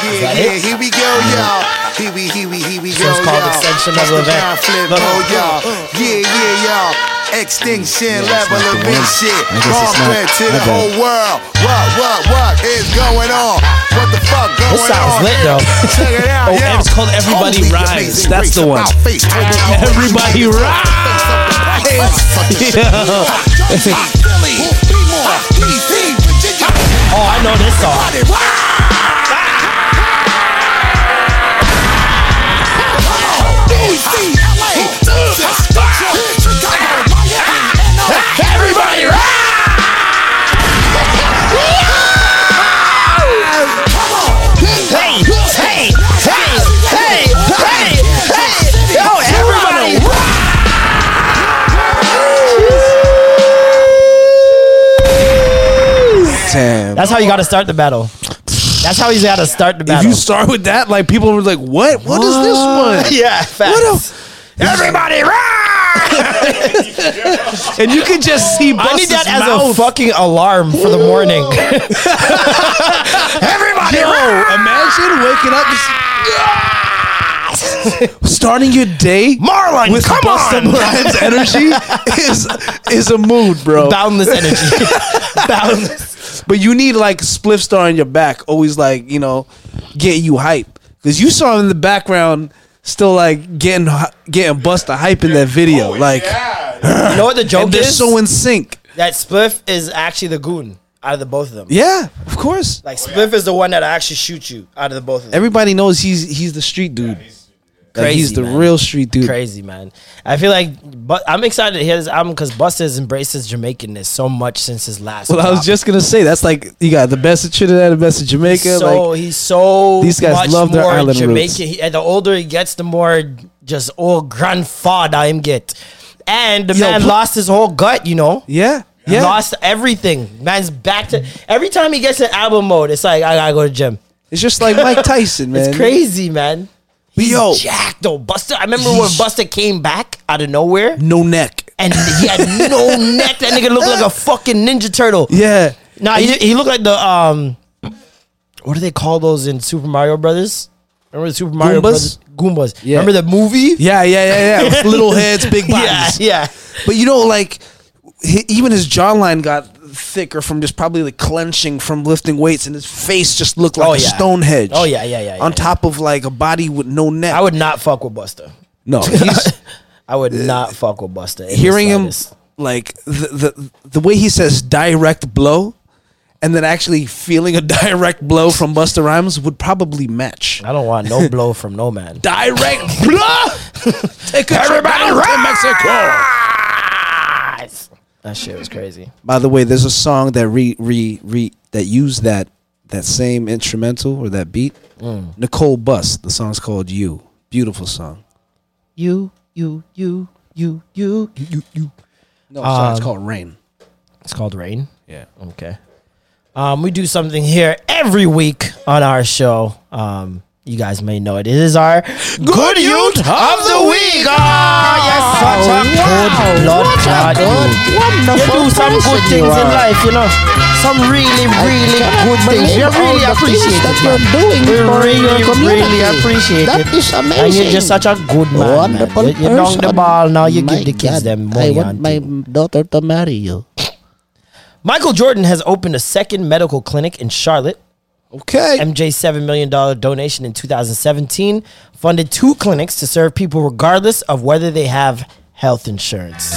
Yeah, yeah, here we go, mm-hmm. y'all. Here we, here we, here we So go, it's called y'all. Extinction That's Level the Event. John Flip, Look. oh, y'all. Mm-hmm. Yeah, yeah, y'all. Extinction level not the event one. shit. I guess it's Bomb not. threat to the bad. whole world. What, what, what is going on? What the fuck going This sounds on? lit, though. Check it out, Oh, yo. it's called Everybody Holy Rise. That's the one. about face. Oh, I know this song. Everybody Hey, Damn. That's how you got to start the battle. That's how you got to start the battle. if you start with that, like people were like, "What? What is this one?" yeah, facts. Everybody and you can just see. I need that Busta's as a fucking alarm for the morning. Everybody Yo, imagine waking up. Just, ah! starting your day Marlon, with come Busta on. Rhymes energy is is a mood, bro. Boundless energy. Boundless. But you need like Spliff Star in your back, always like you know, get you hype. Because you saw him in the background, still like getting hy- getting Busta hype in that video. Oh, like You know what the joke and they're is? so in sync. that Spliff is actually the goon out of the both of them. Yeah, of course. Like oh, Spliff is the one that actually shoots you out of the both of them. Everybody knows he's he's the street dude. Like, he's the man. real street dude. Crazy man. I feel like, but I'm excited to hear this album because Busta has embraced his Jamaicanness so much since his last. Well, I was just gonna say that's like you got the best of Trinidad, the best of Jamaica. so like he's so these guys much love their more island Jamaican. roots. He, and the older he gets, the more just old grandfather him get. And the Yo, man put- lost his whole gut, you know. yeah, yeah. Lost everything. Man's back to every time he gets in album mode, it's like I gotta go to gym. It's just like Mike Tyson, man. It's crazy, man. He's Yo. jacked though. Busta, I remember when Busta came back out of nowhere No neck. and he had no neck. That nigga looked like a fucking ninja turtle. Yeah. Nah, he, he looked like the um, what do they call those in Super Mario Brothers? Remember the Super Mario Goombas? Brothers? Goombas. Yeah. Remember the movie? Yeah, yeah, yeah, yeah. With little heads, big Yeah, bodies. yeah. But you know, like he, even his jawline got thicker from just probably like clenching from lifting weights, and his face just looked like Oh, a yeah. Stonehenge. Oh, yeah, yeah, yeah, On yeah. top of like a body with no neck. I would not fuck with Busta. no, he's I would not fuck with Busta. hearing him like the, the the way he says direct blow and then actually feeling a direct blow from Busta Rhymes would probably match. I don't want no blow from no man. Direct blow. Take everybody to Mexico. That shit was crazy. By the way, there's a song that re re re that used that that same instrumental or that beat. Mm. Nicole Bust. The song's called "You." Beautiful song. You, you, you, you, you, you, you. No, sorry, it's Um, called "Rain." It's called Rain. Yeah. Okay. Um, we do something here every week on our show. Um, you guys may know it. It is our Good Youth of the Week. Ah, yes, such a good blood clot youth. You do some good things in life, you know. Some really, really good things. We really appreciate it. man. We really, really appreciate That it. is And you're just such a good man. man. Wonderful You, you dunk the ball now. You My give the kids God, them I want my daughter to marry you. Michael Jordan has opened a second medical clinic in Charlotte. Okay. MJ $7 million donation in 2017 funded two clinics to serve people regardless of whether they have health insurance.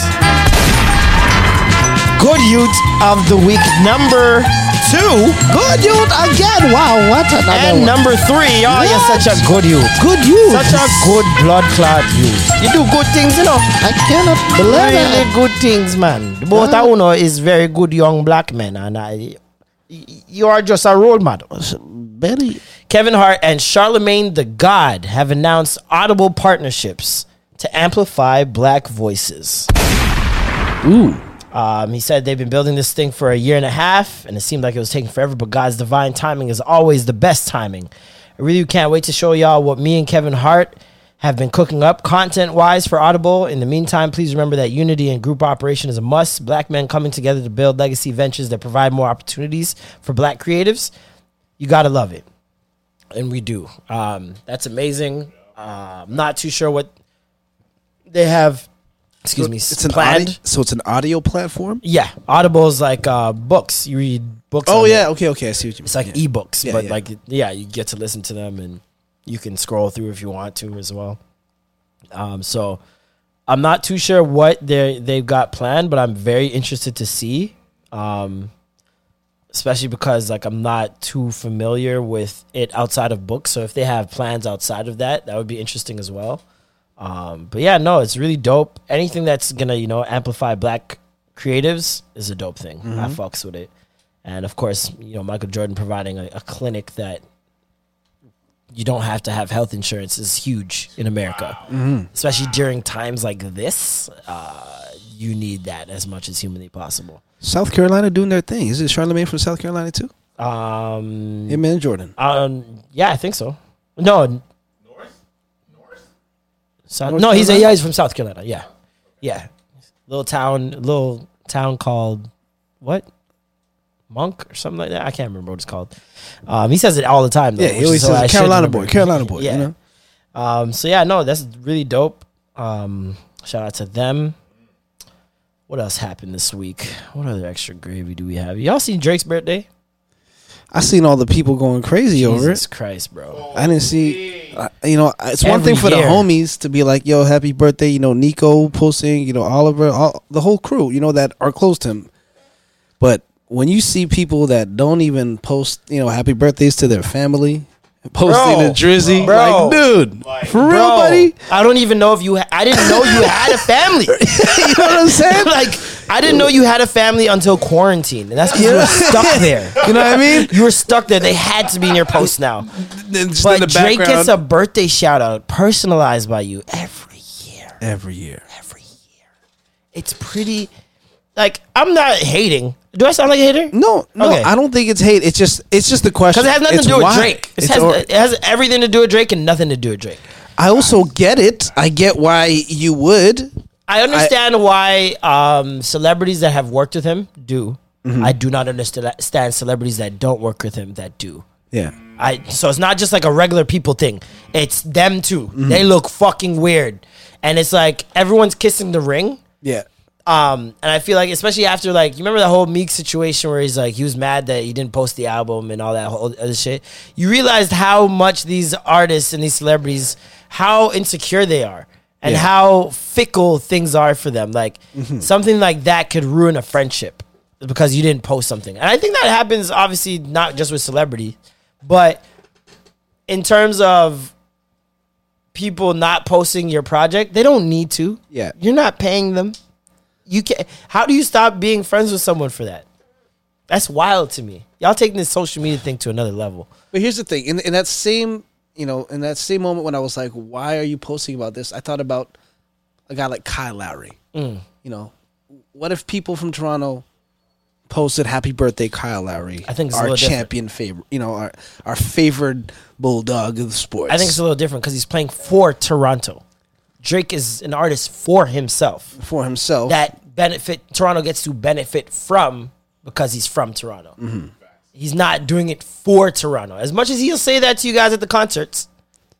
Good Youth of the Week number two. Good youth again. Wow, what another And one. number three. Oh, you're such a good youth. Good youth. Such a good blood clot youth. You do good things, you know. I cannot believe Really it. good things, man. The Both of you know is very good young black men, and I, y- you are just a role model. Very. Kevin Hart and Charlamagne the God have announced audible partnerships to amplify black voices. Ooh. Um, he said they've been building this thing for a year and a half, and it seemed like it was taking forever, but God's divine timing is always the best timing. I really can't wait to show y'all what me and Kevin Hart have been cooking up content wise for Audible. In the meantime, please remember that unity and group operation is a must. Black men coming together to build legacy ventures that provide more opportunities for black creatives. You gotta love it. And we do. Um, that's amazing. Uh, I'm not too sure what they have, excuse me, It's an planned. audi- so it's an audio platform. Yeah, Audible is like uh, books. You read books. Oh yeah, it. okay, okay. I see what you mean. It's like Yeah. ebooks, Yeah, but yeah. like yeah, you get to listen to them and you can scroll through if you want to as well. Um, so I'm not too sure what they they've got planned, but I'm very interested to see. Um, especially because like I'm not too familiar with it outside of books. So if they have plans outside of that, that would be interesting as well. Um, but yeah, no, it's really dope. Anything that's gonna you know amplify black creatives is a dope thing. I Mhm. fucks with it, and of course, you know Michael Jordan providing a, a clinic that you don't have to have health insurance is huge in America, Mhm. especially during times like this. Uh, you need that as much as humanly possible. South Carolina doing their thing. Is it Charlamagne from South Carolina too? Um, Him and Jordan. Um, yeah, I think so. No, North, South, North no, he's a, yeah, he's from South Carolina. Yeah, yeah, little town, little town called what? Monk or something like that. I can't remember what it's called. Um, he says it all the time. Though, Yeah, he always says Carolina boy, Carolina boy, you Yeah. know? Um. So yeah, no, that's really dope. Um. Shout out to them. What else happened this week? What other extra gravy do we have? Y'all seen Drake's birthday? I seen all the people going crazy over Jesus it. Christ, bro. I didn't see. uh, You know, it's one thing for year. the homies to be like, "Yo, happy birthday!" You know, Nico posting. You know, Oliver, all, the whole crew. You know that are close to him. But when you see people that don't even post, you know, happy birthdays to their family, posting Bro, a drizzy, bro. like, dude, for real, Bro, buddy. I don't even know if you. Ha- I didn't know you had a family. you know what I'm saying? like, I didn't know you had a family until quarantine, and that's because you were stuck there. You know what I mean? You were stuck there. They had to be in your post now. Just but in the Drake background. gets a birthday shout out personalized by you every year. every year. every year. It's pretty. Like I'm not hating. Do I sound like a hater? No, no, Okay. I don't think it's hate. It's just, it's just the question. Because it has nothing It's to do with why. Drake. It It's has, or- it has everything to do with Drake and nothing to do with Drake. I also get it. I get why you would. I understand why um, celebrities that have worked with him do. Mhm. I do not understand celebrities that don't work with him that do. Yeah. I so it's not just like a regular people thing. It's them too. Mm-hmm. They look fucking weird, and it's like everyone's kissing the ring. Yeah. Um, and I feel like, especially after like, you remember that whole Meek situation where he's like, he was mad that he didn't post the album and all that whole other shit. You realized how much these artists and these celebrities, how insecure they are, and Yeah. how fickle things are for them. Like Mhm. something like that could ruin a friendship because you didn't post something. And I think that happens obviously not just with celebrity, but in terms of people not posting your project, they don't need to. Yeah. You're not paying them. You can how do you stop being friends with someone for that? That's wild to me. Y'all taking this social media thing to another level. But here's the thing: in, in that same, you know, in that same moment when I was like, "Why are you posting about this?" I thought about a guy like Kyle Lowry. Mm. You know, what if people from Toronto posted "Happy Birthday, Kyle Lowry"? I think it's a our champion favorite. You know, our our favored bulldog of the sports. I think it's a little different because he's playing for Toronto. Drake is an artist for himself. For himself. That benefit Toronto gets to benefit from because he's from Toronto. Mhm. He's not doing it for Toronto. As much as he'll say that to you guys at the concerts.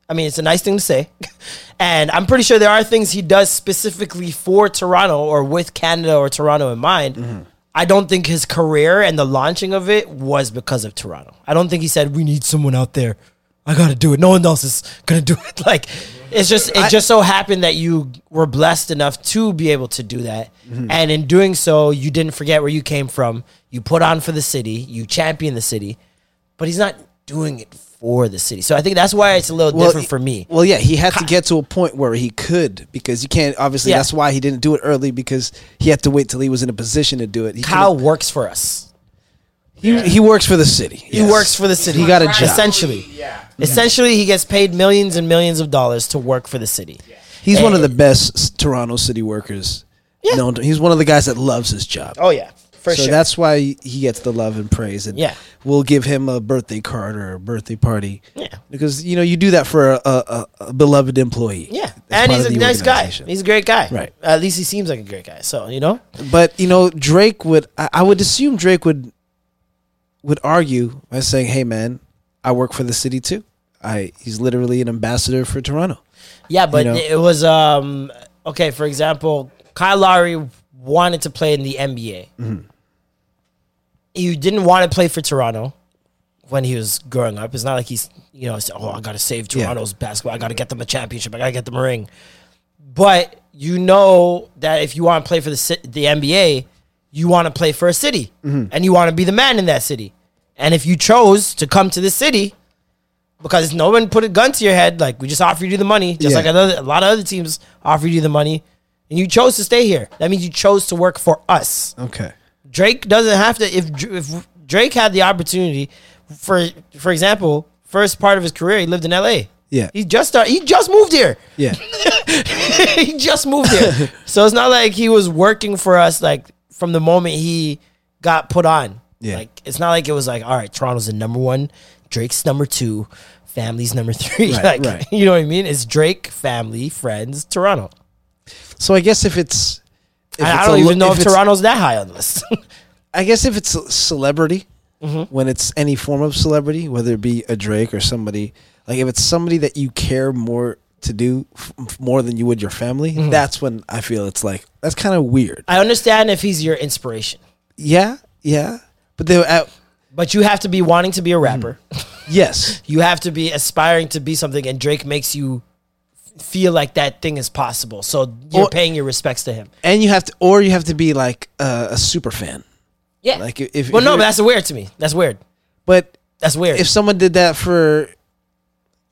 I mean, it's a nice thing to say. and I'm pretty sure there are things he does specifically for Toronto or with Canada or Toronto in mind. I don't think his career and the launching of it was because of Toronto. I don't think he said we need someone out there. I got to do it. No one else is going to do it. Like it's just it just so happened that you were blessed enough to be able to do that. Mhm. And in doing so, you didn't forget where you came from. You put on for the city, you champion the city. But he's not doing it for the city. So I think that's why it's a little different for me. Well, yeah, he had to get to a point where he could because you can't. Obviously, Yeah. that's why he didn't do it early because he had to wait till he was in a position to do it. He Kyle couldn't- works for us. He, he works for the city. He works for the city. He got a job. Essentially. Essentially, he gets paid millions and millions of dollars to work for the city. He's one of the best s- Toronto city workers. known to- he's one of the guys that loves his job. Oh yeah, for so sure. that's why he gets the love and praise. And Yeah. we'll give him a birthday card or a birthday party. Yeah, because you know you do that for a, a, a beloved employee. Yeah, That's and part he's of a the nice guy. organization. He's a great guy. Right. At least he seems like a great guy. So you know. But you know, Drake would. I, I would assume Drake would would argue by saying, "Hey, man, I work for the city too. I he's literally an ambassador for Toronto." Yeah, but You know? it was um okay. For example, Kyle Lowry wanted to play in the NBA. Mhm. He didn't want to play for Toronto when he was growing up. It's not like he's you know, oh, I got to save Yeah. Toronto's basketball. I got to get them a championship. I got to get them a ring. But you know that if you want to play for the the NBA, you want to play for a city, Mhm. and you want to be the man in that city. And if you chose to come to the city, because no one put a gun to your head, like we just offered you the money, just Yeah. like another, a lot of other teams offered you the money, and you chose to stay here. That means you chose to work for us. Okay. Drake doesn't have to. If if Drake had the opportunity, for for example, first part of his career, he lived in L.A. Yeah. He just started, he just moved here. Yeah. he just moved here. so it's not like he was working for us like from the moment he got put on. Yeah. Like it's not like it was like, all right, Toronto's the number one, Drake's number two, family's number three. Right, like right. you know what I mean? It's Drake, family, friends, Toronto. So I guess if it's, if I, I don't even know if, it's- Toronto's that high on the list. I guess if it's a celebrity, Mm-hmm. when it's any form of celebrity, whether it be a Drake or somebody, like if it's somebody that you care more to do f- more than you would your family, Mhm. that's when I feel it's like that's kind of weird. I understand if he's your inspiration. Yeah, yeah, but they uh, But you have to be wanting to be a rapper. yes, you have to be aspiring to be something, and Drake makes you feel like that thing is possible. So you're Or- paying your respects to him. and you have to, or you have to be like uh, a super fan. Yeah. Like if, if well, no, you're- but that's weird to me. That's weird. but That's weird. if someone did that for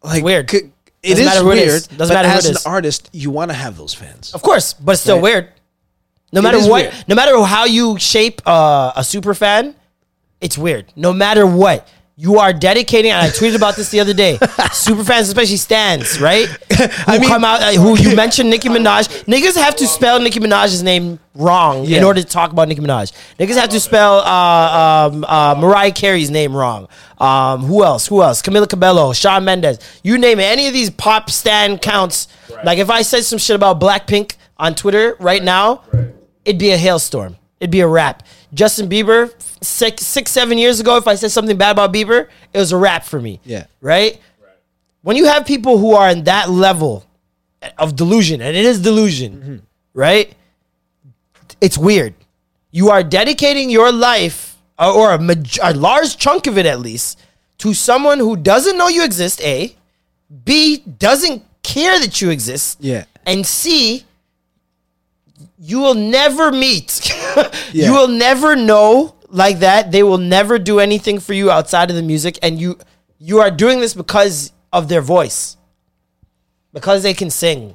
like weird. c- it Doesn't is matter who it weird. is. Doesn't but matter who as it an artist, you want to have those fans. Of course, but it's still Right. weird. No It matter is what, weird. no matter how you shape uh, a super fan, it's weird. No matter what, you are dedicating. And I tweeted about this the other day. super fans, especially stands, right? Who come out? Uh, who you mentioned Nicki Minaj? Niggas have to spell Nicki Minaj's name wrong in order to talk about Nicki Minaj. Niggas have to spell uh, um, uh, Mariah Carey's name wrong. Um, who else? Who else? Camila Cabello, Shawn Mendes. You name it. Any of these pop stand counts. Like if I said some shit about Blackpink on Twitter right now, it'd be a hailstorm. It'd be a rap. Justin Bieber, six, six, seven years ago, if I said something bad about Bieber, it was a rap for me. Yeah. Right? When you have people who are in that level of delusion, and it is delusion, mm-hmm. right? It's weird. You are dedicating your life, or- or a, maj- a large chunk of it at least, to someone who doesn't know you exist, A, B, doesn't care that you exist, Yeah. and C, you will never meet. Yeah. You will never know like that. They will never do anything for you outside of the music, and you you are doing this because of their voice, because they can sing.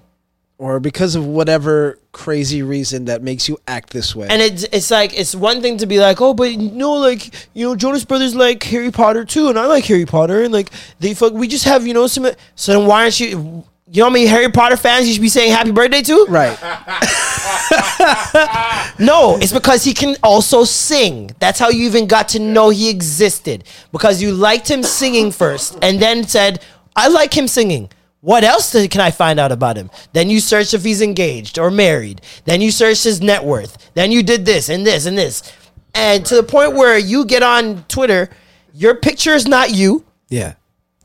or because of whatever crazy reason that makes you act this way. And it's it's like it's one thing to be like, oh, but you no, like you know, Jonas Brothers like Harry Potter too, and I like Harry Potter, and like they fuck. We just have you know some. So then why aren't you? You know how many Harry Potter fans you should be saying happy birthday to? Right. no, it's because he can also sing. That's how you even got to know he existed. Because you liked him singing first and then said, I like him singing. What else can I find out about him? Then you search if he's engaged or married. Then you search his net worth. Then you did this and this and this. And to the point where you get on Twitter, your picture is not you, yeah.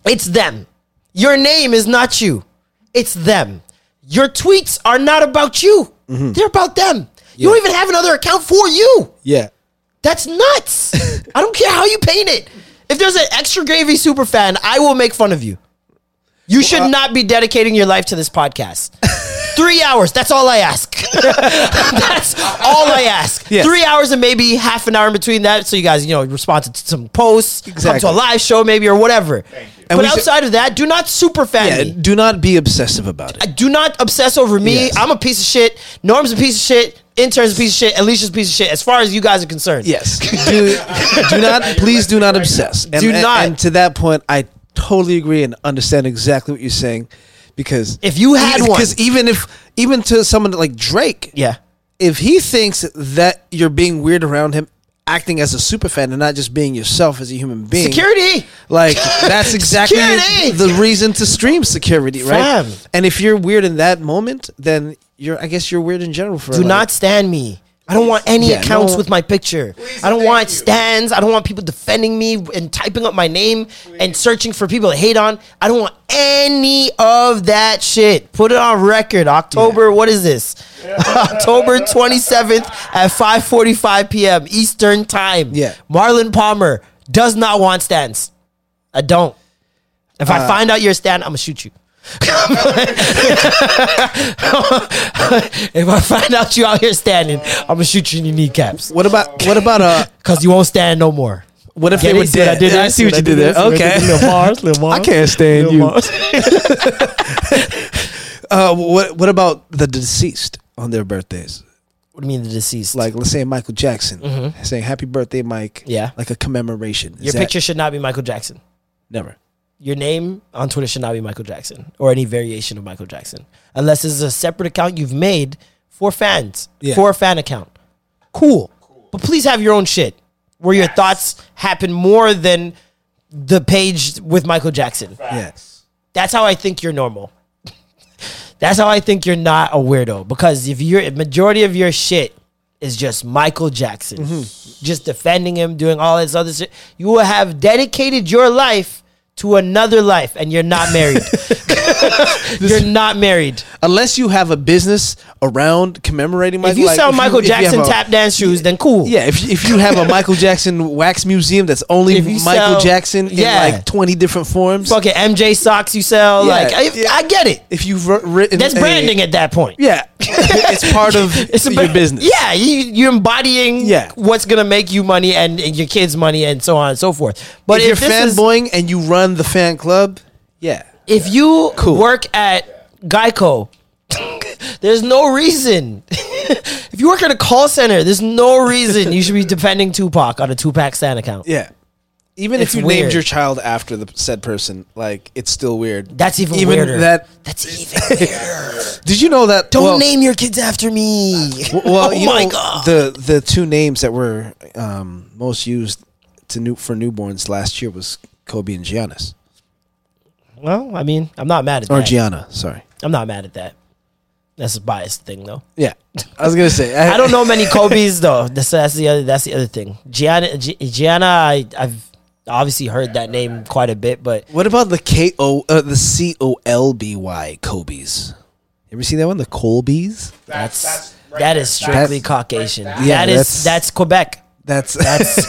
it's them. Your name is not you, it's them. Your tweets are not about you, mm-hmm. they're about them. You don't even have another account for you. Yeah. That's nuts. I don't care how you paint it. If there's an extra gravy super fan, I will make fun of you. You should not be dedicating your life to this podcast. Three hours. That's all I ask. that's all I ask. Yes. Three hours and maybe half an hour in between that, so you guys, you know, respond to some posts, come to a live show maybe or whatever. And but outside of that, do not super fan Yeah. me. Do not be obsessive about it. Do not obsess over me. Yes. I'm a piece of shit. Norm's a piece of shit. Intern's a piece of shit. Alicia's a piece of shit. As far as you guys are concerned. Yes. do, do not, please do not obsess. And, Do and- not. And to that point, I totally agree and understand exactly what you're saying. Because If you had one- because even if even to someone like Drake, Yeah. if he thinks that you're being weird around him, acting as a super fan and not just being yourself as a human being, Security. like that's exactly the reason to stream security, right? Fam. And if you're weird in that moment, then you're I guess you're weird in general. For Do like- not stand me. I don't want any Yeah, accounts no- with my picture. I don't want stands. I don't want people defending me and typing up my name and searching for people to hate on. I don't want any of that shit. Put it on record. October, what is this? October 27th at 5:45 p.m. Eastern Time. Yeah. Marlon Palmer does not want stands. I don't. If I Uh, find out you're a stand, I'm gonna shoot you. If I find out you out here standing, I'm gonna shoot you in your kneecaps. What about what about uh? Cause you won't stand no more. What if Get they it? were what I did? I see what you did there. See what I did Okay. Little bars, little bars. I can't stand you. Uh, what what about the deceased on their birthdays? What do you mean the deceased? Like let's say Michael Jackson Mhm. saying "Happy Birthday, Mike." Yeah. like a commemoration. Is Your that- picture should not be Michael Jackson. never. Your name on Twitter should not be Michael Jackson or any variation of Michael Jackson, unless this is a separate account you've made for fans, Yeah. for a fan account. Cool. but please have your own shit where your thoughts happen more than the page with Michael Jackson. Yes. That's how I think you're normal. That's how I think you're not a weirdo because if your majority of your shit is just Michael Jackson, mm-hmm. just defending him, doing all this other shit, you will have dedicated your life to another life and you're not married. you're not married. Unless you have a business around commemorating Michael. if you like, sell you- Michael you Jackson a- tap dance shoes, then cool. Yeah, if, if you have a Michael Jackson wax museum that's only Michael sell- Jackson in like 20 different forms. Fucking MJ socks you sell. Yeah, like, I, yeah. I get it. If you've written. That's a- branding at that point. Yeah. it's part of It's a your business. Yeah, you, you're embodying Yeah. what's gonna make you money and, and your kids money and so on and so forth. But if, if, you're is- fanboying and you run the fan club, yeah. if you work at Geico, there's no reason. if you work at a call center, there's no reason you should be defending Tupac on a Tupac Stan account. Yeah. Even It's if you weird. named your child after the said person, like it's still weird. That's even weirder. That That's even weirder. did you know that? Don't well, name your kids after me. w- Well, oh you my know, god. the the two names that were um, most used to new for newborns last year was Kobe and Giannis Well, I mean, I'm not mad at or that. Gianna. Sorry. I'm not mad at that. That's a biased thing, though. Yeah, I was gonna say I don't know many Kobe's though. That's, that's the other. That's the other thing. Gianna, Gi- Gianna, I, I've obviously heard that name quite a bit, but What about the K O uh, the C O L B Y Kobe's? You ever seen that one? The Colbys. that's, that is strictly That's- Caucasian. Yeah, that is that's- that's Quebec. That's That's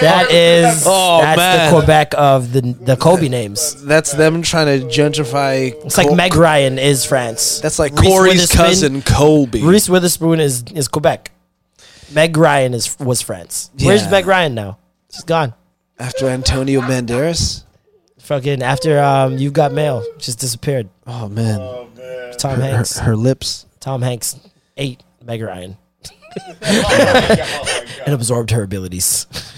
that is Oh, that's man. the Quebec of the the Kobe names. That's them trying to gentrify. It's like Meg Ryan is France. That's like Reese Corey's Witherspoon- cousin Kobe. Reese Witherspoon is is Quebec. Meg Ryan is was France. Where's Yeah. Meg Ryan now? She's gone. After Antonio Banderas. Fucking after um, you got mail, just disappeared. Oh man. Tom Her- her- Hanks. her lips. Tom Hanks ate Meg Ryan and absorbed her abilities.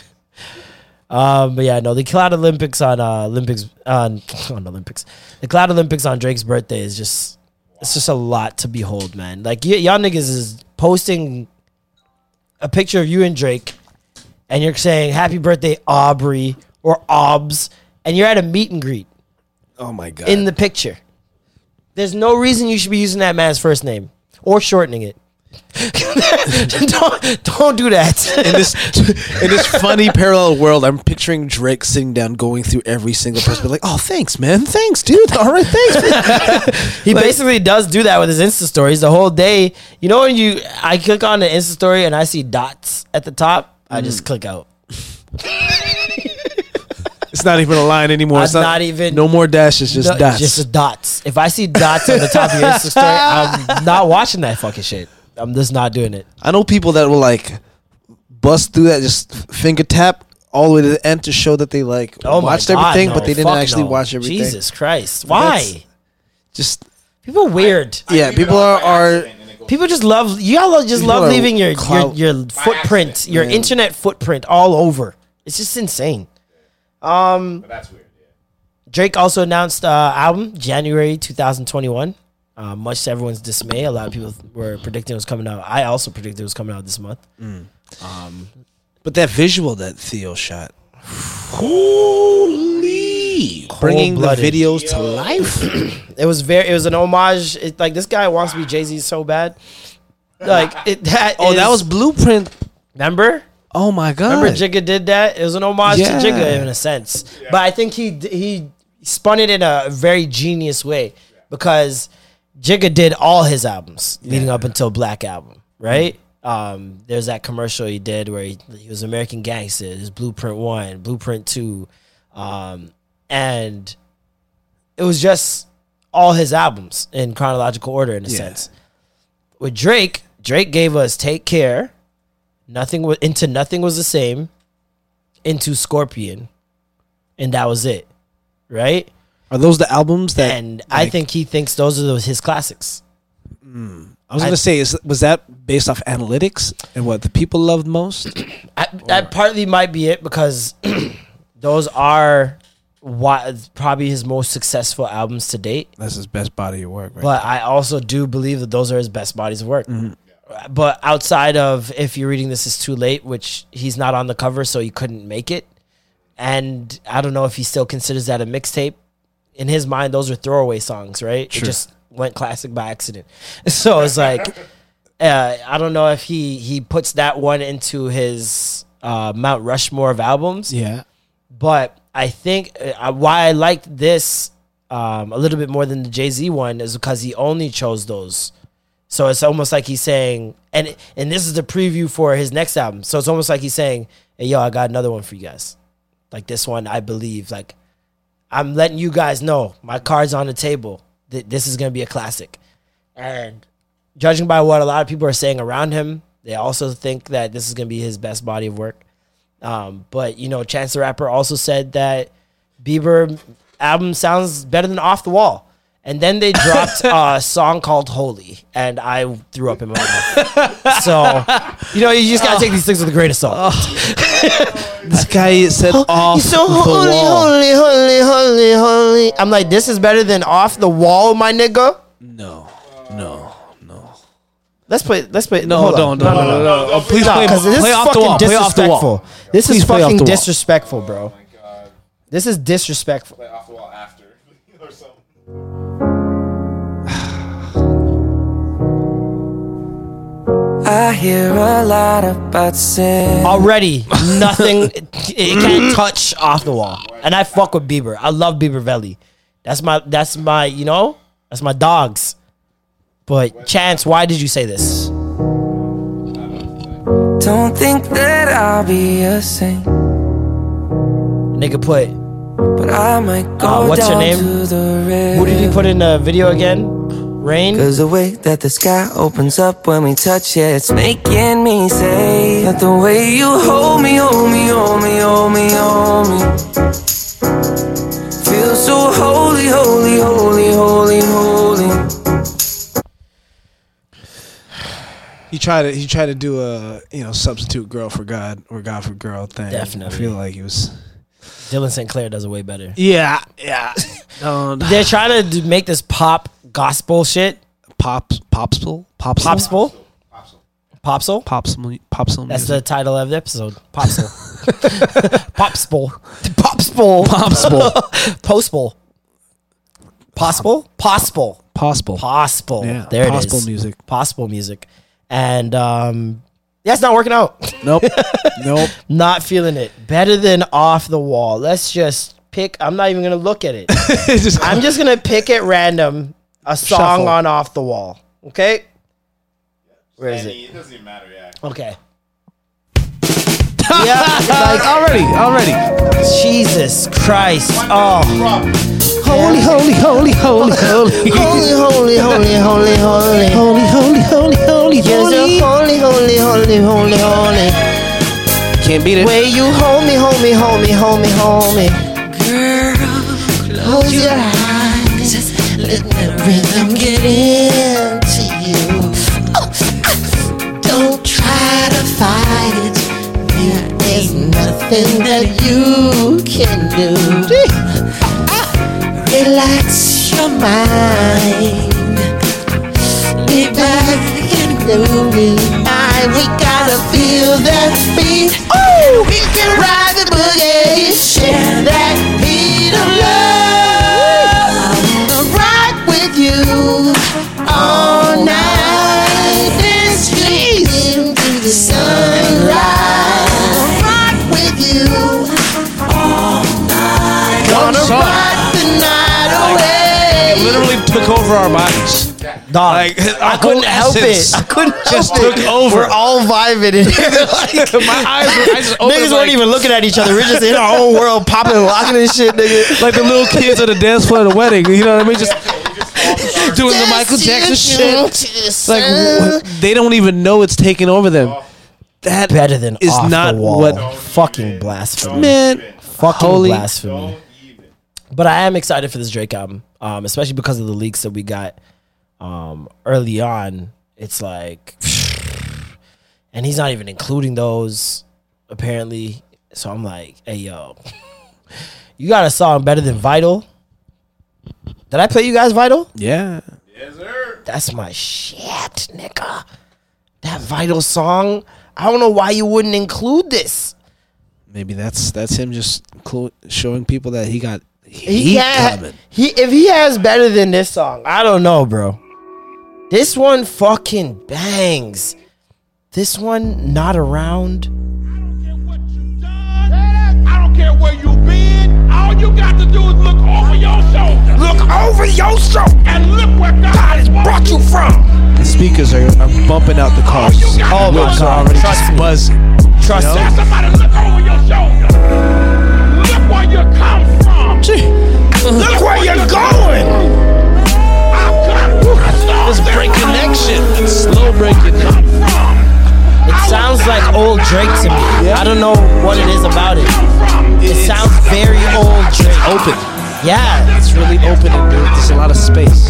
Um, but yeah, no, the Cloud Olympics on uh, Olympics on, on Olympics, the Cloud Olympics on Drake's birthday is just it's just a lot to behold, man. Like y- y'all niggas is posting a picture of you and Drake, and you're saying "Happy Birthday, Aubrey" or "Obs," and you're at a meet and greet Oh my god. in the picture. There's no reason you should be using that man's first name or shortening it. don't, don't do that. in this in this funny parallel world, I'm picturing Drake sitting down, going through every single person, be like, "Oh, thanks, man. Thanks, dude. All right, thanks." he basically does do that with his Insta stories the whole day. You know when you I click on the Insta story and I see dots at the top, I Mm. just click out. It's not even a line anymore. I'm It's not even- no more dashes, just No, dots. Just dots. If I see dots on the top of your Insta story, I'm not watching that fucking shit. I'm just not doing it. I know people that will like bust through that, just finger tap all the way to the end to show that they like Oh watched God, everything, no. but they didn't Fuck actually no. watch everything. Jesus Christ. Why? Just People weird. yeah, people are are People just love y'all just People love leaving your your, clout- your footprint, your Yeah. internet footprint all over. It's just insane. Um, but That's weird. Drake also announced uh, album January 2021. Uh, much to everyone's dismay, a lot of people were predicting it was coming out. I also predicted it was coming out this month. Um, But that visual that Theo shot, holy, bringing the Cold-blooded. videos to life. it was very, it was an homage. It, like this guy wants to be Jay Z so bad. Like it, that. oh, that is- was Blueprint. remember. Oh my god! Remember Jigga did that? It was an homage Yeah. to Jigga in a sense. But I think he he spun it in a very genius way because Jigga did all his albums leading up until Black Album, right? Um, there's that commercial he did where he, he was American Gangster, his Blueprint 1, Blueprint 2. Um, and it was just all his albums in chronological order in a Yeah. sense. With Drake, Drake gave us Take Care, Nothing was into nothing was the same. Into Scorpion, and that was it, right? Are those the albums that? and I like- think he thinks those are those, his classics. I was gonna say, is was that based off analytics and what the people loved most? I, that partly might be it because those are what probably his most successful albums to date. That's his best body of work, right? But I also do believe that those are his best bodies of work. Mm-hmm. But outside of if you're reading this is too late, which he's not on the cover, so he couldn't make it. And I don't know if he still considers that a mixtape. In his mind, those are throwaway songs, right? Sure. It just went classic by accident. So it's like uh, I don't know if he he puts that one into his uh, Mount Rushmore of albums. yeah, But I think uh, why I liked this um, a little bit more than the Jay Z one is because he only chose those. So it's almost like he's saying, and and this is the preview for his next album. So it's almost like he's saying, "Hey, yo, I got another one for you guys. Like this one, I believe. Like I'm letting you guys know my cards on the table. Th- this is gonna be a classic." And judging by what a lot of people are saying around him, they also think that this is gonna be his best body of work. Um, but you know, Chance the Rapper also said that Bieber album sounds better than Off the Wall. And then they dropped a song called Holy, and I threw up in my mouth. so, you know, you just gotta take these things with a grain of salt. this guy said off You're so the holy, wall. holy, holy, holy, holy. I'm like, this is better than Off the Wall, my nigga. No, no, no. Let's play. Let's play. No, hold don't, on. don't, no, no, no, no. Please No, play, 'cause this play is off the fucking wall. Play off the wall. This Please is play off fucking the wall. disrespectful, bro. This is disrespectful. Play off the wall I hear a lot about sin. Already, nothing. it, it can't touch off the wall. And I fuck with Bieber. I love Bieber Valley. That's my. That's my. You know. That's my dogs. But Chance, why did you say this? Don't think that I'll be a saint, Nigga put. but I might go Uh, what's your name? to the river. Who did he put in the video again? Rain. Cause the way that the sky opens up when we touch it, it's making me say that the way you hold me, hold me, hold me, hold me, hold me. Feel so holy, holy, holy, holy, holy. He tried to he tried to do a you know substitute girl for God or God for girl thing. Definitely. I feel like he was. Dylan St. Clair does it way better. Yeah, yeah. No, They're trying to do- make this pop gospel shit. Pop popsicle popsicle Popsicle. Popsicle. popsicle popsicle. That's the title of the episode. Popsicle. Popsicle. Popsicle. Popsicle. Postable. Possible? Possible. possible. Possible. Yeah, There it is. possible it is. music. Possible music. And um yeah, it's not working out. Nope. nope. not feeling it. Better than off the wall. Let's just pick I'm not even gonna look at it. Just- I'm just gonna pick at random a song Shuffle. on off the wall. Okay? Where is Any- it? It doesn't even matter, yeah. Okay. yeah, like already, already. Jesus Christ. Oh. Holy, holy, holy, holy, holy, Holy, holy, holy, holy, holy. holy, holy, holy, holy, You're holy. holy, holy, holy, holy, holy. Can't beat it. Way you hold me, hold me, hold me, hold me, hold me. Girl, close your eyes. Let the rhythm get into you. Oh, ah. Don't try to fight it. There is nothing that you can do. Ah. Relax your mind. Be back in the night. We gotta feel that beat. Oh, we can ride the boogie. Share that beat took over our bodies. Dog, Like, I couldn't help it. I couldn't just help took it. over. We're all vibing in here. My eyes were. I just opened Niggas like, weren't even looking at each other. We're just in our own world, popping and locking and shit, nigga. like the little kids at the dance floor at a wedding. You know what I mean? Just doing the Michael Jackson shit. Like wh- they don't even know it's taking over them. That Better than is off not the wall. what fucking blasphemy. man. fucking holy- blasphemy. But I am excited for this Drake album, um, especially because of the leaks that we got um, early on. It's like, and he's not even including those apparently. So I'm like, hey yo, you got a song better than Vital? Did I play you guys Vital? Yeah. Yes, sir. That's my shit, nigga. That Vital song. I don't know why you wouldn't include this. Maybe that's that's him just clo- showing people that he got He heat can't. coming. He if he has better than this song, I don't know, bro. This one fucking bangs. This one not around. I don't care what you've done. I don't care where you been. All you got to do is look over your shoulder. Look over your shoulder and look where God has brought you from. The speakers are, are bumping out the cars. Oh my Whips are God, already trust just me. buzzing. Trust You know? me. Somebody look over your shoulder. From. Uh-huh. Look where you're going. I've got This break connection. Slow break connection. It sounds like old Drake to me. I don't know what it is about it. It sounds very old Drake. Open. Yeah. It's really open and there's a lot of space.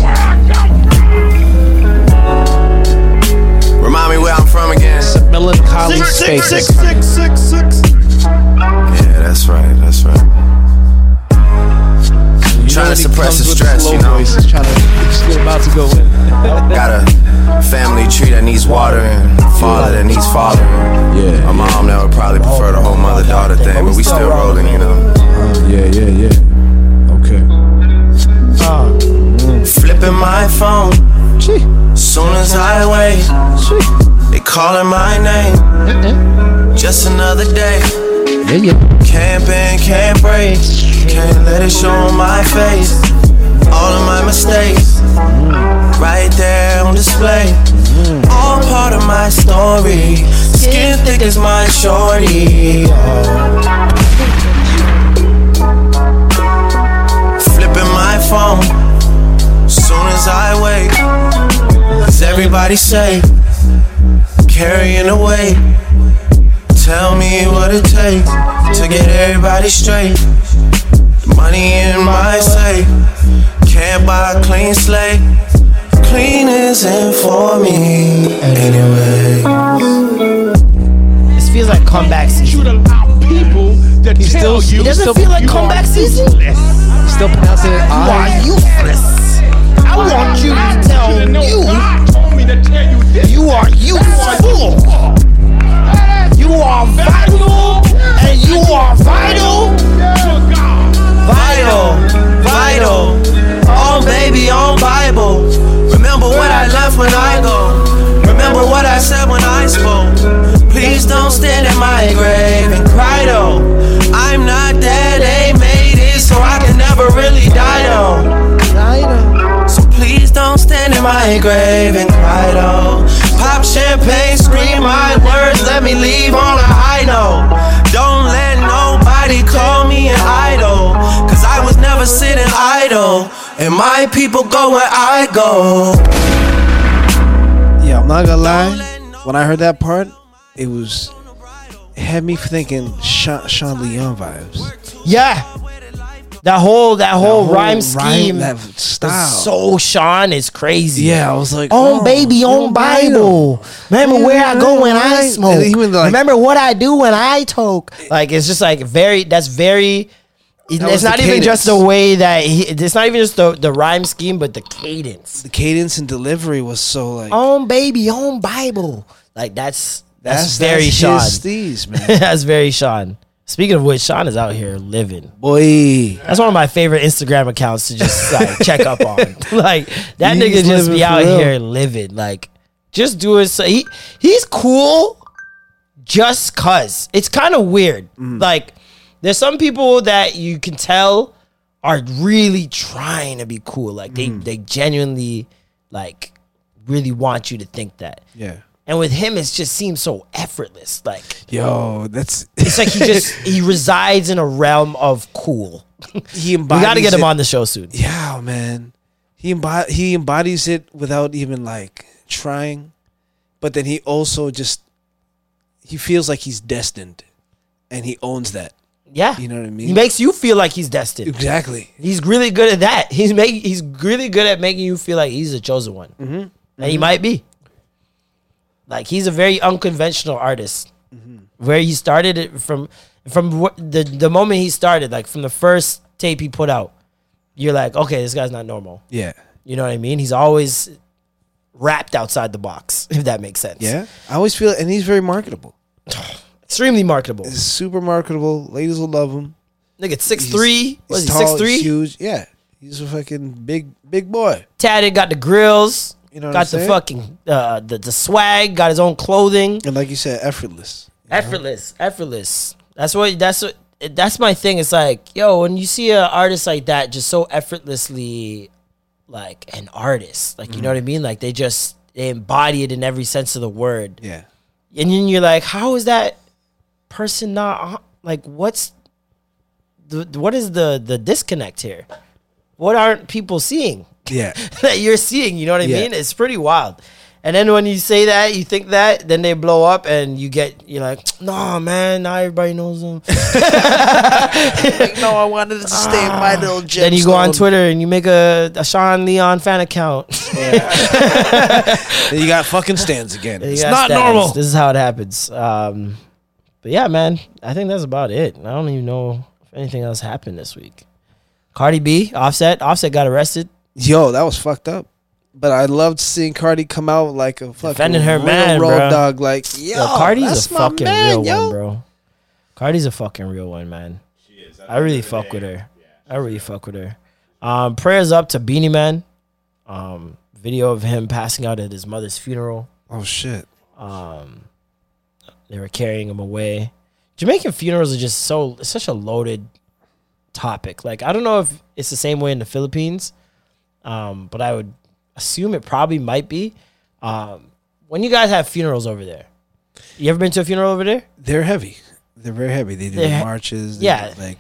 Remind me where I'm from again. It's a melancholy space. Yeah, that's right. That's right. Trying to suppress the stress, you know. voice, trying to. Still about to go in. Got a family tree that needs watering, father that needs fathering. Yeah. A mom that would probably prefer the whole mother daughter thing, but we still rolling, you know. Yeah, yeah, yeah. Okay. Uh, flipping my phone. Gee. Soon as I wake, they calling my name. Just another day. Yeah, yeah. Can't bend, can't break. Can't let it show on my face. All of my mistakes, right there on display. All part of my story. Skin thick as my shorty. Flipping my phone soon as I wake. Cause everybody say, carrying away. Tell me what it takes to get everybody straight. The money in my safe, can't buy a clean slate. Clean isn't for me anyway. This feels like comeback season. People that He's still, tell you It doesn't feel like comeback season. still pronouncing it. You are I. useless. I want you to tell you me to tell you this. you are useful. You are vital, and you are vital. Vital, vital. On baby, on Bible. Remember what I left when I go. Remember what I said when I spoke. Please don't stand in my grave and cry though. I'm not dead, they made it, so I can never really die though. So please don't stand in my grave and cry though. Pop champagne, scream my words, let me leave on a high note. Don't let nobody call me an idol, cause I was never sitting idle. And my people go where I go. Yeah, I'm not gonna lie. When I heard that part, it was it had me thinking Sean, Sean Leon vibes. Yeah. That whole that whole, whole rhyme rhyme- scheme, that is style. so Sean is crazy. Yeah, I was like, own oh, baby, own on Bible. Remember Yeah, where I go when I smoke. Like- Remember what I do when I talk. Like it's just like very. That's very. It's That the not even just the way that he. It's not even just the the rhyme scheme, but the cadence. The cadence and delivery was so like own baby, own Bible. Like that's that's, That's- very that's Sean. steez, man. that's very Sean. Speaking of which, Sean is out here living. boy. That's one of my favorite Instagram accounts to just like check up on. Like that He's nigga just be out real. here living. Like just doing so he he's cool just cuz. It's kind of weird. Mm. Like there's some people that you can tell are really trying to be cool. Like they Mm. they genuinely like really want you to think that. Yeah. And with him it just seems so effortless. Like Yo, that's it's like he just he resides in a realm of cool. he We got to get him it. on the show soon. Yeah, man. He embod- he embodies it without even like trying, but then he also just he feels like he's destined, and he owns that. Yeah, You know what I mean? He makes you feel like he's destined. Exactly. He's really good at that. He's make he's really good at making you feel like he's the chosen one, Mhm. and he might be. Like he's a very unconventional artist. Mm-hmm. Where he started it from from the the moment he started, like from the first tape he put out, you're like, okay, this guy's not normal. Yeah. You know what I mean? He's always wrapped outside the box, if that makes sense. Yeah. I always feel, and he's very marketable. Extremely marketable. He's super marketable. Ladies will love him. Nigga, six He's- three. Was he he's six three? he's huge. Yeah. He's a fucking big, big boy. tatted, got the grills, You know got the saying? fucking uh, the the swag, got his own clothing. And like you said, effortless. Effortless, effortless. That's what that's what that's my thing. It's like, yo, when you see an artist like that, just so effortlessly, like an artist, like you know what I mean? Like they just they embody it in every sense of the word. Yeah. And then you're like, how is that person not like? What's the what is the the disconnect here? What aren't people seeing? Yeah. that you're seeing. You know what I Yeah. mean? It's pretty wild. And then when you say that, you think that, then they blow up, and you get you're like, nah, man, now everybody knows them. no, I wanted to stay in my little gem. then you go on Twitter and you make a, a Sean Leon fan account. Then you got fucking stands again. You It's not stats. normal. This is how it happens. Um, but yeah, man, I think that's about it. I don't even know if anything else happened this week. Cardi B, Offset, Offset got arrested. Yo, that was fucked up. But I loved seeing Cardi come out like a fucking Defending her real man, road bro. dog. Like, yo, Yo, Cardi's that's a my fucking man, real yo. one, bro. Cardi's a fucking real one, man. She is. I really fuck with her. I really fuck with her. Um, prayers up to Beenie Man. Um, video of him passing out at his mother's funeral. Oh shit. Um, they were carrying him away. Jamaican funerals are just so it's such a loaded topic. Like I don't know if it's the same way in the Philippines, um, but I would assume it probably might be. Um, when you guys have funerals over there, You ever been to a funeral over there? They're heavy. They're very heavy. They do They're the he- marches. They yeah. like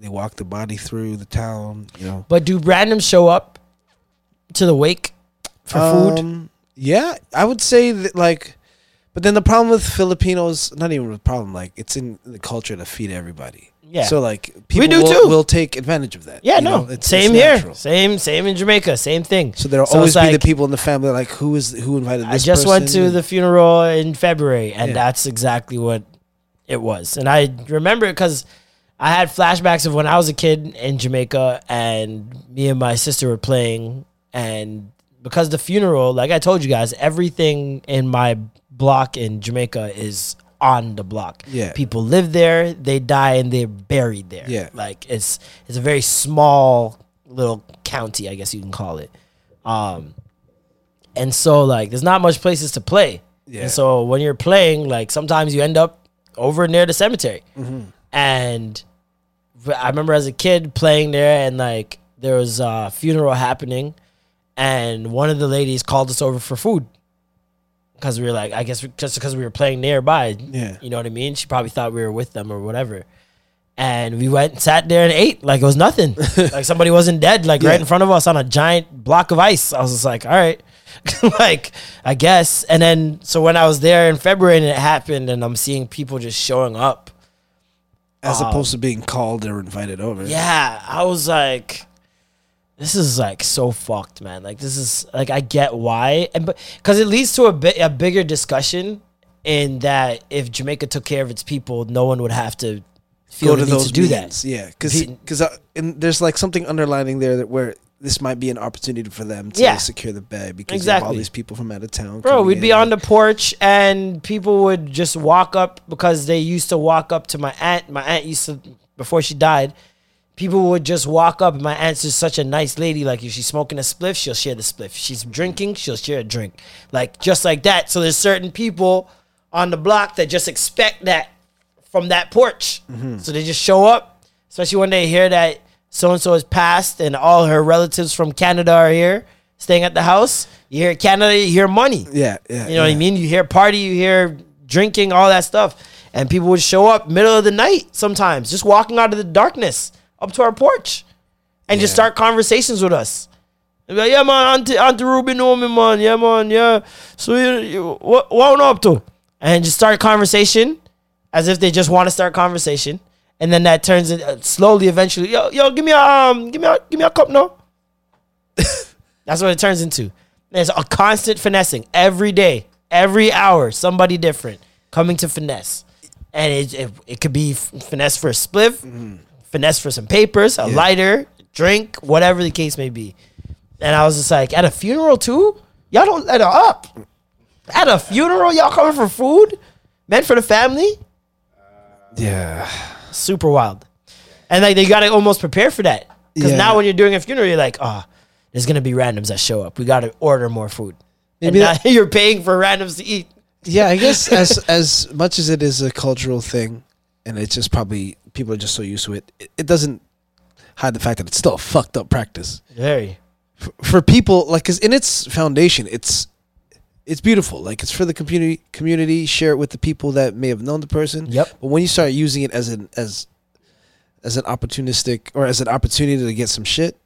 they walk the body through the town. You know, But do randoms show up to the wake for food? Um, Yeah, I would say that like, but then the problem with Filipinos, not even a problem, like it's in the culture to feed everybody. Yeah. So like people we do will, too. will take advantage of that. Yeah, you no, know? It's- same it's here, natural. same same in Jamaica, same thing. So there'll So always be like- the people in the family like who is who invited I just went to the funeral in February, and Yeah. that's exactly what it was. And I remember it because I had flashbacks of when I was a kid in Jamaica, and me and my sister were playing. And because the funeral, like I told you guys, everything in my block in Jamaica is on the block. Yeah. people live there, they die, and they're buried there. Yeah. like it's it's a very small little county, I guess you can call it. Um, and so like there's not much places to play. Yeah. And so when you're playing, like sometimes you end up over near the cemetery. Mhm. And I remember as a kid playing there and like there was a funeral happening and one of the ladies called us over for food. Cause we were like, I guess just because we were playing nearby. Yeah. You know what I mean? She probably thought we were with them or whatever. And we went and sat there and ate like it was nothing. like somebody wasn't dead, like right in front of us on a giant block of ice. I was just like, all right. like, I guess. And then so when I was there in February and it happened and I'm seeing people just showing up. as um, opposed to being called or invited over. Yeah, I was like, this is like so fucked, man. Like this is like I get why, and but because it leads to a bit a bigger discussion in that if Jamaica took care of its people, no one would have to feel go the to need those to do meetings. that. Yeah, because because uh, and there's like something underlining there that where this might be an opportunity for them to Yeah. secure the bag because have all these people from out of town. Bro, we'd be in. on the porch and people would just walk up because they used to walk up to my aunt. My aunt used to, before she died, people would just walk up. And my aunt's just such a nice lady. Like if she's smoking a spliff, she'll share the spliff. If she's drinking, she'll share a drink. Like just like that. So there's certain people on the block that just expect that from that porch. Mm-hmm. So they just show up, especially when they hear that so and so has passed and all her relatives from Canada are here staying at the house. You hear Canada, you hear money. Yeah, yeah. You know what I mean? You hear party, you hear drinking, all that stuff. And people would show up middle of the night sometimes, just walking out of the darkness up to our porch and just start conversations with us. Like, yeah, man, Auntie, Auntie Ruby know me, man. Yeah, man, yeah. So, you, you, what, what up to? And just start conversation as if they just want to start conversation. And then that turns it uh, slowly, eventually. Yo, yo, give me a, um, give me a, give me a cup, no. That's what it turns into. There's a constant finessing every day, every hour, somebody different coming to finesse. And it, it, it could be finesse for a spliff, finesse for some papers, a lighter, drink, whatever the case may be. And I was just like, at a funeral too? Y'all don't let her up. At a funeral, y'all coming for food? Meant for the family? Yeah. Super wild. And like they gotta almost prepare for that. Because Yeah. now when you're doing a funeral, you're like, oh, there's gonna be randoms that show up. We gotta order more food. Maybe and now you're paying for randoms to eat. Yeah, I guess as as much as it is a cultural thing, and it's just probably people are just so used to it, it, it doesn't hide the fact that it's still a fucked up practice. Very. For, for people like, cause in its foundation, it's it's beautiful. Like it's for the community. Community share it with the people that may have known the person. Yep. But when you start using it as an as as an opportunistic or as an opportunity to get some shit,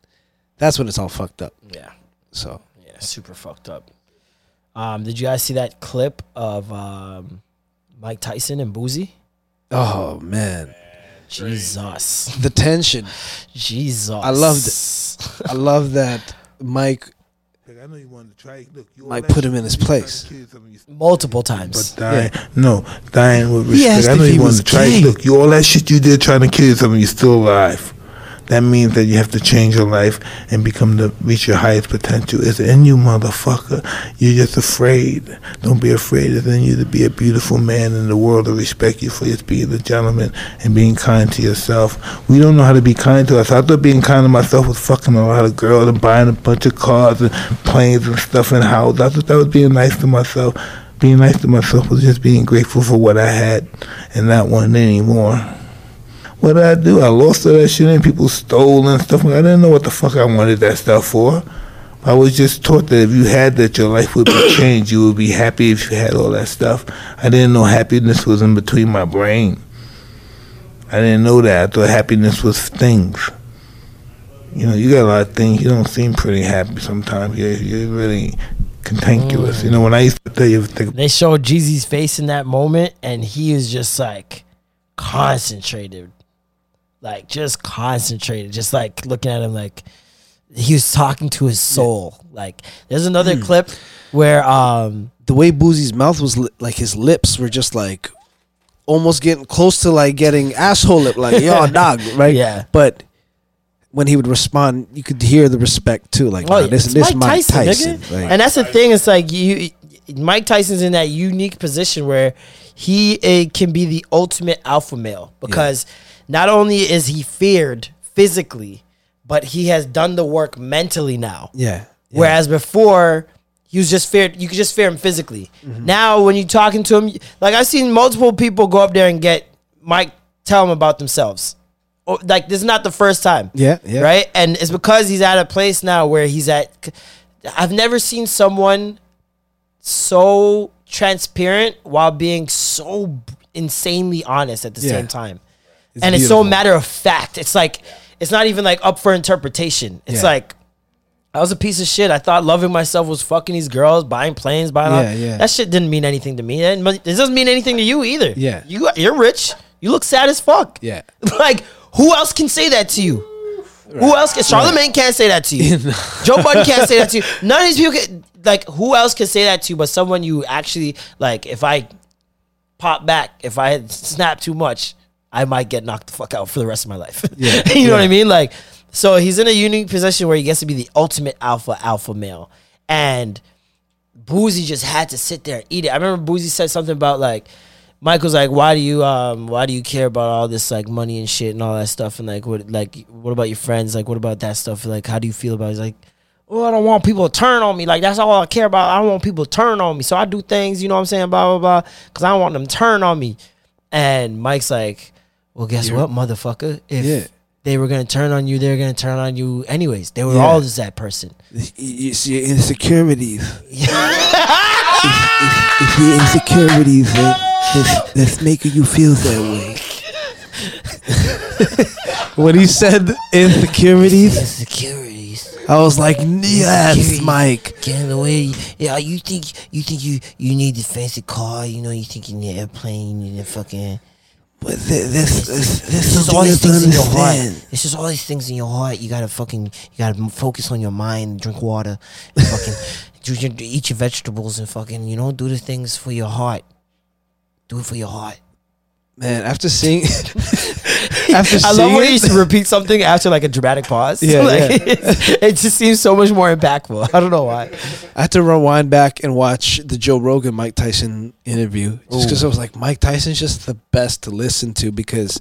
that's when it's all fucked up. Yeah. So Yeah, super fucked up. Um, did you guys see that clip of um, Mike Tyson and Boosie? Oh man, Jesus, the tension. Jesus, I loved it. I love that Mike. Mike put him in his place. multiple times. Dying, no, dying with respect. I if know you want was to try. Look, you all that shit you did trying to kill yourself, and you're still alive. That means that you have to change your life and become the reach your highest potential. It's in you, motherfucker. You're just afraid. Don't be afraid. It's in you to be a beautiful man in the world to respect you for just being a gentleman and being kind to yourself. We don't know how to be kind to us. I thought being kind to myself was fucking a lot of girls and buying a bunch of cars and planes and stuff and houses. I thought that was being nice to myself. Being nice to myself was just being grateful for what I had and not wanting anymore. What did I do? I lost all that shit and people stole and stuff. I didn't know what the fuck I wanted that stuff for. I was just taught that if you had that, your life would be changed. You would be happy if you had all that stuff. I didn't know happiness was in between my brain. I didn't know that. I thought happiness was things. You know, you got a lot of things. You don't seem pretty happy sometimes. You're, you're really cantankerous. You know, when I used to tell you, think, They showed Jeezy's face in that moment, and he is just like concentrated, like just concentrated, just like looking at him like he was talking to his soul. Like there's another Hmm. clip where um the way Boosie's mouth was li- like his lips were just like almost getting close to like getting asshole lip, like yo dog, right? Yeah. But when he would respond, you could hear the respect too. Like, Oh, this this Mike Tyson. nigga. Like, and that's the thing. It's like you, Mike Tyson's in that unique position where he can be the ultimate alpha male because not only is he feared physically, but he has done the work mentally now. yeah. Whereas before, he was just feared. You could just fear him physically. Mm-hmm. Now, when you're talking to him, like I've seen multiple people go up there and get Mike tell him about themselves. Or, like this is not the first time. Yeah, yeah. Right, and it's because he's at a place now where he's at. I've never seen someone so transparent while being so insanely honest at the Yeah. same time. It's and it's so matter of fact. It's like it's not even like up for interpretation. It's Yeah. like I was a piece of shit. I thought loving myself was fucking these girls, buying planes, buying all- Yeah, yeah. That shit didn't mean anything to me. It doesn't mean anything to you either. Yeah. You you're rich. You look sad as fuck. Yeah. like who else can say that to you? Who else can Charlamagne can't say that to you. Joe Budden can't say that to you. None of these people can like who else can say that to you but someone you actually like if I pop back, if I snap too much, I might get knocked the fuck out for the rest of my life. Yeah, you know what. I mean? Like so he's in a unique position where he gets to be the ultimate alpha alpha male. And Boosie just had to sit there and eat it. I remember Boosie said something about like Michael's like, why do you um why do you care about all this like money and shit and all that stuff and like what like what about your friends? Like what about that stuff? Like how do you feel about it? He's like, Oh, I don't want people to turn on me. Like that's all I care about. I don't want people to turn on me. So I do things, you know what I'm saying, blah blah blah. Cause I don't want them to turn on me. And Mike's like, Well, guess You're- what, motherfucker? If Yeah. they were gonna turn on you, they were gonna turn on you anyways. They were Yeah. all just that person. It's your insecurities. it's, it's, it's your insecurities that, that's, that's making you feel that way. when he said insecurities, Insecurities. I was like, yes, Mike. Getting away. Yeah, you think you think you you need the fancy car? You know, you think you need an airplane? You need a fucking. But this, this, this, this just all these things in your heart. It's just all these things in your heart. You gotta fucking, you gotta focus on your mind, drink water, and fucking, do your, eat your vegetables, and fucking, you know, do the things for your heart. Do it for your heart. Man, after seeing, after I seeing love when it- he used to repeat something after like a dramatic pause. Yeah, like, yeah. It, it just seems so much more impactful. I don't know why. I had to rewind back and watch the Joe Rogan Mike Tyson interview just because Ooh. I was like, Mike Tyson's just the best to listen to because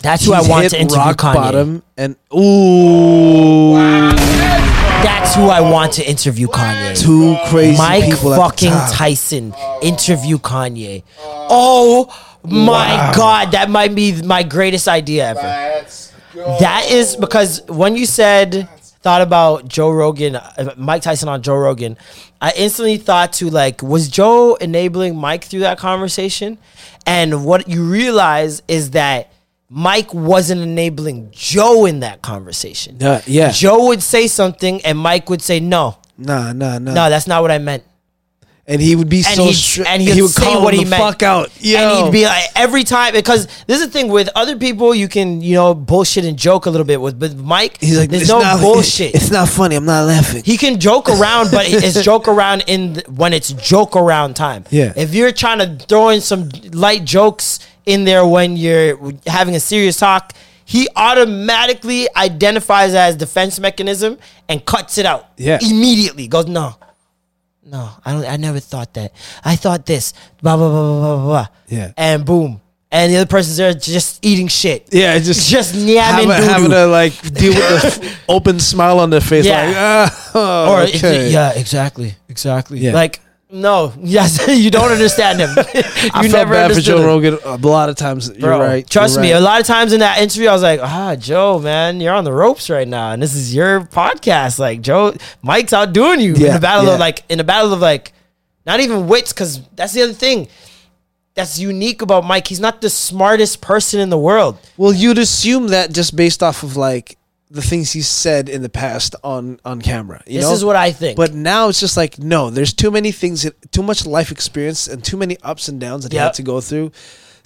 That's who I want hit to interview rock Kanye. bottom and ooh, That's who I want to interview Kanye. Two crazy Mike people at the fucking top. Tyson interview Kanye. Oh my Wow. god, that might be my greatest idea ever. That is because when you said thought about Joe Rogan, uh, Mike Tyson on Joe Rogan, I instantly thought to like, was Joe enabling Mike through that conversation? And what you realize is that Mike wasn't enabling Joe in that conversation. Yeah, yeah. Joe would say something and Mike would say no. Nah, nah, nah. No, that's not what I meant. And he would be And so stri- and he'd he would say call what him he the meant. fuck out. Yo. And he'd be like every time because this is the thing with other people you can you know bullshit and joke a little bit with, but Mike He's like, there's no not- bullshit. It's not funny. I'm not laughing. He can joke around, but it's joke around in the, when it's joke around time. Yeah. If you're trying to throw in some light jokes in there when you're having a serious talk, he automatically identifies as defense mechanism and cuts it out. Yeah. Immediately goes no. No, I don't. I never thought that. I thought this. Blah blah blah blah blah blah. blah. Yeah. And boom. And the other person's there just eating shit. Yeah, just just having, having to like deal with the f- open smile on their face. Yeah. Like, ah, or okay. yeah, exactly, exactly. Yeah. Like No, yes, you don't understand him. you I felt never bad for Joe him. Rogan a lot of times. You're Bro, right. Trust you're me, right. a lot of times in that interview, I was like, ah, Joe, man, you're on the ropes right now, and this is your podcast. Like, Joe, Mike's outdoing you in Yeah, the battle yeah. of like, in the battle of like, not even wits, because that's the other thing that's unique about Mike. He's not the smartest person in the world. Well, you'd assume that just based off of like the things he said in the past on on camera. You This know? is what I think. But now it's just like no, there's too many things, that, too much life experience, and too many ups and downs that he had to go through.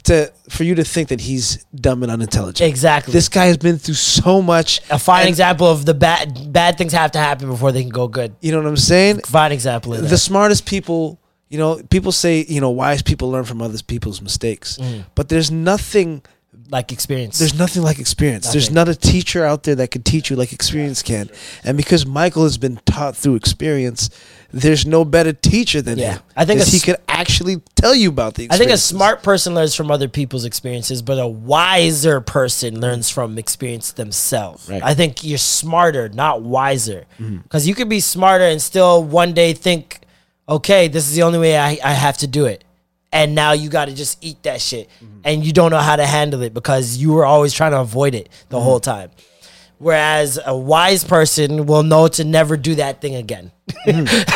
To for you to think that he's dumb and unintelligent. Exactly. This guy has been through so much. A fine example of the bad bad things have to happen before they can go good. You know what I'm saying? Fine example of the smartest people you know people say you know wise people learn from other people's mistakes Mm. but there's nothing like experience there's nothing like experience there's not a teacher out there that can teach you like experience can and because michael has been taught through experience there's no better teacher than Yeah. him I think a he could actually tell you about the I think a smart person learns from other people's experiences, but a wiser person learns from experience themselves. Right. I think you're smarter, not wiser. Mm-hmm. Because you could be smarter and still one day think, okay, this is the only way I, I have to do it. And now you got to just eat that shit. And you don't know how to handle it because you were always trying to avoid it the Mhm. whole time. Whereas a wise person will know to never do that thing again.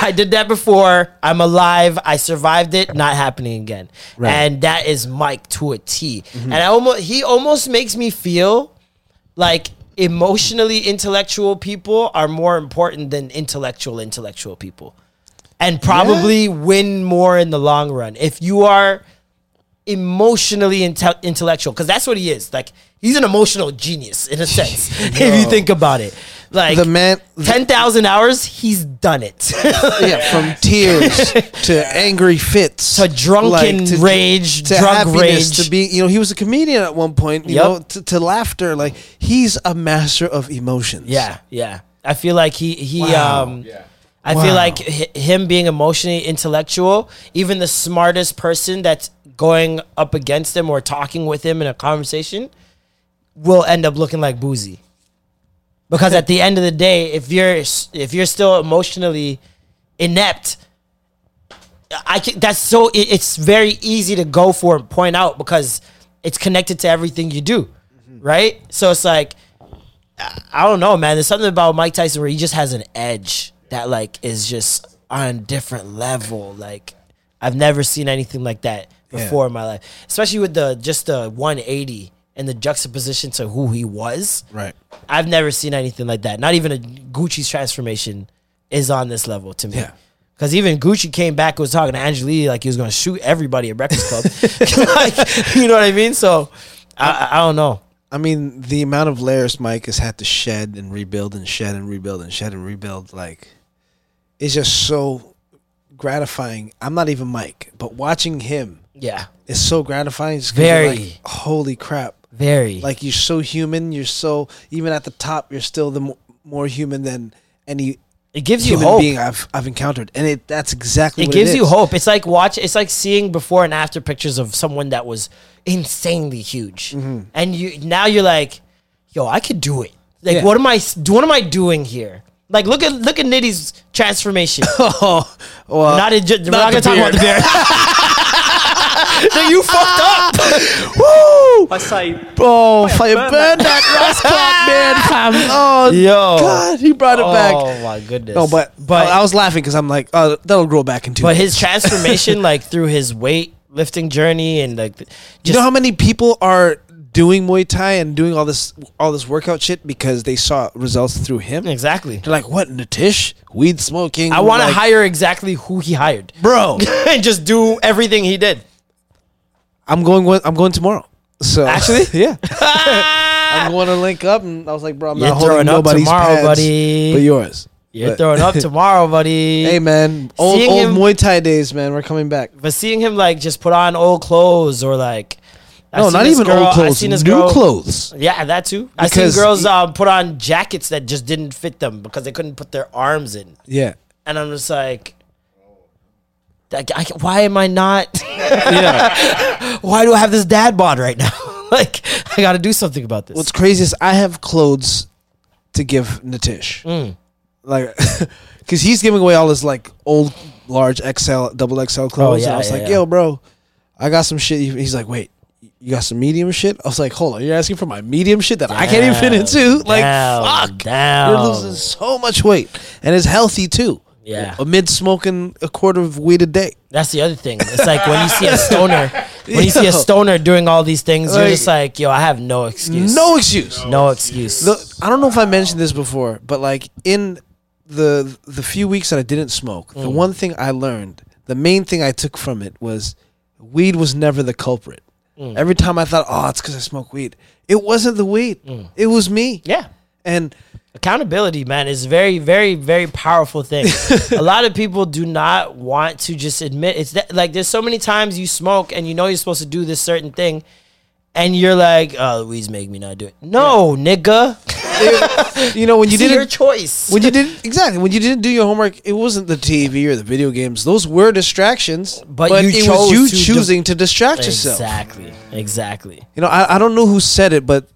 I did that before. I'm alive. I survived it. Not happening again. Right. And that is Mike to a T. And I almost he almost makes me feel like emotionally intellectual people are more important than intellectual intellectual people. And probably win more in the long run. If you are emotionally inte- intellectual because that's what he is like he's an emotional genius in a sense if you think about it like the man 10,000 hours he's done it yeah from tears to angry fits to drunken rage, drunk happiness, rage. to be you know he was a comedian at one point you Yep. know to, to laughter like he's a master of emotions Yeah, yeah. I feel like he he Wow. um I Wow. feel like hi- him being emotionally intellectual, even the smartest person that's going up against him or talking with him in a conversation will end up looking like Boosie. Because at the end of the day, if you're if you're still emotionally inept, I can, that's so it, it's very easy to go for and point out because it's connected to everything you do, mm-hmm. right? So it's like I don't know, man. There's something about Mike Tyson where he just has an edge that like is just on a different level. Like I've never seen anything like that Yeah. before in my life, especially with the just the 180 and the juxtaposition to who he was. Right. I've never seen anything like that. Not even a Gucci's transformation is on this level to me. Yeah. Because even Gucci came back and was talking to Angela Yee like he was going to shoot everybody at Breakfast Club. like, you know what I mean? So I I don't know. I mean, the amount of layers Mike has had to shed and rebuild and shed and rebuild and shed and rebuild, like, is just so gratifying. I'm not even Mike, but watching him, Yeah. is so gratifying. just Very. like, holy crap! Very. Like you're so human. You're so even at the top. You're still the mo- more human than any. It gives you hope. being I've I've encountered, and it that's exactly it gives it you hope. It's like watch. It's like seeing before and after pictures of someone that was insanely huge, Mm-hmm. and you now you're like, yo, I could do it. Like, Yeah. what am I? What am I doing here? Like, look at look at Nitty's transformation. oh, well, not, in, we're not not gonna the talk about the beard. beard. then you fucked up. Ah. Woo! I say, Oh, fire burn, that rascal man, fam. Oh, Yo. God, he brought it back. Oh my goodness. No, but but I, I was laughing because I'm like, oh, that'll grow back into. But his transformation, like through his weight lifting journey, and like, th- you know how many people are doing Muay Thai and doing all this all this workout shit because they saw results through him? Exactly. They're like, what, Natish? Weed smoking? I want to like- hire exactly who he hired, bro, and just do everything he did. I'm going. with- I'm going tomorrow. So Actually? yeah, I'm going to link up, and I was like, bro, I'm You're not holding throwing up nobody's tomorrow, pads, buddy. but yours. You're But- throwing up tomorrow, buddy. Hey man, old Seeing old him- Muay Thai days, man. We're coming back. But seeing him like just put on old clothes or like I've No, seen not this even girl- old I've clothes, seen this new girl- clothes. Yeah, that too. I've seen Because girls he- um, put on jackets that just didn't fit them because they couldn't put their arms in, Yeah, and I'm just like, like, I, why am I not? yeah. why do I have this dad bod right now? like, I got to do something about this. What's crazy is I have clothes to give Natish. Mm. like, because he's giving away all his like old large XL, double XL clothes. and yeah, I was yeah, like, yeah. yo, bro, I got some shit. He's like, wait. You got some medium shit? I was like, hold on, you're asking for my medium shit that I can't even fit into? Like, damn, fuck. damn. You're losing so much weight. And it's healthy too. Yeah. Amid smoking a quarter of weed a day. That's the other thing. It's like when you see a stoner, when you see a stoner doing all these things, you're Like- just like, yo, I have no excuse. No excuse. No excuse. The, I don't know if I mentioned this before, but like in the the few weeks that I didn't smoke, the Mm. one thing I learned, the main thing I took from it was weed was never the culprit. Mm. Every time I thought, oh, it's because I smoke weed. It wasn't the weed. It was me. Yeah. And accountability, man, is very, very, very powerful thing. a lot of people do not want to just admit it's that, like there's so many times you smoke and you know you're supposed to do this certain thing, and you're like, oh, weeds make me not do it. No, nigga. you know when you didn't your choice. when you didn't exactly when you didn't do your homework, it wasn't the TV or the video games. Those were distractions, But but, you it was you to choosing to distract yourself. Exactly. Exactly. You know, I, I don't know who said it, but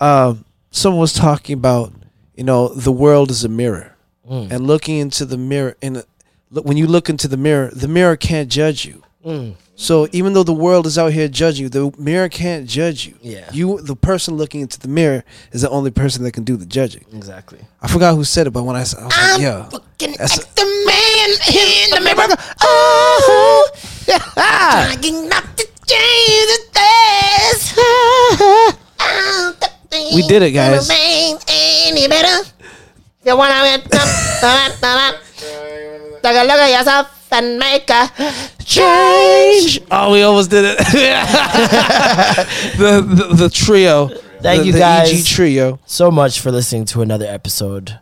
um, someone was talking about, you know, the world is a mirror, Mm. and looking into the mirror, and when you look into the mirror, the mirror can't judge you. Mm. So even though the world is out here judging you, the mirror can't judge you. Yeah. You, the person looking into the mirror, is the only person that can do the judging. Exactly. I forgot who said it, but when I, I was like, yeah, that's The man in the mirror. Oh, trying not to change the things. The things We did it, guys. any better. You wanna get Take a look at yourself and make a change. Oh, we almost did it. the, the the trio. Thank the, you the guys EG trio. so much for listening to another episode.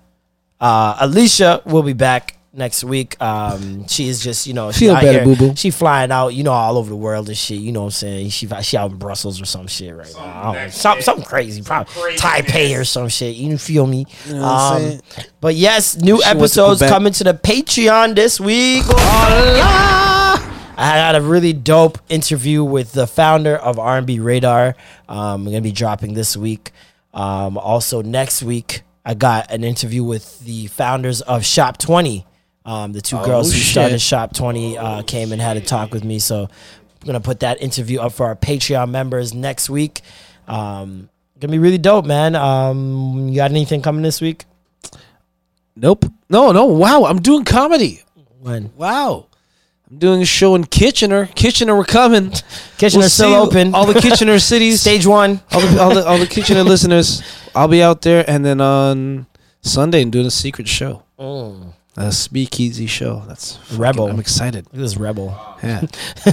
Uh, Alicia will be back next week. Um, she is just you know she Feel out better, here- boo-boo. She flying out you know all over the world and shit. You know what I'm saying? She she out in Brussels or some shit right now. I know. Some, something crazy, probably Taipei or some shit. You feel me? You know what I'm Um, but yes, new She went to episodes coming to the Patreon this week. I had a really dope interview with the founder of R&B Radar. Um, I'm gonna be dropping this week. Um, also next week, I got an interview with the founders of Shop 20. Um, the two Oh, girls who shit. started Shop 20 uh, came and had a talk with me. So I'm gonna put that interview up for our Patreon members next week. Um, gonna be really dope, man. Um, you got anything coming this week? Nope. No, no. Wow, I'm doing comedy. When? Wow. I'm doing a show in Kitchener. Kitchener, we're coming. Kitchener's still open. All the Kitchener cities. Stage one. All the, all the all the Kitchener listeners. I'll be out there, and then on Sunday, I'm doing a secret show. Mm. A speakeasy show. That's fucking- Rebel. I'm excited. Look at this rebel. Yeah.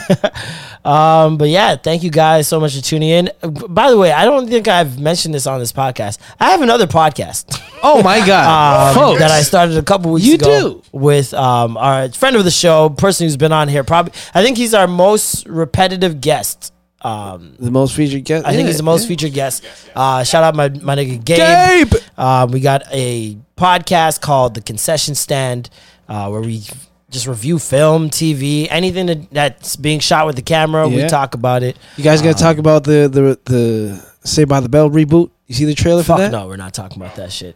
um, but yeah, thank you guys so much for tuning in. Uh, By the way, I don't think I've mentioned this on this podcast. I have another podcast. Oh my god, um, Folks. that I started a couple weeks You ago do? with um, our friend of the show, person who's been on here. Probably, I think he's our most repetitive guest. Um, the most featured guest. I think Yeah, he's the most yeah. featured guest. Uh, shout out my my nigga Gabe. Gabe! Uh, we got a podcast called The Concession Stand, uh, where we just review film, TV, anything that, that's being shot with the camera. We talk about it. You guys got to talk about the the the Saved by the Bell reboot. You see the trailer for that? no, we're not talking about that shit.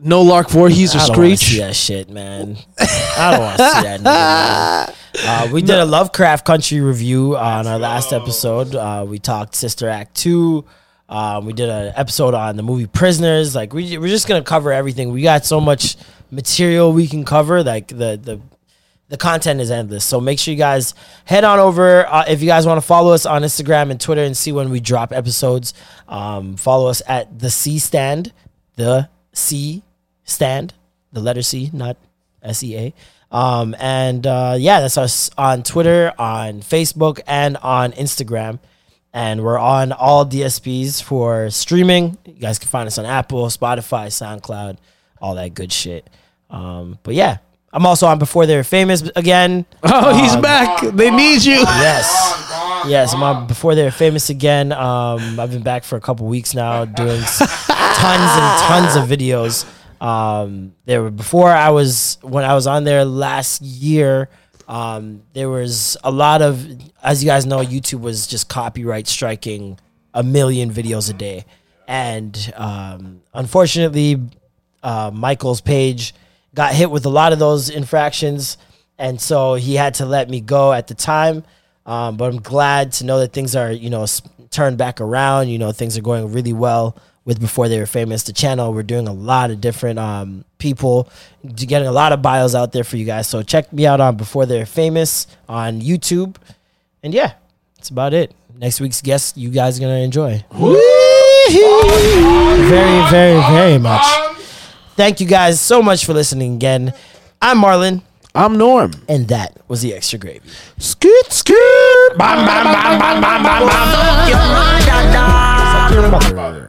No Lark Voorhies or I don't see that shit, man. I don't want to see that. Nigga. Uh, we did a Lovecraft Country review on our last episode. Uh, we talked Sister Act two. Um, we did an episode on the movie Prisoners. Like we, we're just gonna cover everything. We got so much material we can cover. Like the the the content is endless. So make sure you guys head on over. Uh, if you guys want to follow us on Instagram and Twitter and see when we drop episodes, um, follow us at the C Stand, the C Stand, the letter C, not S E A. Um, and uh, yeah, that's us on Twitter, on Facebook, and on Instagram. And we're on all DSPs for streaming. You guys can find us on Apple, Spotify, SoundCloud, all that good shit. Um, but yeah, I'm also on Before They Were Famous again. Oh, he's Um, back. They need you. Yes. Yes, I'm on Before They Were Famous again. Um, I've been back for a couple weeks now doing tons and tons of videos. Um, there were before I was when I was on there last year. Um, there was a lot of, as you guys know, YouTube was just copyright striking a million videos a day, and um, unfortunately, uh, Michael's page got hit with a lot of those infractions, and so he had to let me go at the time. Um, but I'm glad to know that things are, you know, turned back around. You know, things are going really well with before they were famous. The channel, we're doing a lot of different um, people, getting a lot of bios out there for you guys. So check me out on before they're famous on YouTube. And yeah, that's about it. Next week's guest, you guys are gonna enjoy. Very, very, very much. Thank you guys so much for listening again. I'm Marlon. I'm Norm. And that was the extra gravy. Scoot, scoot. Bam, bam, bam, bam, bam, bam, bam.